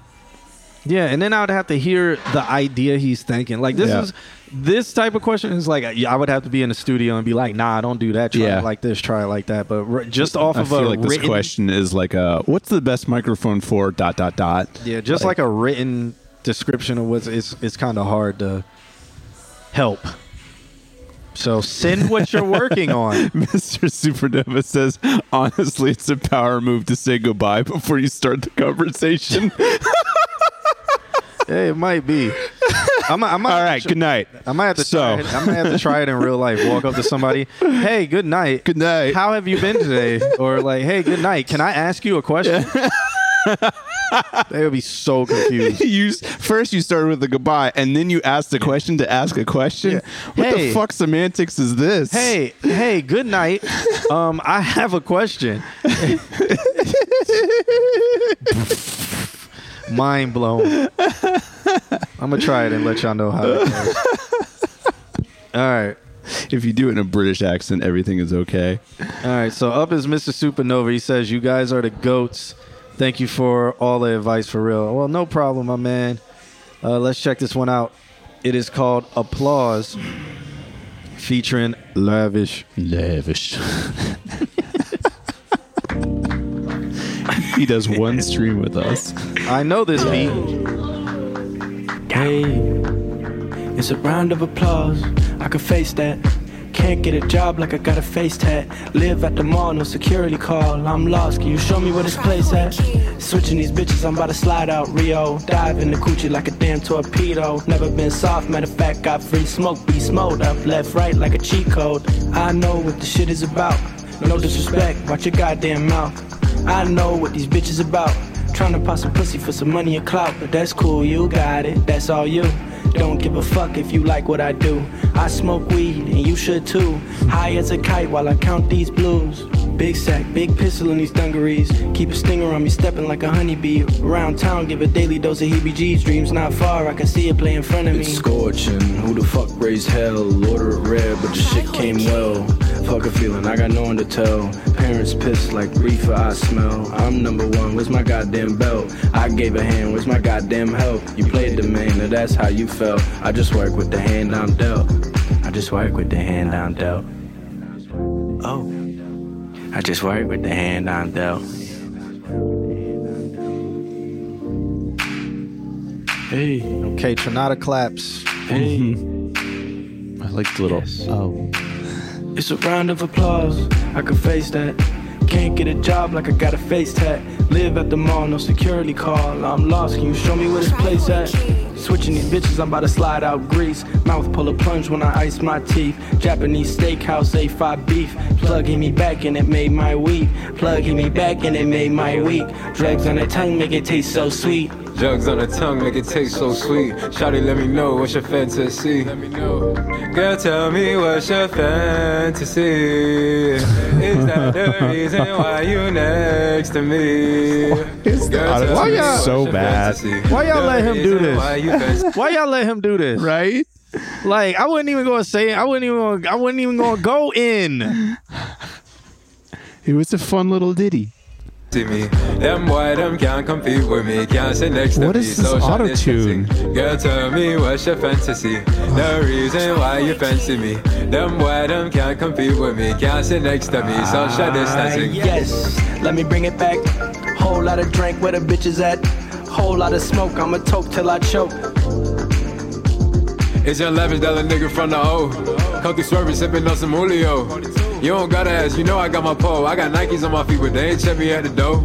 Speaker 1: Yeah, and then I would have to hear the idea he's thinking. Like this
Speaker 3: Yeah.
Speaker 1: is this type of question is like I would have to be in the studio and be like, Nah, don't do that. Try
Speaker 3: Yeah.
Speaker 1: it like this. Try it like that. But r- just off
Speaker 3: I
Speaker 1: of
Speaker 3: feel
Speaker 1: a
Speaker 3: like this question is like a what's the best microphone for dot dot dot.
Speaker 1: Yeah, just like, a written description of what's it's it's kind of hard to help. So send what you're working on.
Speaker 3: Mr. Supernova says, honestly, it's a power move to say goodbye before you start the conversation.
Speaker 1: Hey, it might be. I'm, I'm
Speaker 3: All right, good night.
Speaker 1: I might have to
Speaker 3: So-
Speaker 1: try it. I might have to try it in real life. Walk up to somebody. Hey, good night.
Speaker 3: Good night.
Speaker 1: How have you been today? Or like, hey, good night. Can I ask you a question? they would be so confused.
Speaker 3: you first you started with the goodbye, and then you asked the question to ask a question.
Speaker 1: Yeah.
Speaker 3: What
Speaker 1: Hey.
Speaker 3: the fuck semantics is this?
Speaker 1: Hey, hey, good night. Um, I have a question. Mind blown. I'm gonna try it and let y'all know how it goes. All right.
Speaker 3: if you do it in a British accent, everything is okay.
Speaker 1: All right, so up is Mr. Supernova. He says, "You guys are the goats. Thank you for all the advice for real." Well, no problem, my man. Uh, let's check this one out. It is called "Applause," featuring Lavish.
Speaker 3: Lavish. he does one stream with us.
Speaker 1: I know this beat.
Speaker 10: Hey, it's a round of applause. I can face that. Can't get a job like I got a face tat. Live at the mall, no security call. I'm lost. Can you show me where this place at? Switching these bitches, I'm about to slide out Rio. Dive in the coochie like a damn torpedo. Never been soft, matter of fact, got free smoke. Be smoked up, left, right like a cheat code. I know what the shit is about. No disrespect, watch your goddamn mouth. I know what these bitches about. Trying to pop some pussy for some money and clout, but that's cool, you got it, that's all you. Don't give a fuck if you like what I do. I smoke weed and you should too. High as a kite while I count these blues. Big sack, big pistol in these dungarees. Keep a stinger on me, stepping like a honeybee. Around town, give a daily dose of heebie-jeebies. Dreams not far, I can see it play in front of me.
Speaker 12: It's scorching. Who the fuck raised hell? Order it rare, but the shit came well. Fuck a feeling, I got no one to tell. Parents pissed like reefer I smell. I'm number one, where's my goddamn belt? I gave a hand, where's my goddamn help? You played the man, now that's how you felt. I just work with the hand I'm dealt. I just work with the hand I'm dealt. Oh. I just work with the hand I'm dealt.
Speaker 10: Hey,
Speaker 1: Okay, Tronada claps.
Speaker 10: hey.
Speaker 3: I like the little. Oh,
Speaker 10: It's a round of applause. I can face that. Can't get a job like I got a face tat. Live at the mall, no security call. I'm lost. Can you show me where this place at? Switching these bitches, I'm about to slide out grease. Mouth pull a plunge when I ice my teeth. Japanese steakhouse, A5 beef. Plug hit me back and it made my week. Plug hit me back and it made my week. Drugs on the tongue make it taste so sweet.
Speaker 5: Drugs on the tongue make it taste so sweet. Shawty, let me know what's your fantasy. Let me know. Girl, tell me what's your fantasy. Is that the reason why you next to me? Girl, tell
Speaker 1: Why y'all-
Speaker 3: so
Speaker 5: your
Speaker 3: bad.
Speaker 5: fantasy.
Speaker 1: Why y'all let him do this?
Speaker 5: Why you fancy-
Speaker 1: Why y'all let him do this?
Speaker 3: right?
Speaker 1: Like I wasn't even gonna say it. I wasn't even. Gonna, I wasn't even gonna go in.
Speaker 3: It was a fun little ditty.
Speaker 5: To me. Them boy, them can't compete with me. Can't sit next to
Speaker 3: What
Speaker 5: me.
Speaker 3: is this
Speaker 5: social
Speaker 3: auto-tune?
Speaker 5: distancing. Girl, tell me what's your fantasy? The reason why you fancy me. Them boy, them can't compete with me. Can't sit next to me. Social ah, distancing.
Speaker 10: Yes, let me bring it back. Whole lot of drink where the bitches at. Whole lot of smoke, I'ma toke till I choke.
Speaker 5: It's your lavish dollar nigga from the O. Come through swerving, sipping on some Julio. You don't gotta ask, you know I got my pole. I got Nikes on my feet, but they ain't check me at the door.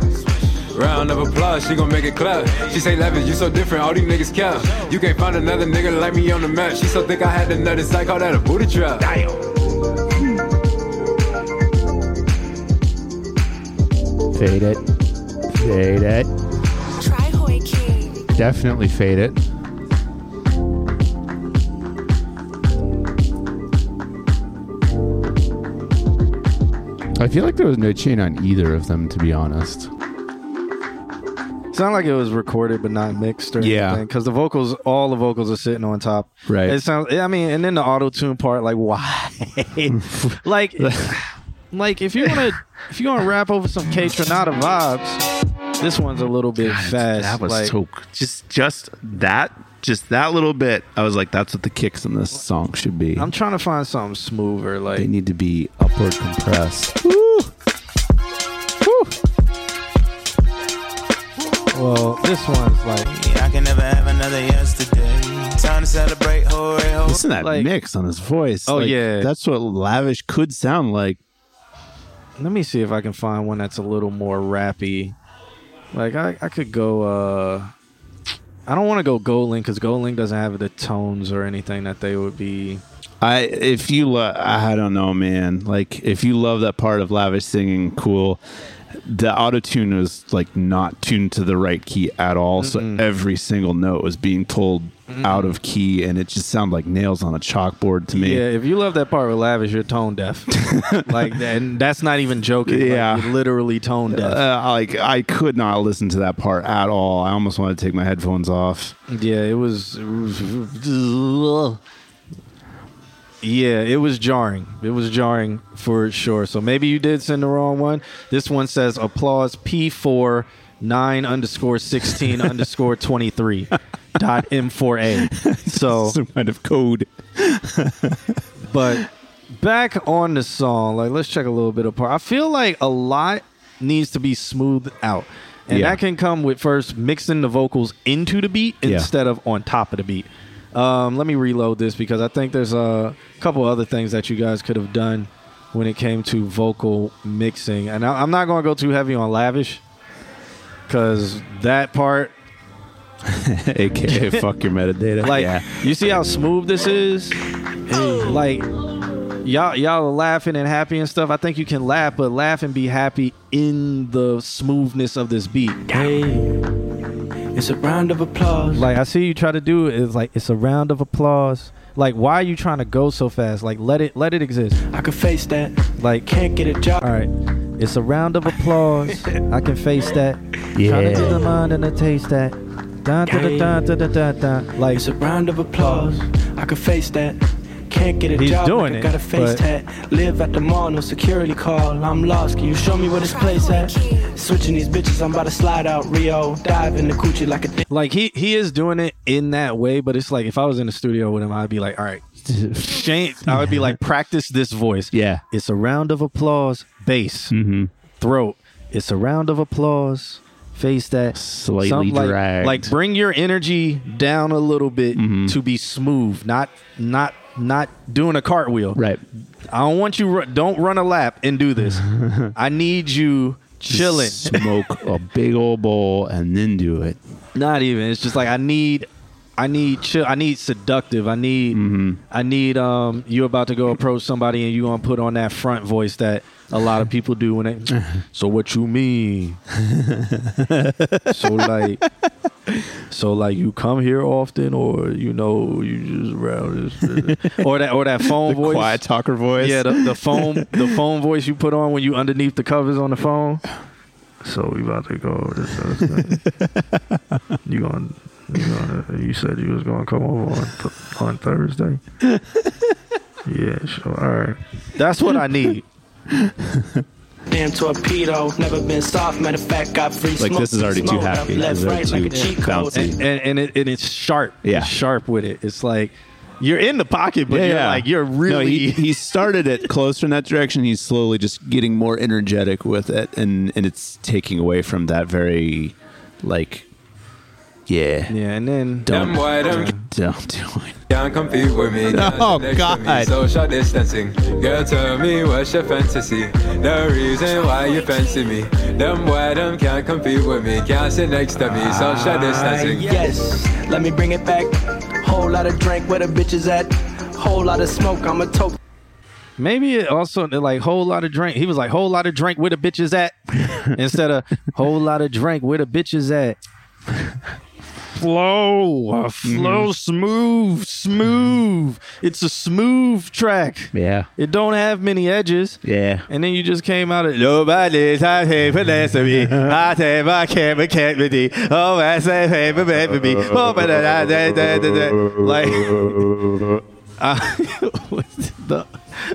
Speaker 5: Round of applause, she gon' make it clap. She say, Lavish, you so different, all these niggas cap. You can't find another nigga like me on the map. She so thick, I had to nut inside, call that a booty trap.
Speaker 3: Fade it. Fade it.
Speaker 13: Try Hoy King.
Speaker 3: Definitely fade it. I feel like there was no chain on either of them, to be honest.
Speaker 1: It's not like it was recorded but not mixed or
Speaker 3: Yeah.
Speaker 1: anything. Because the vocals, all the vocals are sitting on top.
Speaker 3: Right.
Speaker 1: It sounds. I mean, and then the auto tune part, like why? like, like if you wanna if you wanna rap over some Kaytranada vibes, this one's a little bit fast.
Speaker 7: That was
Speaker 1: like,
Speaker 7: so just just that just that little bit. I was like, that's what the
Speaker 3: Kicks in this song should be.
Speaker 1: I'm trying to find something smoother. Like
Speaker 3: they need to be upward compressed.
Speaker 1: Well, this one's like
Speaker 14: I can never have another yesterday. Time to celebrate, hooray, ho.
Speaker 3: Listen to that
Speaker 1: Like-
Speaker 3: mix on his voice.
Speaker 1: Oh,
Speaker 3: Like,
Speaker 1: yeah.
Speaker 3: that's what lavish could sound like.
Speaker 1: Let me see if I can find one that's a little more rappy. Like I, I could go. uh I don't want to go GoldLink because GoldLink doesn't have the tones or anything that they would be.
Speaker 3: I if you lo- I don't know, man. Like if you love that part of lavish singing, cool. The auto tune was like not tuned to the right key at all, so every single note was being told out of key, and it just sounded like nails on a chalkboard to me.
Speaker 1: Yeah, if you love that part with Lavish, you're tone deaf. like, and that's not even joking. Like,
Speaker 3: Yeah.
Speaker 1: you're literally tone deaf.
Speaker 3: Uh, like I could not listen to that part at all. I almost wanted to take my headphones off.
Speaker 1: Yeah, it was. It was yeah, it was jarring. It was jarring for sure. So maybe you did send the wrong one. This one says applause P4 9 underscore 16 underscore 23 dot M4A. So
Speaker 3: Some kind of code.
Speaker 1: but back on the song, like let's check a little bit apart. I feel like a lot needs to be smoothed out. And
Speaker 3: Yeah.
Speaker 1: that can come with first mixing the vocals into the beat
Speaker 3: Yeah.
Speaker 1: instead of on top of the beat. Um, let me reload this because I think there's a couple other things that you guys could have done when it came to vocal mixing. And I, I'm not going to go too heavy on lavish because that part
Speaker 3: AKA fuck your metadata.
Speaker 1: like
Speaker 3: yeah.
Speaker 1: you see how smooth this is? Like y'all y'all are laughing and happy and stuff. I think you can laugh, but laugh and be happy in the smoothness of this beat.
Speaker 10: Hey,
Speaker 12: It's a round of applause.
Speaker 1: Like I see you try to do it. It's like it's a round of applause. Like why are you trying to go so fast? Like let it let it exist.
Speaker 12: I can face that.
Speaker 1: Like
Speaker 12: Can't get a job.
Speaker 1: all right, it's a round of applause. I can face that. Yeah. Trying to
Speaker 3: Yeah.
Speaker 1: do the mind and the taste that. Dun, dun, dun, dun, dun, dun, dun, dun. Like
Speaker 12: It's a round of applause. I can face that. Can't get a
Speaker 1: He's
Speaker 12: job.
Speaker 1: doing
Speaker 12: like
Speaker 1: it,
Speaker 12: I got a face
Speaker 1: but-
Speaker 12: tat. Live at the mall, no security call. I'm lost. Can you show me where this place at? Switching these bitches, I'm about to slide out Rio. Dive in the coochie like a.
Speaker 1: like he he is doing it in that way, but it's like if I was in the studio with him, I'd be like, all right, Shane, I would be like, practice this voice.
Speaker 3: Yeah.
Speaker 1: It's a round of applause, bass,
Speaker 3: Mm-hmm.
Speaker 1: throat. It's a round of applause, face that.
Speaker 3: Slightly
Speaker 1: Something like,
Speaker 3: dragged.
Speaker 1: like bring your energy down a little bit
Speaker 3: Mm-hmm.
Speaker 1: to be smooth, not not not doing a cartwheel.
Speaker 3: Right.
Speaker 1: I don't want you. Ru- don't run a lap and do this. I need you chilling.
Speaker 3: Smoke a big old bowl and then do it.
Speaker 1: Not even. It's just like I need I need chill I need seductive. I need
Speaker 3: Mm-hmm.
Speaker 1: I need um you about to go approach somebody and you gonna put on that front voice that a lot of people do when they So what you mean? so like so like you come here often or you know you just around this or that or that phone
Speaker 3: The
Speaker 1: voice.
Speaker 3: quiet talker voice.
Speaker 1: Yeah, the, the phone the phone voice you put on when you underneath the covers on the phone. So we about to go over this. you going you gonna you said you was gonna come over on th- on Thursday. yeah, sure. All right. That's what I need.
Speaker 12: Damn torpedo, never been soft. Matter of fact, got free
Speaker 3: Like, this is already too happy.
Speaker 12: up Left, right,
Speaker 3: already
Speaker 12: like a
Speaker 3: too
Speaker 12: cheat code.
Speaker 3: bouncy.
Speaker 1: And and, and, it, and it's sharp.
Speaker 3: Yeah.
Speaker 1: It's sharp with it. It's like you're in the pocket, but you're like you're really
Speaker 3: No, he, he started it closer in that direction. He's slowly just getting more energetic with it, and and it's taking away from that very, like, yeah,
Speaker 1: yeah. And then
Speaker 3: don't
Speaker 5: Them boy, them
Speaker 3: don't do it.
Speaker 5: can't compete with me. can't
Speaker 3: Oh,
Speaker 5: sit next to me. Social distancing. Girl, tell me what's your fantasy? The reason why you fancy me. Them boy, them can't compete with me. Can't sit next to me. Social
Speaker 12: Ah,
Speaker 5: distancing.
Speaker 12: yes, let me bring it back. Whole lot of drink where the bitches at. Whole lot of smoke, I'm a toke.
Speaker 1: Maybe it also like whole lot of drink. He was like whole lot of drink where the bitches at instead of whole lot of drink where the bitches at. Flow, uh, flow, smooth, smooth. It's a smooth track.
Speaker 3: Yeah,
Speaker 1: It don't have many edges.
Speaker 3: yeah.
Speaker 1: And then you just came out of nobody's I hate for less of me. I take my camera can't me. Oh, I say hey, baby. Oh, da. Like, uh, the,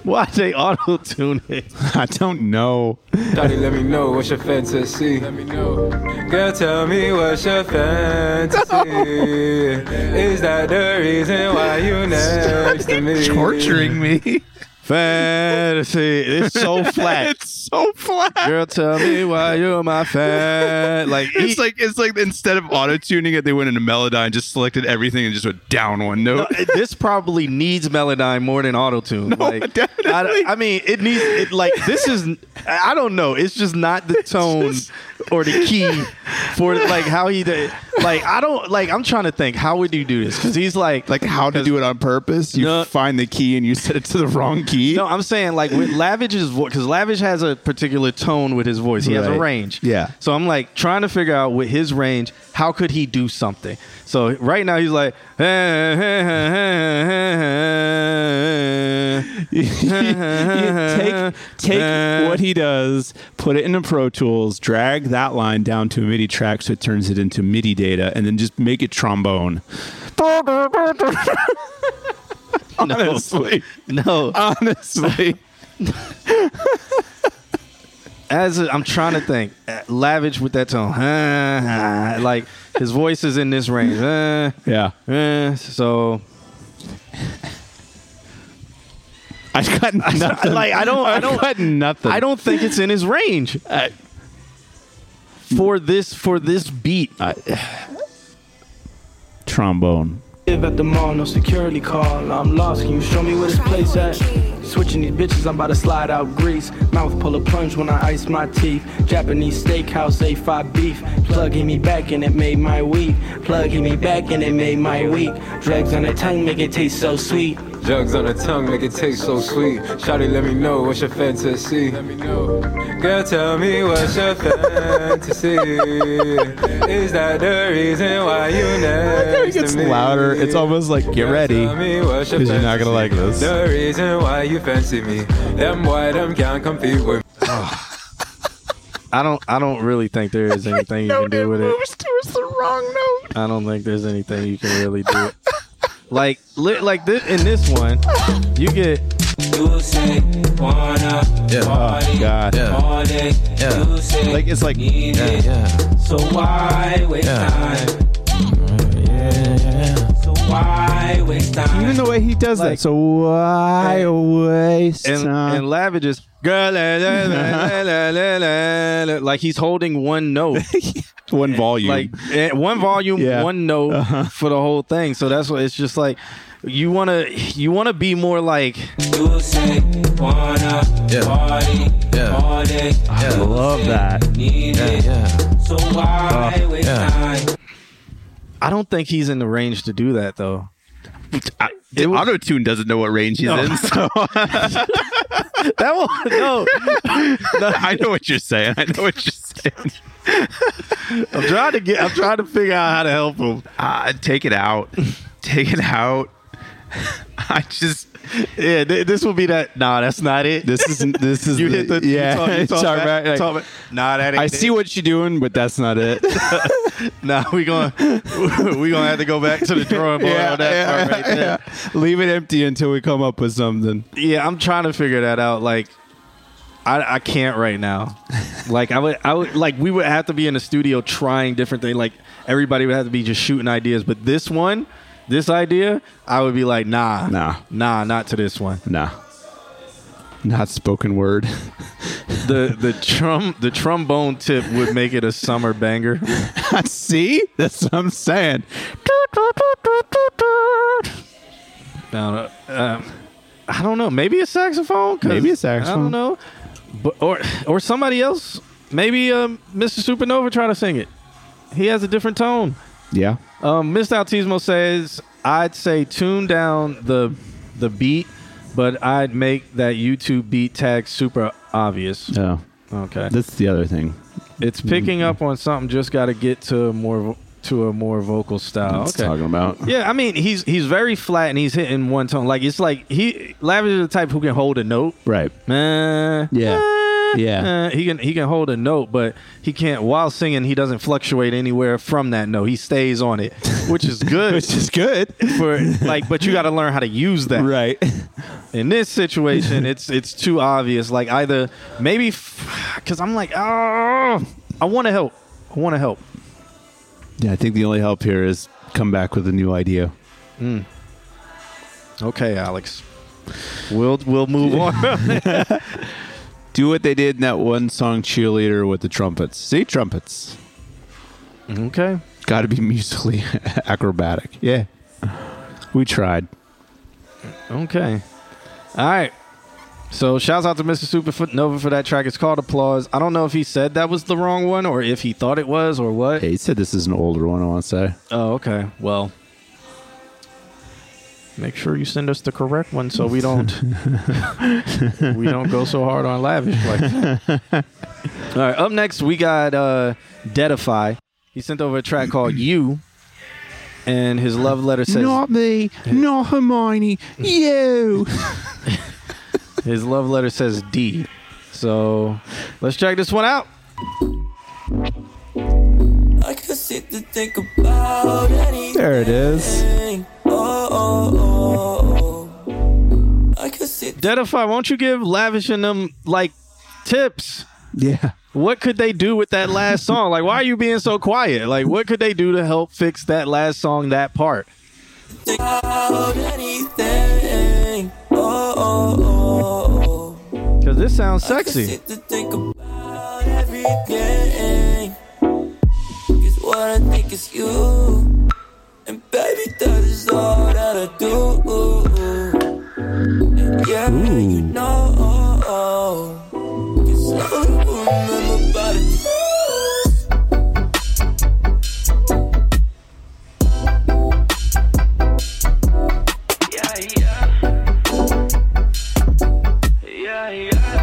Speaker 1: why they auto tune it?
Speaker 3: I don't know.
Speaker 5: Daddy, let me know what's your fantasy. Let me know. Girl, tell me what's your fantasy. Is that the reason why you next to me?
Speaker 3: Torturing me.
Speaker 1: Fantasy. It's so flat.
Speaker 3: it's so flat.
Speaker 1: Girl, tell me why you're my fan. Like,
Speaker 7: It's
Speaker 1: he-
Speaker 7: like it's like instead of auto tuning it, they went into Melodyne, just selected everything and just went down one note.
Speaker 1: No, this probably needs Melodyne more than auto tune. like, I, I mean, it needs it. Like this is, I don't know. It's just not the tone or the key for like how he did. Like I don't like. I'm trying to think. How would you do this? Because he's like,
Speaker 3: Like how to do it on purpose? You
Speaker 1: No.
Speaker 3: find the key and you set it to the wrong key.
Speaker 1: No, I'm saying like with Lavish's voice because Lavish has a particular tone with his voice. He has a
Speaker 3: Right.
Speaker 1: range.
Speaker 3: Yeah.
Speaker 1: So I'm like trying to figure out with his range, how could he do something? So right now he's like,
Speaker 3: take take what he does, put it into Pro Tools, drag that line down to a MIDI track so it turns it into MIDI data, and then just make it trombone. Honestly,
Speaker 1: no.
Speaker 3: honestly,
Speaker 1: as i I'm trying to think, lavish with that tone, like his voice is in this range.
Speaker 3: Yeah.
Speaker 1: so
Speaker 3: I got nothing.
Speaker 1: like, I don't- I
Speaker 3: I
Speaker 1: don't-
Speaker 3: got nothing.
Speaker 1: I don't think it's in his range for this for this beat.
Speaker 3: trombone.
Speaker 12: Live at the mall, no security call. I'm lost. Can you show me where this place at? Switching these bitches, I'm about to slide out grease. Mouth pull a plunge when I ice my teeth. Japanese steakhouse, A5 beef. Plug hit me back and it made my week. Plug hit me back and it made my week. Drugs on the tongue make it taste so sweet.
Speaker 5: Jugs on the tongue make it taste so sweet. Shawty, let me know what's your fantasy. Girl, tell me what's your fantasy. Is that the reason why you next
Speaker 3: It gets
Speaker 5: to me?
Speaker 3: louder. It's almost like get ready
Speaker 5: Tell me what's your
Speaker 3: because you're not gonna like this.
Speaker 5: The reason why you fancy me. Them boy, them can't compete with me.
Speaker 1: I don't. I don't really think there is anything you can do with it.
Speaker 3: towards the wrong note.
Speaker 1: I don't think there's anything you can really do. like, li- like this, in this one, you get.
Speaker 6: You say wanna
Speaker 3: Oh God.
Speaker 6: all day. You say
Speaker 3: Like it's like
Speaker 6: need it. So why waste time? Yeah, yeah. So why waste time?
Speaker 3: even the way he does that. So why waste
Speaker 1: And,
Speaker 3: time?
Speaker 1: and Lavish is girl, la, la, la, like he's holding one note,
Speaker 3: one volume.
Speaker 1: like eh, one volume,
Speaker 3: Yeah.
Speaker 1: one note
Speaker 3: Uh-huh.
Speaker 1: for the whole thing. So that's what it's just like. You wanna, you wanna be more like.
Speaker 6: You say wanna party all day.
Speaker 3: I love that.
Speaker 6: Need it. So why waste time?
Speaker 1: I don't think he's in the range to do that though.
Speaker 7: I, Auto Tune doesn't know what range he's
Speaker 1: No.
Speaker 7: in, so
Speaker 1: That one, no.
Speaker 7: I know what you're saying. I know what you're saying.
Speaker 1: I'm trying to get. I'm trying to figure out how to help him.
Speaker 7: Uh, take it out. Take it out. I just
Speaker 1: Yeah, th- this will be that. Nah, that's not it.
Speaker 3: This isn't. This is
Speaker 1: you hit the.
Speaker 3: yeah.
Speaker 1: You talk, you talk
Speaker 3: Talk
Speaker 1: back-
Speaker 3: back, like,
Speaker 1: talk back. Nah, that ain't.
Speaker 3: I
Speaker 1: it.
Speaker 3: see what you're doing, but that's not it.
Speaker 1: Nah, we gonna we gonna have to go back to the drawing board on that part right there.
Speaker 3: yeah. Leave it empty until we come up with something.
Speaker 1: Yeah, I'm trying to figure that out. Like, I I can't right now. like I would I would like we would have to be in the studio trying different things. Like everybody would have to be just shooting ideas. But this one, this idea, I would be like, nah,
Speaker 3: Nah.
Speaker 1: nah, not to this one.
Speaker 3: Nah. Not spoken word.
Speaker 1: The the trum the trombone tip would make it a summer banger.
Speaker 3: I see? That's what I'm saying.
Speaker 1: Now, um, I don't know. Maybe a saxophone. 'Cause
Speaker 3: Maybe a
Speaker 1: I
Speaker 3: saxophone.
Speaker 1: I don't know. But or or somebody else. Maybe um, Mr. Supernova try to sing it. He has a different tone.
Speaker 3: Yeah.
Speaker 1: Um, Mr. Altismo says I'd say tune down the the beat, but I'd make that YouTube beat tag super obvious.
Speaker 3: No.
Speaker 1: Okay.
Speaker 3: That's the other thing.
Speaker 1: It's picking up on something. Just got to get to a more to a more vocal style.
Speaker 3: That's
Speaker 1: okay.
Speaker 3: talking about.
Speaker 1: Yeah, I mean he's he's very flat and he's hitting one tone. Like it's like he Lavish is the type who can hold a note.
Speaker 3: Right.
Speaker 1: Uh,
Speaker 3: Yeah.
Speaker 1: uh,
Speaker 3: Yeah.
Speaker 1: uh, he can he can hold a note, but he can't while singing. He doesn't fluctuate anywhere from that note. He stays on it, which is good.
Speaker 3: Which is good.
Speaker 1: for like, but you got to learn how to use that.
Speaker 3: Right.
Speaker 1: In this situation, it's it's too obvious. Like either maybe because I'm like, oh, I want to help. I want to help.
Speaker 3: Yeah, I think the only help here is come back with a new idea.
Speaker 1: Okay, Alex. We'll we'll move on.
Speaker 3: Do what they did in that one song cheerleader with the trumpets. See trumpets.
Speaker 1: okay.
Speaker 3: Got to be musically acrobatic. Yeah. We tried.
Speaker 1: Okay. All right. So shouts out to Mr. Supernova for that track. It's called Applause. I don't know if he said that was the wrong one or if he thought it was or what.
Speaker 3: Hey, he said this is an older one, I want to say.
Speaker 1: Oh, okay. Well, make sure you send us the correct one so we don't we don't go so hard on lavish like that. All right. Up next, we got uh, Deadify. He sent over a track called "You," and his love letter says
Speaker 3: not me, not Hermione, you.
Speaker 1: his love letter says D. So let's check this one out.
Speaker 6: I could sit to think about anything.
Speaker 3: There it is.
Speaker 6: Oh, oh, oh, oh. I could sit.
Speaker 1: Deadify, won't you give Lavish and them like tips?
Speaker 3: Yeah.
Speaker 1: What could they do with that last song? Like, why are you being so quiet? Like, what could they do to help fix that last song, that part?
Speaker 6: think about anything. Oh, oh, oh,
Speaker 1: Because this sounds
Speaker 6: oh. I could
Speaker 1: sexy
Speaker 6: what I think is you. And baby, that is all that I do. And yeah, Ooh. you know. Cause I remember about it. yeah, yeah.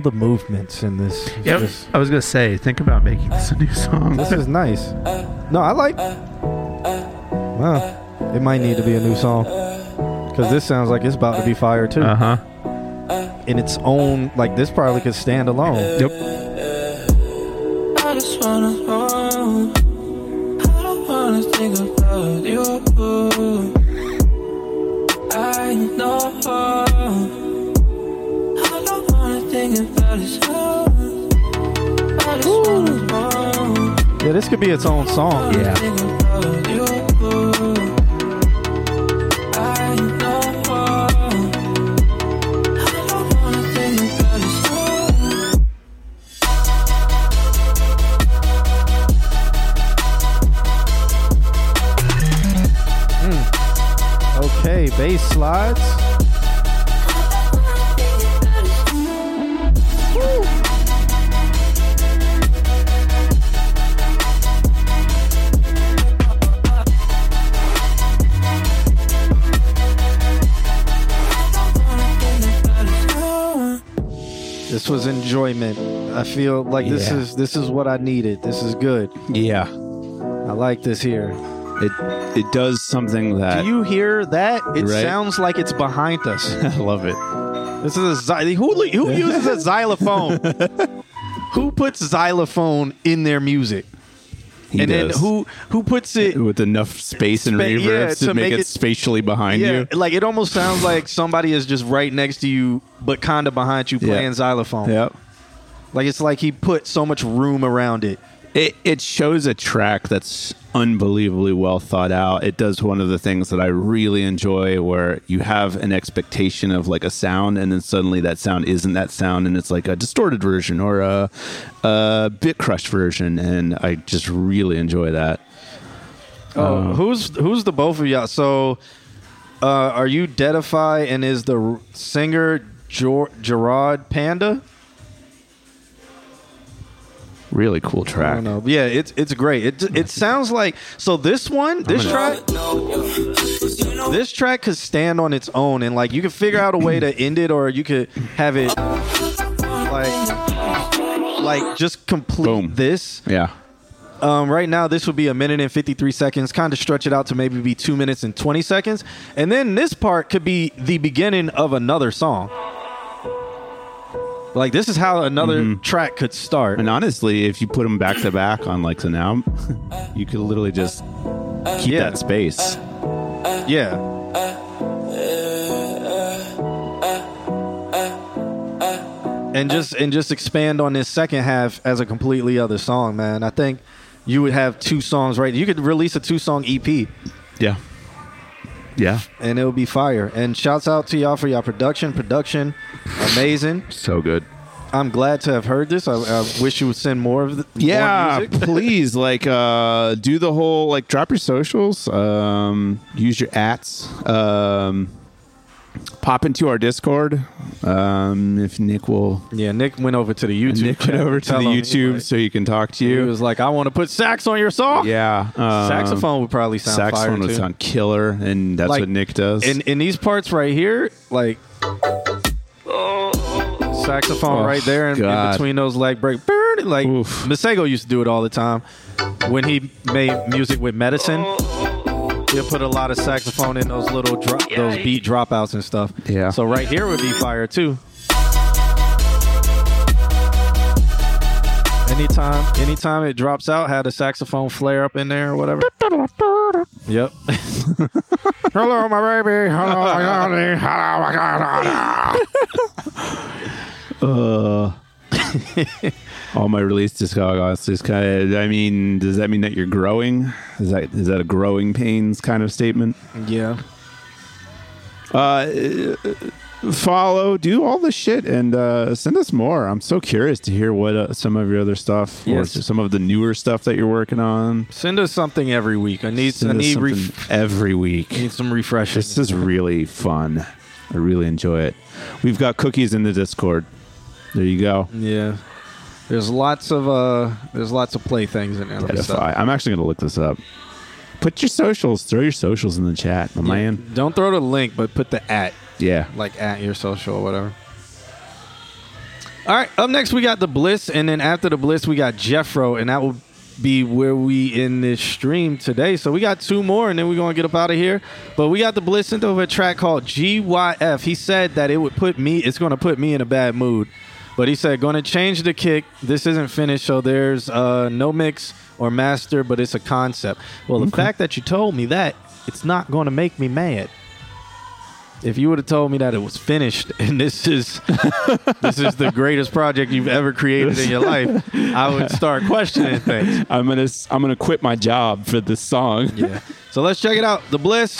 Speaker 1: All the movements in this.
Speaker 7: Yep.
Speaker 1: just-
Speaker 7: I was gonna say, think about making this a new song.
Speaker 1: this is nice. No, I like. Well, it might need to be a new song because this sounds like it's about to be fire too.
Speaker 7: Uh huh.
Speaker 1: In its own, like this probably could stand alone.
Speaker 7: Yep.
Speaker 15: I just wanna hold. I don't wanna think about you. I know.
Speaker 1: Yeah, this could be its own song.
Speaker 7: Yeah.
Speaker 1: Hmm. bass about was enjoyment. I feel like this
Speaker 3: Yeah.
Speaker 1: is this is what I needed. This is good.
Speaker 3: Yeah.
Speaker 1: I like this here.
Speaker 3: It it does something that
Speaker 1: Do you hear that? It
Speaker 3: Right.
Speaker 1: sounds like it's behind us.
Speaker 3: I love it.
Speaker 1: This is a xy- who who uses a xylophone? who puts xylophone in their music?
Speaker 3: He
Speaker 1: and
Speaker 3: does.
Speaker 1: then who who puts it?
Speaker 3: with enough space and
Speaker 1: Spa-
Speaker 3: reverb
Speaker 1: yeah,
Speaker 3: to,
Speaker 1: to
Speaker 3: make,
Speaker 1: make
Speaker 3: it,
Speaker 1: it-
Speaker 3: spatially behind
Speaker 1: Yeah,
Speaker 3: you.
Speaker 1: like it almost sounds like somebody is just right next to you, but kind of behind you
Speaker 3: Yeah.
Speaker 1: playing xylophone.
Speaker 3: Yep.
Speaker 1: Like it's like he put so much room around it.
Speaker 3: It it shows a track that's unbelievably well thought out. It does one of the things that I really enjoy where you have an expectation of like a sound and then suddenly that sound isn't that sound and it's like a distorted version or a, a bit crushed version and I just really enjoy that.
Speaker 1: Oh,
Speaker 3: Uh,
Speaker 1: who's who's the both of y'all? So, uh, are you Deadify and is the r- singer Ger- Gerard Panda?
Speaker 3: Really cool
Speaker 1: I
Speaker 3: track.
Speaker 1: don't know. Yeah, it's it's great. It it sounds like so. This one, this track, this track could stand on its own, and like you could figure out a way to end it, or you could have it like like just complete
Speaker 3: Boom.
Speaker 1: this.
Speaker 3: Yeah.
Speaker 1: Um, right now, this would be a minute and 53 seconds. Kind of stretch it out to maybe be two minutes and 20 seconds. And then this part could be the beginning of another song. Like, this is how another mm-hmm. track could start.
Speaker 3: And honestly, if you put them back to back on like an now, you could literally just keep
Speaker 1: Yeah.
Speaker 3: that space.
Speaker 1: Yeah. And just and just expand on this second half as a completely other song, man. I think you would have two songs right. You could release a two song EP.
Speaker 3: Yeah. Yeah.
Speaker 1: and it will be fire. And shouts out to y'all for y'all production. Production, amazing.
Speaker 3: So good.
Speaker 1: I'm glad to have heard this. I, I wish you would send more of the
Speaker 3: Yeah,
Speaker 1: more music.
Speaker 3: please like uh do the whole like drop your socials, um use your ats, um pop into our Discord. Um if Nick will
Speaker 1: yeah, Nick went over to the YouTube.
Speaker 3: Nick went over to the YouTube so you can talk to you.
Speaker 1: He was like, "I want to put sax on your song."
Speaker 3: yeah. um,
Speaker 1: Saxophone would probably sound
Speaker 3: saxophone
Speaker 1: fire
Speaker 3: would
Speaker 1: too.
Speaker 3: sound killer and that's
Speaker 1: Like,
Speaker 3: what Nick does.
Speaker 1: in in these parts right here, like saxophone
Speaker 3: Oh,
Speaker 1: right there in, in between those leg break. Burn, like Masego used to do it all the time when he made music with Medasin. He'll put a lot of saxophone in those little drop, those beat dropouts and stuff.
Speaker 3: Yeah.
Speaker 1: So right here would be fire too. Anytime, anytime it drops out, had a saxophone flare up in there or whatever. Yep. Hello, my baby. Hello, my darling. Hello, my
Speaker 3: Uh, all my release discogs is kind of. I mean, does that mean that you're growing? Is that is that a growing pains kind of statement?
Speaker 1: Yeah.
Speaker 3: Uh, follow, do all the shit, and uh, send us more. I'm so curious to hear what uh, some of your other stuff,
Speaker 1: Yes.
Speaker 3: or some of the newer stuff that you're working on.
Speaker 1: Send us something every week. I need,
Speaker 3: Send
Speaker 1: I need,
Speaker 3: something
Speaker 1: ref-
Speaker 3: every week.
Speaker 1: I need some refreshing.
Speaker 3: This is really fun. I really enjoy it. We've got cookies in the Discord. There you go.
Speaker 1: Yeah. There's lots of uh there's lots of playthings in.
Speaker 3: Edify. I'm actually going to look this up. Put your socials. Throw your socials in the chat, my man.
Speaker 1: Don't throw the link, but put the at.
Speaker 3: Yeah.
Speaker 1: Like at your social or whatever. All right, up next we got the Bliss, and then after the Bliss we got Jeffro, and that will be where we in this stream today. So we got two more, and then we're gonna get up out of here. But we got the Bliss sent over a track called GYF. He said that it would put me, it's gonna put me in a bad mood. But he said, gonna change the kick. This isn't finished, so there's uh, no mix or master, but it's a concept. Well, the fact that you told me that, it's not gonna make me mad. If you would have told me that it was finished and this is this is the greatest project you've ever created in your life, I would start questioning things.
Speaker 3: I'm gonna I'm gonna quit my job for this song.
Speaker 1: Yeah. So let's check it out. The Bliss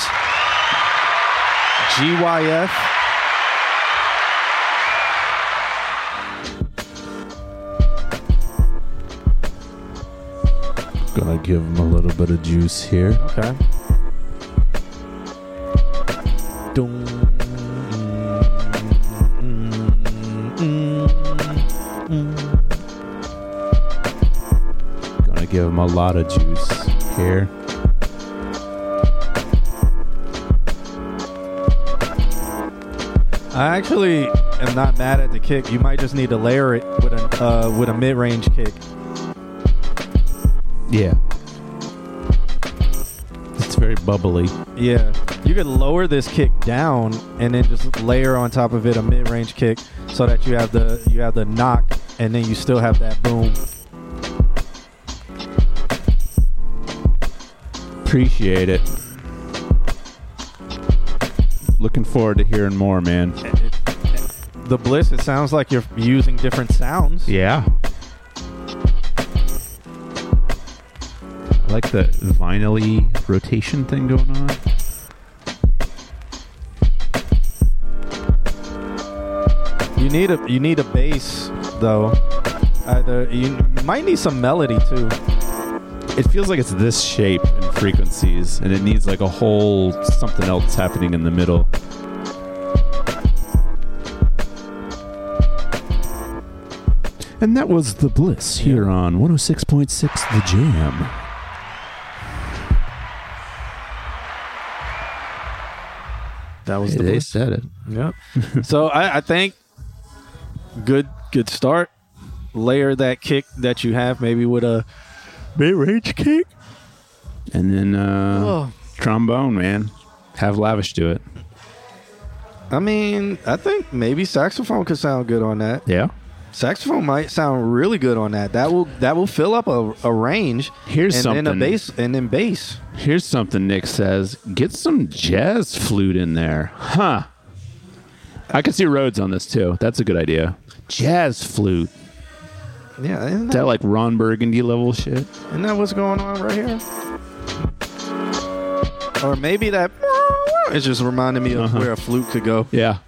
Speaker 1: GYF.
Speaker 3: Gonna give him a little bit of juice here.
Speaker 1: Okay.
Speaker 3: Gonna give him a lot of juice here.
Speaker 1: I actually am not mad at the kick. You might just need to layer it with a uh, with a mid range kick.
Speaker 3: Yeah. It's very bubbly.
Speaker 1: Yeah, you could lower this kick down and then just layer on top of it a mid range kick so that you have the you have the knock and then you still have that boom.
Speaker 3: Appreciate it. Looking forward to hearing more, man.
Speaker 1: The bliss. It sounds like you're using different sounds.
Speaker 3: Yeah. I like the vinyl rotation thing going on.
Speaker 1: You need a you need a bass though. Either you might need some melody too.
Speaker 3: It feels like it's this shape and frequencies, and it needs like a whole something else happening in the middle. And that was The Bliss here on 106.6 The Jam.
Speaker 1: That was
Speaker 3: Hey,
Speaker 1: the
Speaker 3: they said it.
Speaker 1: Yep. so I, I think good good start. Layer that kick that you have maybe with a mid range kick.
Speaker 3: And then uh,
Speaker 1: Oh.
Speaker 3: trombone, man. Have Lavish do it.
Speaker 1: I mean, I think maybe saxophone could sound good on that.
Speaker 3: Yeah.
Speaker 1: Saxophone might sound really good on that. That will that will fill up a, a range.
Speaker 3: Here's
Speaker 1: and
Speaker 3: something.
Speaker 1: then a bass and then bass.
Speaker 3: Here's something Nick says. Get some jazz flute in there. Huh. I could see Rhodes on this too. That's a good idea. Jazz flute.
Speaker 1: Yeah, isn't
Speaker 3: Is that like Ron Burgundy level shit?
Speaker 1: Isn't that what's going on right here? Or maybe that it's just reminding me of
Speaker 3: Uh-huh.
Speaker 1: where a flute could go.
Speaker 3: Yeah.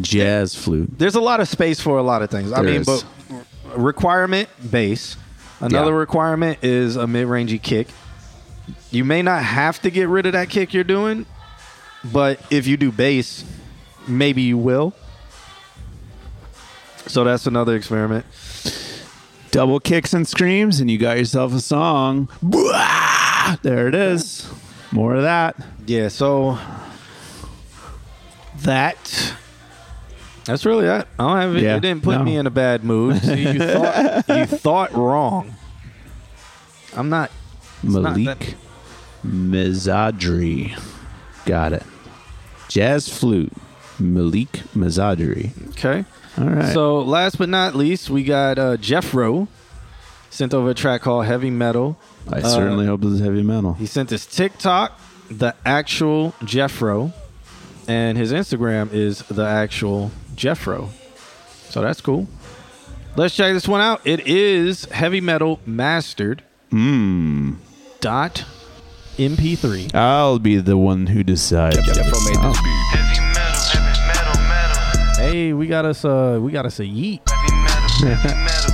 Speaker 3: Jazz flute.
Speaker 1: There's a lot of space for a lot of things. I
Speaker 3: There
Speaker 1: mean,
Speaker 3: is.
Speaker 1: but requirement bass. Another
Speaker 3: Yeah.
Speaker 1: requirement is a mid-rangey kick. You may not have to get rid of that kick you're doing, but if you do bass, maybe you will. So that's another experiment.
Speaker 3: Double kicks and screams, and you got yourself a song. Bwah! There it is. More of that.
Speaker 1: Yeah, so that that's really it. I don't have it.
Speaker 3: Yeah,
Speaker 1: it didn't put
Speaker 3: no.
Speaker 1: me in a bad mood. See, you thought you thought wrong. I'm not.
Speaker 3: Malik
Speaker 1: that-
Speaker 3: Mizadri. Got it. Jazz flute. Malik Mazadri.
Speaker 1: Okay.
Speaker 3: All right.
Speaker 1: So last but not least, we got uh, Jeff Rowe sent over a track called Heavy Metal.
Speaker 3: I
Speaker 1: Uh,
Speaker 3: certainly hope this is heavy metal.
Speaker 1: He sent us TikTok, the actual Jeff Jeffro, and his Instagram is the actual Jeffro. So that's cool. Let's check this one out. It is heavy metal mastered
Speaker 3: Hmm.
Speaker 1: dot MP3.
Speaker 3: I'll be the one who decides. Oh.
Speaker 1: Hey, we got us uh we got us a yeet.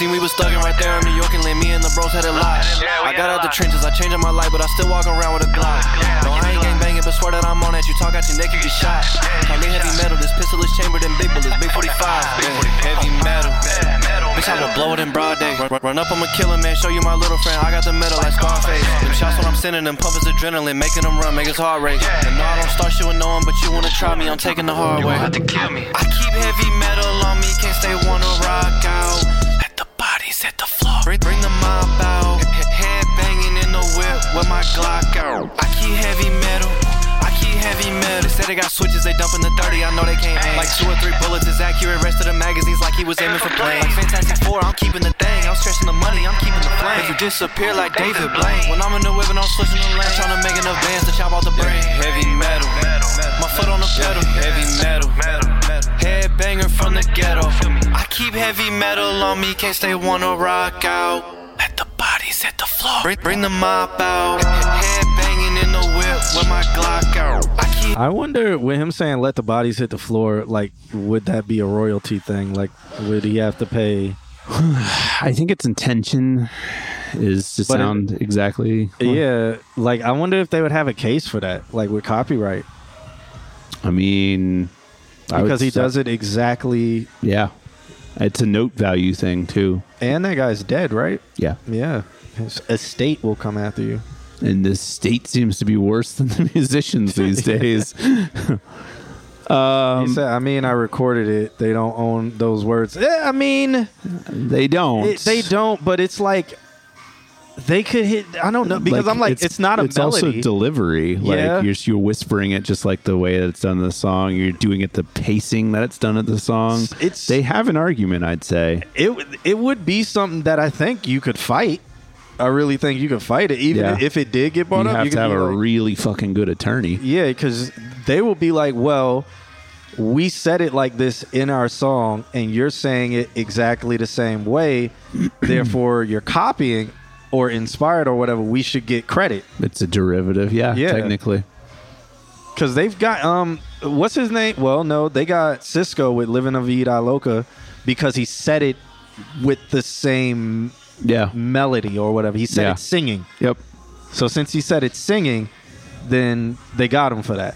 Speaker 16: Scene we was stuck right there in New York and let me and the bros had it locked. I got out the trenches, I changed my life, but I still walk around with a Glock. No, I ain't gang banging, but swear that I'm on that. You talk out your neck, you get shot. Call me heavy metal, this pistol is chambered in big bullets, big 45. Yeah, heavy metal. Bitch, I will blow it in broad day. Run, run up, I'ma kill him, man. Show you my little friend. I got the metal like Scarface. Them shots when I'm sending them pump is adrenaline, making them run, make his heart race. And no, I don't start shooting no one, but you wanna try me, I'm taking the hard way. You have to kill me. I keep heavy metal on me, can't stay wanna rock out. Bodies hit the floor. Bring, bring the mob out. Head banging in the whip with my Glock out. I keep heavy metal. I keep heavy metal. They say they got switches, they dump in the 30. I know they can't aim. Like two or three bullets is accurate. Rest of the magazines like he was aiming for planes. Like Fantastic Four, I'm keeping the thing. I'm stretching the money, I'm keeping the flame. If you disappear like David Blaine. When I'm in the whip and I'm switching the lane. Trying to make enough bands to chop out the brain. Heavy metal. Metal. My foot on the pedal. Heavy metal. Head banger from the ghetto. I keep heavy metal on me, can't stay wanna rock out. Let the bodies hit the floor. Bring, bring the mop out. Head banging in the whip with my Glock out. I keep
Speaker 1: I wonder with him saying let the bodies hit the floor, like would that be a royalty thing? Like would he have to pay
Speaker 3: I think its intention is to
Speaker 1: But it-
Speaker 3: sound exactly.
Speaker 1: Yeah, like I wonder if they would have a case for that, like with copyright.
Speaker 3: I mean, I would
Speaker 1: Because he does it exactly
Speaker 3: Yeah, it's a note value thing too.
Speaker 1: and that guy's dead, right?
Speaker 3: Yeah,
Speaker 1: Yeah. His estate will come after you.
Speaker 3: and the state seems to be worse than the musicians these days. um,
Speaker 1: said, I mean, I recorded it. They don't own those words. Eh, I mean,
Speaker 3: they don't.
Speaker 1: it- they don't, but it's like they could hit. I don't know because I'm like, it's, not a
Speaker 3: it's
Speaker 1: melody.
Speaker 3: also delivery. Like
Speaker 1: Yeah.
Speaker 3: you're you're whispering it just like the way that it's done in the song. You're doing it the pacing that it's done at the song.
Speaker 1: It's-
Speaker 3: they have an argument, I'd say.
Speaker 1: it would- it would be something that I think you could fight. I really think you could fight it, even
Speaker 3: Yeah.
Speaker 1: if it did get brought
Speaker 3: you
Speaker 1: up.
Speaker 3: have
Speaker 1: you
Speaker 3: to have a
Speaker 1: like-
Speaker 3: really fucking good attorney.
Speaker 1: Yeah, because they will be like, well, we said it like this in our song, and you're saying it exactly the same way. Therefore, you're copying or inspired or whatever. We should get credit
Speaker 3: It's a derivative, yeah,
Speaker 1: Yeah.
Speaker 3: technically.
Speaker 1: because they've got um, what's his name? Well, no, they got Cisco with "Living a Vida Loca" because he said it with the same
Speaker 3: Yeah.
Speaker 1: melody or whatever. He said
Speaker 3: Yeah.
Speaker 1: it singing.
Speaker 3: Yep.
Speaker 1: So since he said it singing, then they got him for that.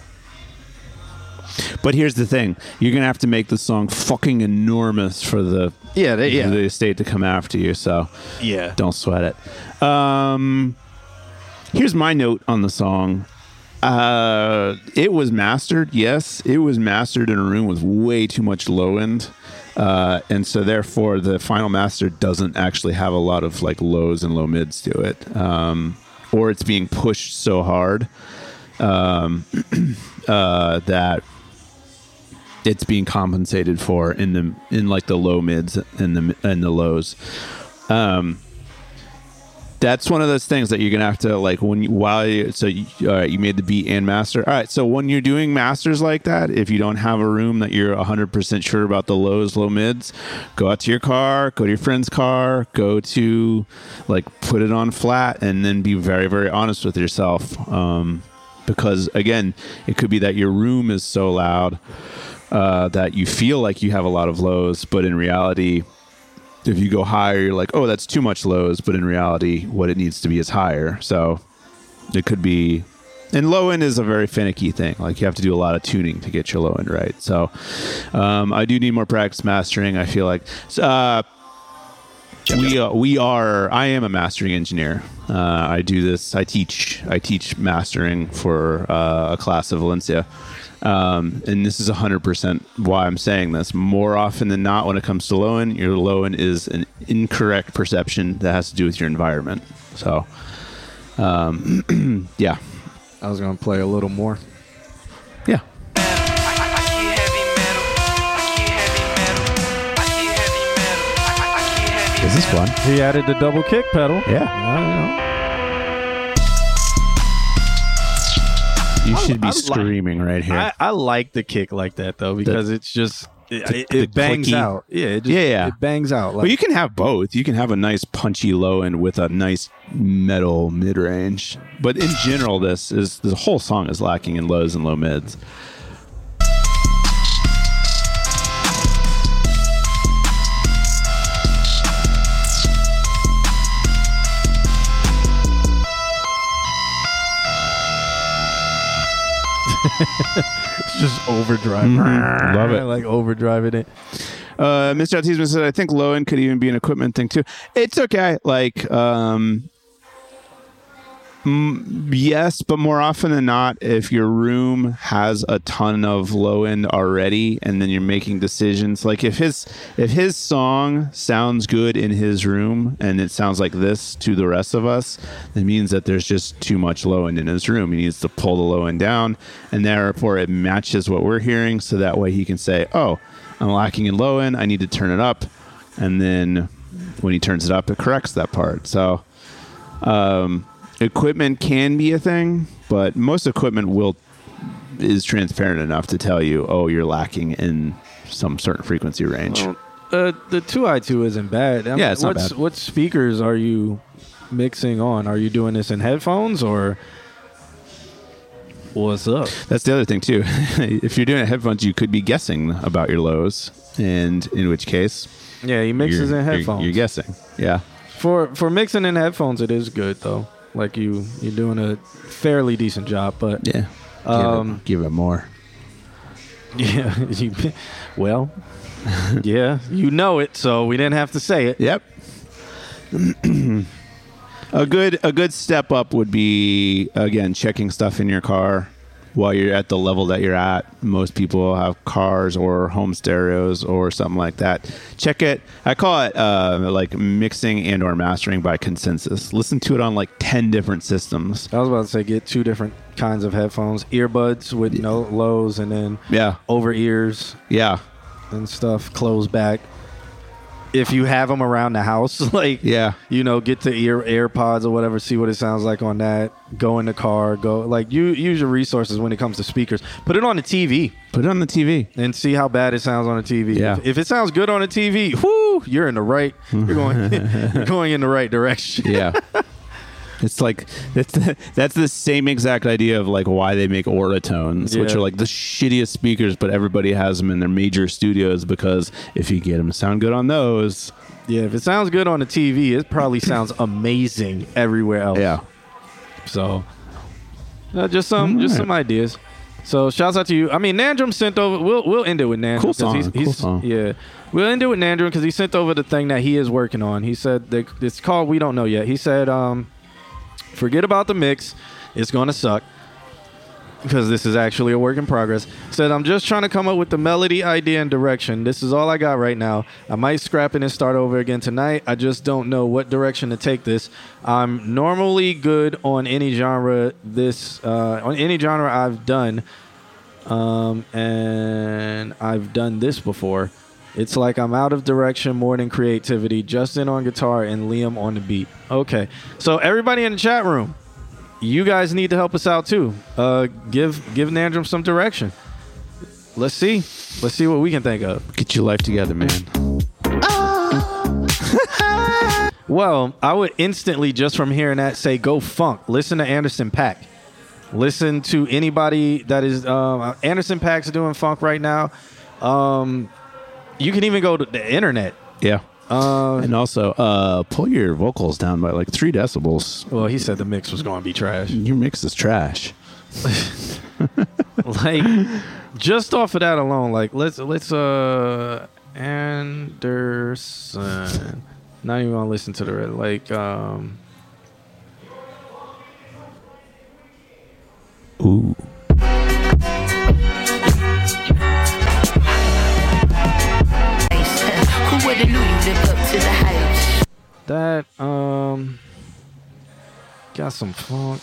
Speaker 3: But here's the thing: you're gonna have to make the song fucking enormous for the
Speaker 1: Yeah, they- yeah.
Speaker 3: the estate to come after you. So
Speaker 1: Yeah.
Speaker 3: don't sweat it. Um, here's my note on the song. Uh, it was mastered. Yes, it was mastered in a room with way too much low end. Uh, and so therefore the final master doesn't actually have a lot of like lows and low mids to it. Um, or it's being pushed so hard um, uh, that it's being compensated for in the in like the low mids and the and the lows. Um, that's one of those things that you're gonna have to like when you, while you, so you, all right, you made the beat and master. All right, so when you're doing masters like that, if you don't have a room that you're 100 percent sure about the lows, low mids, go out to your car, go to your friend's car, go to like put it on flat, and then be very very honest with yourself. Um, because again, it could be that your room is so loud uh, that you feel like you have a lot of lows, but in reality, if you go higher, you're like, oh, that's too much lows. But in reality, what it needs to be is higher. So it could be, and low end is a very finicky thing. Like you have to do a lot of tuning to get your low end right. So um, I do need more practice mastering. I feel like. Uh, we uh, we are. I am a mastering engineer. Uh, I do this. I teach. I teach mastering for uh, a class of Valencia. Um, and this is 100% why I'm saying this. More often than not, when it comes to low end, your low end is an incorrect perception that has to do with your environment. So, um, yeah.
Speaker 1: I was gonna play a little more.
Speaker 3: Yeah. Is this fun?
Speaker 1: He added the double kick pedal.
Speaker 3: Yeah. You should be
Speaker 1: I like-
Speaker 3: screaming right here.
Speaker 1: I, I like the kick like that though because it's just it,
Speaker 3: The-
Speaker 1: it,
Speaker 3: the
Speaker 1: it bangs
Speaker 3: clicky-
Speaker 1: out. Yeah, it just,
Speaker 3: Yeah, yeah.
Speaker 1: it bangs out. Like,
Speaker 3: well, you can have both. You can have a nice punchy low end with a nice metal mid range. But in general, this is the whole song is lacking in lows and low mids.
Speaker 1: It's just overdrive.
Speaker 3: Mhm. Love it.
Speaker 1: I like overdriving it.
Speaker 3: Uh, Mr. Autism said, I think low end could even be an equipment thing too. It's okay. Like, um, mm, yes, but more often than not, if your room has a ton of low end already, and then you're making decisions, like if his if his song sounds good in his room and it sounds like this to the rest of us, it means that there's just too much low end in his room. He needs to pull the low end down, and therefore it matches what we're hearing, so that way he can say, "Oh." I'm lacking in low end. I need to turn it up. And then when he turns it up, it corrects that part. So um, equipment can be a thing, but most equipment will is transparent enough to tell you, oh, you're lacking in some certain frequency range.
Speaker 1: Uh, the two i two isn't bad. I
Speaker 3: Yeah, it's not
Speaker 1: what's,
Speaker 3: bad.
Speaker 1: What speakers are you mixing on? Are you doing this in headphones or what's up?
Speaker 3: That's the other thing too. if you're doing it headphones, you could be guessing about your lows, and in which case,
Speaker 1: Yeah, he mixes
Speaker 3: you're-
Speaker 1: in
Speaker 3: you're-
Speaker 1: headphones.
Speaker 3: You're, guessing. Yeah.
Speaker 1: For for mixing in headphones, it is good though. Like you you're doing a fairly decent job, but
Speaker 3: yeah,
Speaker 1: um,
Speaker 3: give it more.
Speaker 1: Yeah, you, well, yeah, you know it, so we didn't have to say it.
Speaker 3: Yep. a good a good step up would be again checking stuff in your car while you're at the level that you're at. Most people have cars or home stereos or something like that. Check it. I call it uh, like mixing and or mastering by consensus. Listen to it on like ten different systems.
Speaker 1: I was about to say get two different kinds of headphones, earbuds with no lows, and then
Speaker 3: Yeah.
Speaker 1: over ears,
Speaker 3: Yeah.
Speaker 1: and stuff, close back. If you have them around the house, like
Speaker 3: Yeah.
Speaker 1: you know, get the ear AirPods or whatever, see what it sounds like on that. Go in the car, go like you use your resources when it comes to speakers. Put it on the TV
Speaker 3: Put it on the TV.
Speaker 1: and see how bad it sounds on the TV.
Speaker 3: Yeah.
Speaker 1: If, if it sounds good on the TV, whoo, you're in the right. You're going. you're going in the right direction.
Speaker 3: Yeah. It's like that's the, that's the same exact idea of like why they make Auratones, which are like the shittiest speakers, but everybody has them in their major studios because if you get them to sound good on those,
Speaker 1: Yeah, if it sounds good on the TV, it probably sounds amazing everywhere else.
Speaker 3: yeah,
Speaker 1: So, uh, just some just
Speaker 3: Alright.
Speaker 1: some ideas. So, shouts out to you. I mean, Nandrum sent over. We'll we'll end it with Nandrum.
Speaker 3: Cool song,
Speaker 1: He's,
Speaker 3: cool
Speaker 1: he's,
Speaker 3: song.
Speaker 1: Yeah, we'll end it with Nandrum because he sent over the thing that he is working on. He said that it's called We Don't Know Yet. He said, um, forget about the mix. It's gonna suck because this is actually a work in progress. Said I'm just trying to come up with the melody, idea, and direction. This is all I got right now. I might scrap it and start over again tonight. I just don't know what direction to take this. I'm normally good on any genre. This uh, on any genre I've done, um, and I've done this before. It's like I'm out of direction more than creativity. Justin on guitar and Liam on the beat. Okay, so everybody in the chat room, you guys need to help us out too. Uh, give give Nandrum some direction. Let's see. Let's see what we can think of.
Speaker 3: get your life together, man.
Speaker 1: Well, I would instantly just from hearing that say go funk. Listen to Anderson .Paak. Listen to anybody that is um, Anderson .Paak's doing funk right now. Um, you can even go to the internet.
Speaker 3: Yeah,
Speaker 1: Uh,
Speaker 3: and also uh, pull your vocals down by like three decibels.
Speaker 1: well, he said the mix was going to be trash.
Speaker 3: Your mix is trash.
Speaker 1: like just off of that alone, like let's let's uh Anderson Not even gonna listen to the red. Like, um,
Speaker 3: Ooh.
Speaker 1: Got some funk.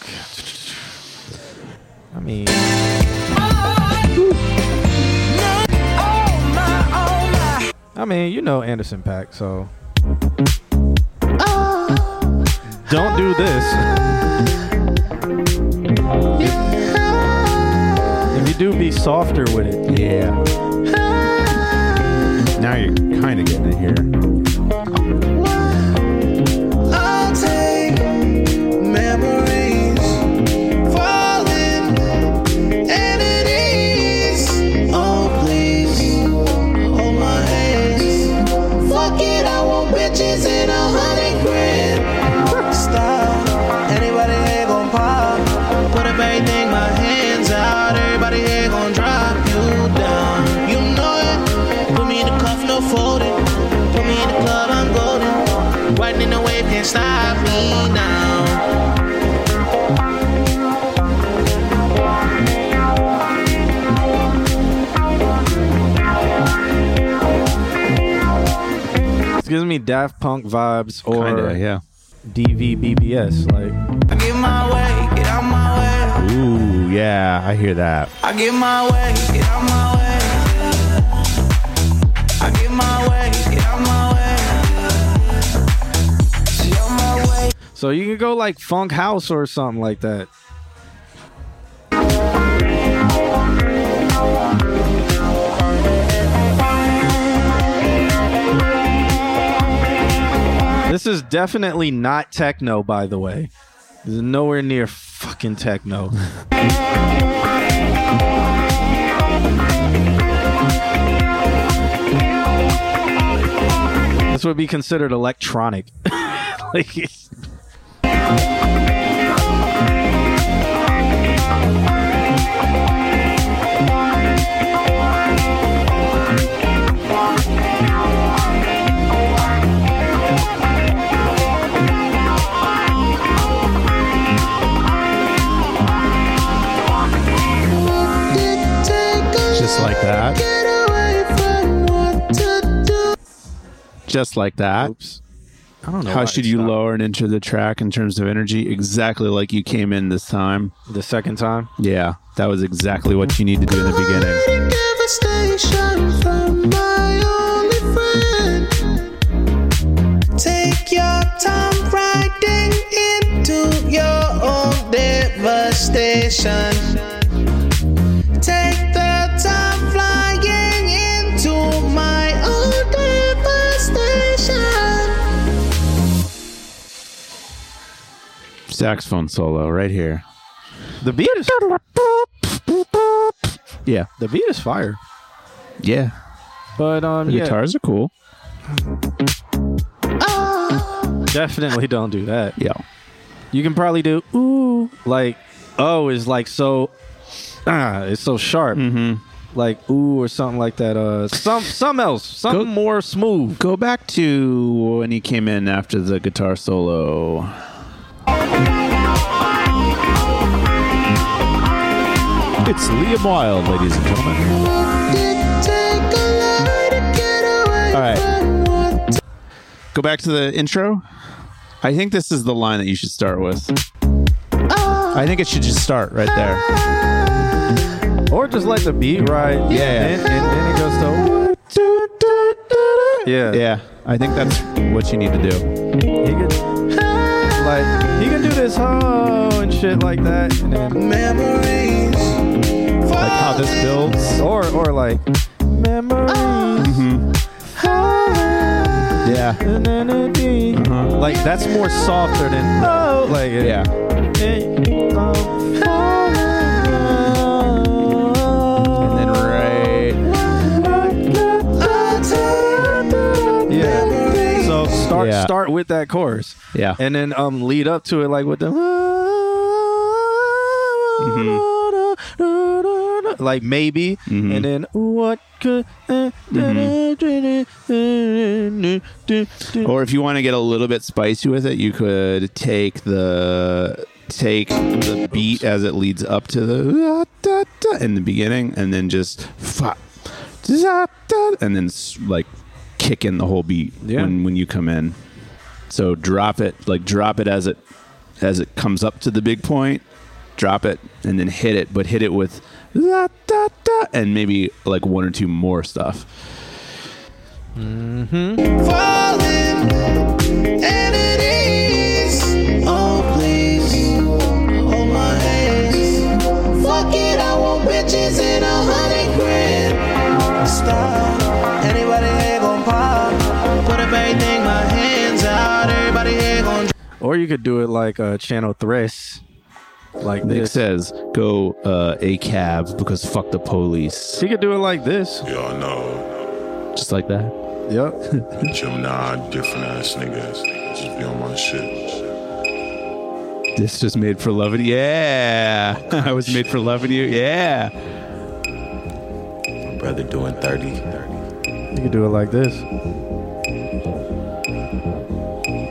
Speaker 1: I mean, I mean, you know Anderson .Paak, so don't do this. If you do, be softer with it.
Speaker 3: Yeah. Now you're kind of getting it here.
Speaker 9: Me
Speaker 1: Daft Punk vibes or
Speaker 3: Kinda, yeah.
Speaker 1: DVBBS. Like,
Speaker 9: I get my way, get out my way.
Speaker 3: Ooh, yeah, I hear that.
Speaker 9: I get my way, get out my way. I get my way, get out my way. See on my way.
Speaker 1: so you can go like funk house or something like that. This is definitely not techno, by the way. This is nowhere near fucking techno. this would be considered electronic. like,
Speaker 3: Just like that.
Speaker 1: Oops. I don't know.
Speaker 3: How should you
Speaker 1: stopped.
Speaker 3: lower and enter the track in terms of energy? Exactly like you came in this time.
Speaker 1: The second time?
Speaker 3: Yeah, that was exactly what you need to do in the beginning.
Speaker 9: Devastation from my only friend. Take your time riding into your own devastation.
Speaker 3: Saxophone solo right here.
Speaker 1: The beat is.
Speaker 3: Yeah.
Speaker 1: The beat is fire.
Speaker 3: Yeah.
Speaker 1: But um,
Speaker 3: The
Speaker 1: yeah,
Speaker 3: guitars are cool.
Speaker 1: definitely don't do that.
Speaker 3: Yeah.
Speaker 1: You can probably do ooh like oh is like so ah it's so sharp.
Speaker 3: Mm-hmm.
Speaker 1: Like ooh or something like that. Uh, some some else, something more smooth.
Speaker 3: Go back to when he came in after the guitar solo. It's Liam Wilde, ladies and gentlemen. All right. Go back to the intro. I think this is the line that you should start with. I think it should just start right there.
Speaker 1: Or just let the beat ride.
Speaker 3: Yeah.
Speaker 1: And, and then it goes to yeah.
Speaker 3: Yeah, I think that's what you need to do.
Speaker 1: Could like this oh and shit like that. And then
Speaker 9: Memories.
Speaker 3: Like how this builds.
Speaker 1: or or like memories.
Speaker 3: Mm-hmm. Yeah. Uh-huh.
Speaker 1: Like that's more softer than like
Speaker 3: Yeah.
Speaker 1: Start
Speaker 3: Yeah.
Speaker 1: start with that chorus.
Speaker 3: Yeah.
Speaker 1: And then um lead up to it like with the like maybe,
Speaker 3: Mhm.
Speaker 1: and then what could.
Speaker 3: Or if you want to get a little bit spicy with it, you could take the take the beat as it leads up to the in the beginning, and then just fa, da, da, and then like kick in the whole beat
Speaker 1: Yeah.
Speaker 3: when when you come in. So drop it like drop it as it as it comes up to the big point. Drop it and then hit it, but hit it with da, da, da, and maybe like one or two more stuff.
Speaker 1: Mm-hmm.
Speaker 8: Falling,
Speaker 1: Or you could do it like uh, Channel Tres, like
Speaker 3: Nick
Speaker 1: this.
Speaker 3: says, "Go uh, a cab because fuck the police."
Speaker 1: He could do it like this.
Speaker 17: Y'all know.
Speaker 3: Just like that.
Speaker 1: Yep.
Speaker 17: Gemini, different ass niggas. Just be on my shit.
Speaker 3: This was made for loving you. Yeah, I was made for loving you. Yeah.
Speaker 17: My brother doing 30.
Speaker 1: You could do it like this.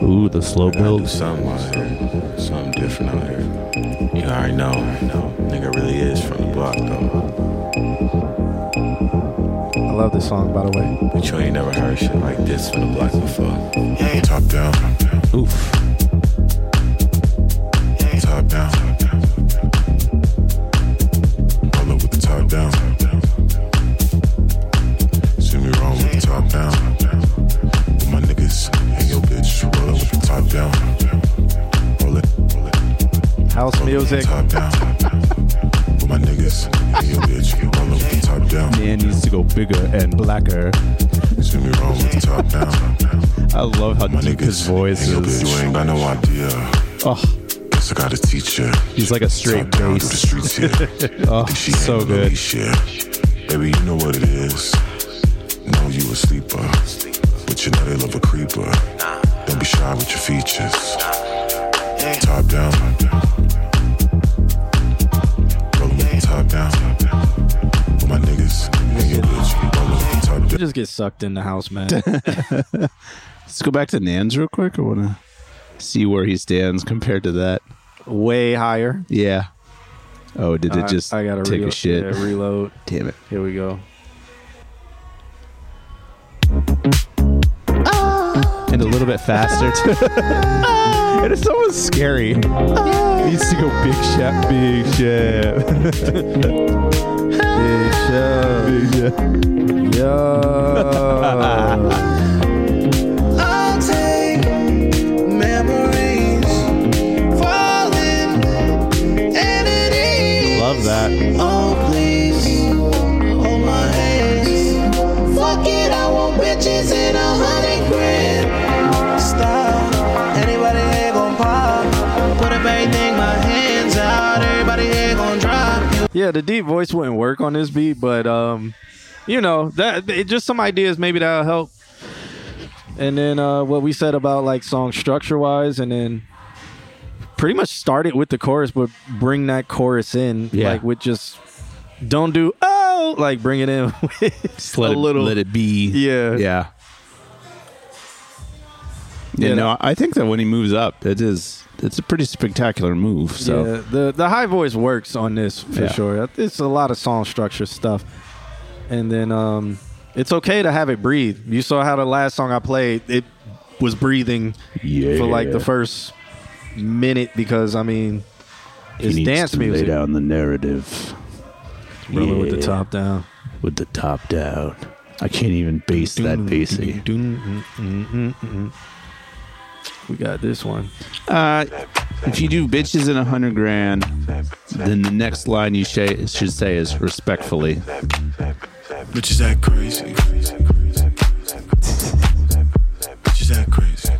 Speaker 3: Ooh, the slow
Speaker 17: build. Something uh, out here. Something different out here. You already know. I know. Nigga really is from the block though.
Speaker 1: I love this song, by the way.
Speaker 17: But you ain't never heard shit like this from the block before. Yeah, top down.
Speaker 3: Oof.
Speaker 17: Top down. Roll up with the top down.
Speaker 1: House music.
Speaker 17: Top down. With my niggas and your bitch. Roll up the top down.
Speaker 3: Man needs to go bigger and blacker.
Speaker 17: See me wrong with the top down.
Speaker 3: I love how deep his voice
Speaker 17: And your
Speaker 3: is.
Speaker 17: bitch ain't got no idea.
Speaker 3: Oh,
Speaker 17: Guess I gotta teach ya.
Speaker 3: he's like a straight
Speaker 17: Top down through the streets here.
Speaker 3: oh,
Speaker 17: Think she
Speaker 3: so good.
Speaker 17: leash, yeah. Baby, you know what it is. Know you a sleeper, but you know they love a creeper. Don't be shy with your features. Top down. Roll 'em with the top down. With my niggas and bitch. Roll 'em top down.
Speaker 1: just get sucked in the house, man.
Speaker 3: Let's go back to Nans real quick. I want to see where he stands compared to that.
Speaker 1: Way higher.
Speaker 3: Yeah. Oh, did it
Speaker 1: I-
Speaker 3: just
Speaker 1: I gotta
Speaker 3: take
Speaker 1: relo-
Speaker 3: a shit?
Speaker 1: yeah, reload.
Speaker 3: Damn it.
Speaker 1: Here we go.
Speaker 3: A little bit faster. too. and it's almost scary. He needs to go big shot, big shot.
Speaker 1: big shot.
Speaker 3: Big shot.
Speaker 1: Yo. Yeah, the deep voice wouldn't work on this beat, but um, you know that it, just some ideas maybe that'll help. And then uh, what we said about like song structure wise, and then pretty much start it with the chorus, but bring that chorus in,
Speaker 3: Yeah.
Speaker 1: like with just don't do oh, like bring it in with
Speaker 3: let
Speaker 1: a
Speaker 3: it,
Speaker 1: little.
Speaker 3: let it be.
Speaker 1: Yeah.
Speaker 3: Yeah.
Speaker 1: Yeah,
Speaker 3: Yeah, no, I think that when he moves up, it is it's a pretty spectacular move. So
Speaker 1: yeah, the the high voice works on this for
Speaker 3: Yeah.
Speaker 1: sure. It's a lot of song structure stuff, and then um, it's okay to have it breathe. You saw how the last song I played it was breathing for like the first minute because I mean it's dance music.
Speaker 3: lay down the narrative.
Speaker 1: Rolling with the top down.
Speaker 3: With the top down. I can't even bass that bassy.
Speaker 1: We got this one.
Speaker 3: Uh, if you do bitches in a hundred grand, then the next line you sh- should say is respectfully.
Speaker 17: Bitches act crazy. Bitches act crazy.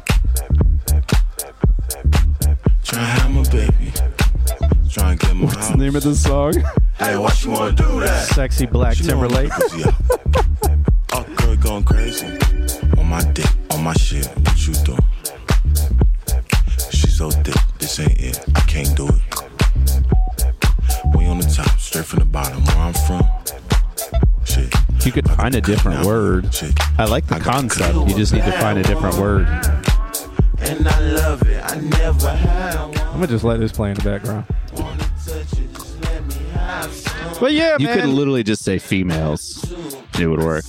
Speaker 17: Try to have my baby. Try and get my
Speaker 3: What's the name of the song?
Speaker 17: Hey, what you wanna do that?
Speaker 1: Sexy Black
Speaker 17: You
Speaker 1: Timberlake.
Speaker 17: crazy. Oh, girl going crazy. On my dick, on my shit. What you do? She so thick, this ain't it. I can't do it. We on the top, straight from the bottom. Where I'm from, Shit.
Speaker 3: You could find a different word. I like the concept. You just need to find a different word.
Speaker 8: And I love it. I never had one.
Speaker 1: I'm gonna just let this play in the background. But yeah,
Speaker 3: You
Speaker 1: man.
Speaker 3: could literally just say females. It would work.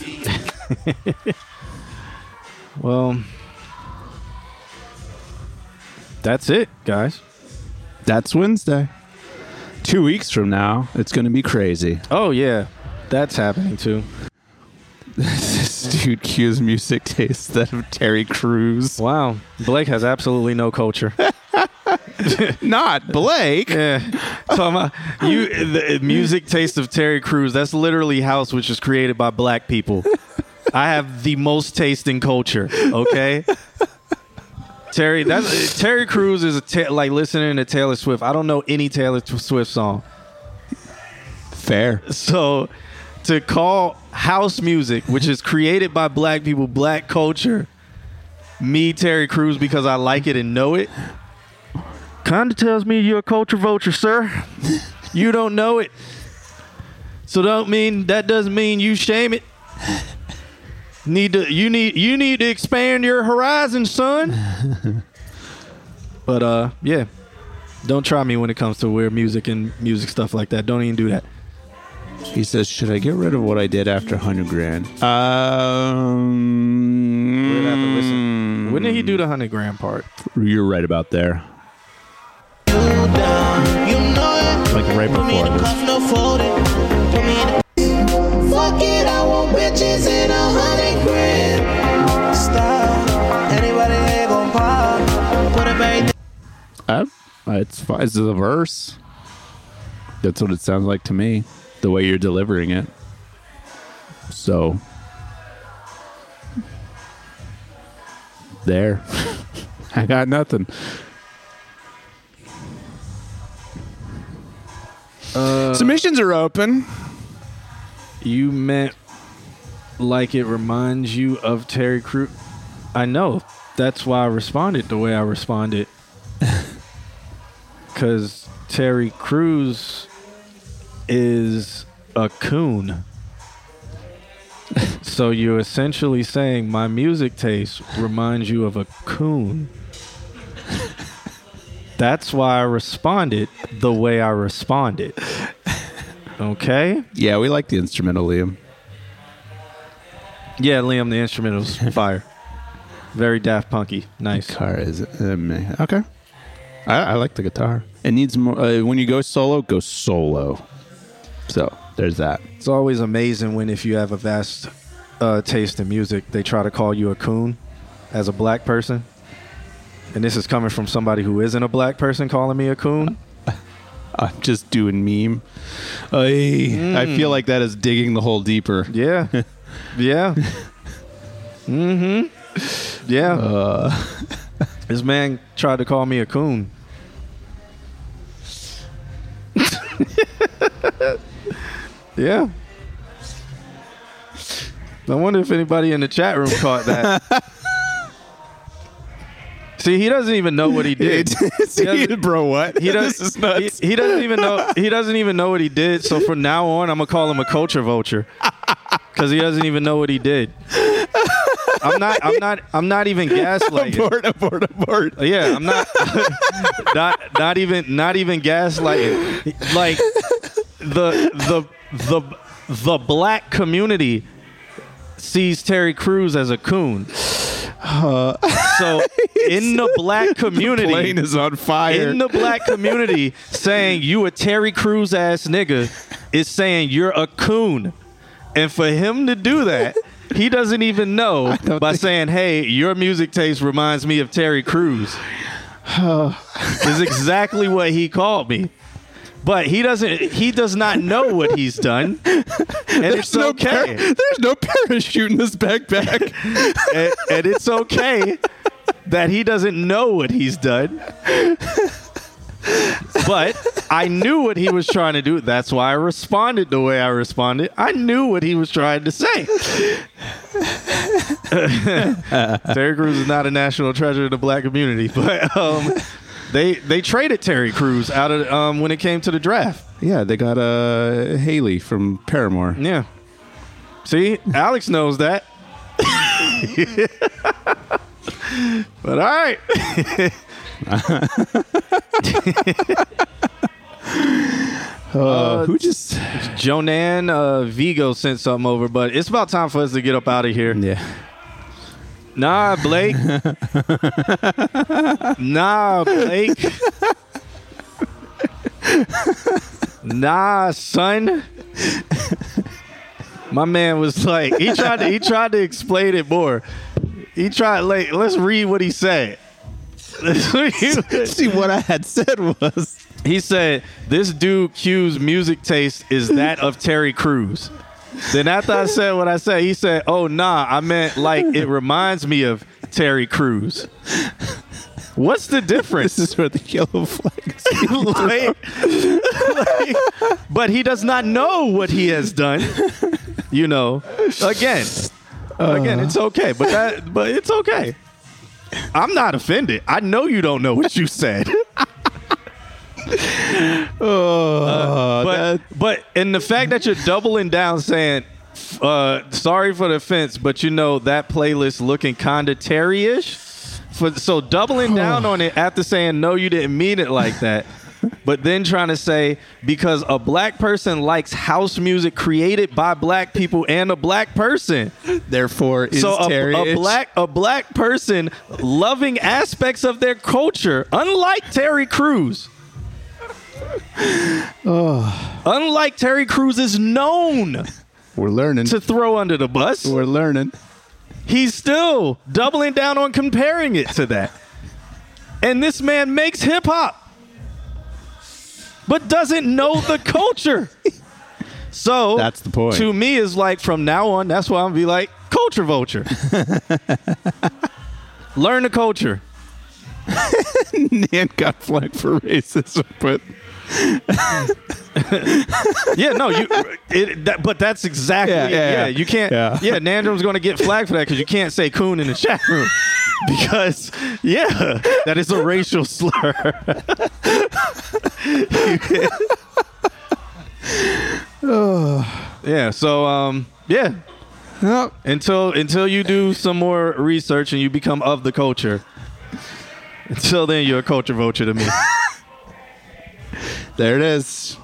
Speaker 1: well, that's it, guys.
Speaker 3: That's Wednesday. Two weeks from now, it's going to be crazy.
Speaker 1: Oh yeah, that's happening too.
Speaker 3: this dude cues music taste that of Terry Crews.
Speaker 1: Wow, Blake has absolutely no culture.
Speaker 3: Not Blake.
Speaker 1: Yeah, talking about you. The music taste of Terry Crews. That's literally house, which was created by black people. I have the most taste in culture. Okay. Terry, that's Terry Crews is a ta- like listening to Taylor Swift. I don't know any Taylor Swift song.
Speaker 3: Fair.
Speaker 1: So to call house music, which is created by black people, black culture, me Terry Crews because I like it and know it, kind of tells me you're a culture vulture, sir. you don't know it. So don't mean that doesn't mean you shame it. Need to you need you need to expand your horizon, son. but uh yeah. Don't try me when it comes to weird music and music stuff like that. Don't even do that.
Speaker 3: He says, "Should I get rid of what I did after hundred grand?" Um,
Speaker 1: We'd have to listen. When did he do the hundred grand part?
Speaker 3: You're right about there.
Speaker 8: You know it.
Speaker 3: Like right
Speaker 8: Put me in
Speaker 3: before
Speaker 8: the
Speaker 3: this. Uh, it's fine. It's the verse. That's what it sounds like to me. The way you're delivering it. So there. I got nothing.
Speaker 1: Uh,
Speaker 3: Submissions are open.
Speaker 1: You meant like it reminds you of Terry Crew. I know. That's why I responded the way I responded. Because Terry Crews is a coon. so you're essentially saying my music taste reminds you of a coon. That's why I responded the way I responded. Okay?
Speaker 3: Yeah, we like the instrumental, Liam.
Speaker 1: Yeah, Liam, the instrumental's fire. Very Daft Punky. Nice.
Speaker 3: Guitar is um, okay. I, I like the guitar. It needs more. Uh, when you go solo, go solo. So there's that.
Speaker 1: It's always amazing when if you have a vast uh, taste in music, they try to call you a coon as a black person. And this is coming from somebody who isn't a black person calling me a coon.
Speaker 3: I'm just doing meme. I I feel like that is digging the hole deeper.
Speaker 1: Yeah. Yeah. mm-hmm. Yeah.
Speaker 3: Uh,
Speaker 1: this man tried to call me a coon. yeah. I wonder if anybody in the chat room caught that. See, he doesn't even know what he did.
Speaker 3: See, bro, what?
Speaker 1: He does.
Speaker 3: This is nuts.
Speaker 1: He, he doesn't even know. He doesn't even know what he did. So from now on, I'm gonna call him a culture vulture because he doesn't even know what he did. I'm not. I'm not. I'm not even gaslighting.
Speaker 3: abort, abort, abort.
Speaker 1: Yeah, I'm not. not. Not even. Not even gaslighting. Like the the the the black community sees Terry Crews as a coon. so in the black community,
Speaker 3: plane is on fire.
Speaker 1: In the black community, saying you a Terry Crews ass nigga is saying you're a coon, and for him to do that. He doesn't even know by saying, "Hey, your music taste reminds me of Terry Crews." is exactly what he called me. But he doesn't. He does not know what he's done, and it's
Speaker 3: no
Speaker 1: okay.
Speaker 3: par- there's no parachute in this backpack.
Speaker 1: and, and it's okay that he doesn't know what he's done. But I knew what he was trying to do. That's why I responded the way I responded. I knew what he was trying to say. Terry Crews is not a national treasure of the black community, but um, they they traded Terry Crews out of um, when it came to the draft.
Speaker 3: yeah, they got uh, Hayley from Paramore.
Speaker 1: Yeah. See, Alex knows that. but all right.
Speaker 3: Uh, who just
Speaker 1: Jonan uh, Vigo sent something over, but it's about time for us to get up out of here.
Speaker 3: Yeah.
Speaker 1: Nah, Blake. nah, Blake. nah, son. My man was like, he tried to he tried to explain it more. He tried like let's read what he said.
Speaker 3: See what I had said was
Speaker 1: he said this dude Q's music taste is that of Terry Crews. Then after I said what I said, he said, "Oh nah, I meant like it reminds me of Terry Crews." What's the difference?
Speaker 3: This is where the yellow flag
Speaker 1: is. like, like, but he does not know what he has done. You know, again, again, it's okay, but that, but it's okay. I'm not offended. I know you don't know what you said.
Speaker 3: oh,
Speaker 1: Uh, but but in the fact that you're doubling down saying uh, sorry for the offense, but you know that playlist looking kinda Terry-ish. For so doubling down on it after saying no, you didn't mean it like that. But then trying to say because a black person likes house music created by black people and a black person.
Speaker 3: Therefore, is
Speaker 1: so a, a black a black person loving aspects of their culture, unlike Terry Crews.
Speaker 3: Oh,
Speaker 1: Unlike Terry Crews is known
Speaker 3: we're learning.
Speaker 1: to throw under the bus.
Speaker 3: We're learning.
Speaker 1: He's still doubling down on comparing it to that. And this man makes hip hop, but doesn't know the culture. So
Speaker 3: That's the point.
Speaker 1: To me, is like from now on, that's why I'm gonna be like culture vulture. Learn the culture.
Speaker 3: Nan got flagged for racism, but
Speaker 1: Yeah, no, you. It, that, but that's exactly.
Speaker 3: Yeah, yeah,
Speaker 1: yeah, you can't.
Speaker 3: Yeah.
Speaker 1: Yeah, Nandrum's going to get flagged for that because you can't say coon in the chat room because yeah, that is a racial slur. yeah. So um, yeah. Until until you do some more research and you become of the culture. Until then, you're a culture vulture to me.
Speaker 3: there it is.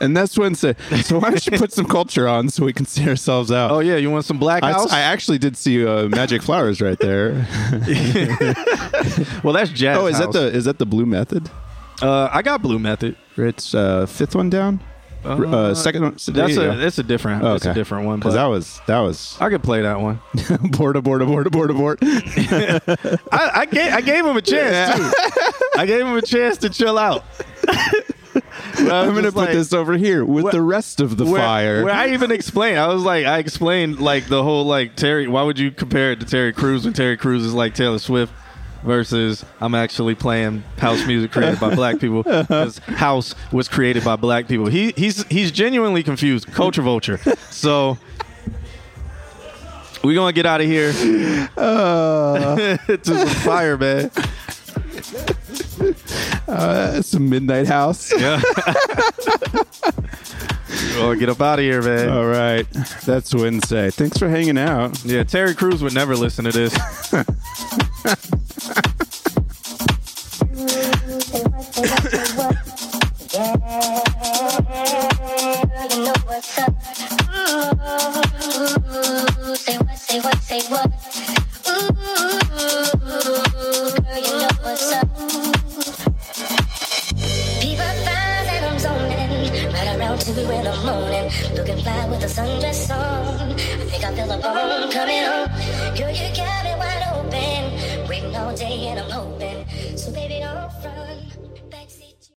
Speaker 3: And that's Wednesday. So why don't you put some culture on so we can see ourselves out?
Speaker 1: Oh yeah, you want some black
Speaker 3: I,
Speaker 1: house?
Speaker 3: I actually did see uh, Magic Flowers right there.
Speaker 1: well, that's jazz.
Speaker 3: oh, is that the is that the Blue Method?
Speaker 1: Uh, I got Blue Method.
Speaker 3: It's uh, fifth one down. Uh, second one.
Speaker 1: That's a that's a different
Speaker 3: Oh,
Speaker 1: that's a different one.
Speaker 3: Because that was that was
Speaker 1: I could play that one.
Speaker 3: board abort abort abort abort.
Speaker 1: I, I gave I gave him a chance too. I gave him a chance to chill out.
Speaker 3: I'm gonna put this over here with the rest of the
Speaker 1: where,
Speaker 3: fire.
Speaker 1: Where I even explained, I was like, I explained like the whole like Terry. Why would you compare it to Terry Crews when Terry Crews is like Taylor Swift? Versus, I'm actually playing house music created by black people. Because house was created by black people. He he's he's genuinely confused. Culture vulture. So we're gonna get out of here uh. to some fire, man.
Speaker 3: Uh, it's a midnight house.
Speaker 1: Yeah. Well, get up out of here, man.
Speaker 3: All right, that's Wednesday. Thanks for hanging out.
Speaker 1: Yeah, Terry Crews would never listen to this.
Speaker 11: Say what, say what, say what? Ooh, girl, you know what's up. Around two in the morning, looking fly with a sundress on. I think I feel a bone coming on. Girl, you got me wide open, waiting all day and I'm hoping. So baby, don't front.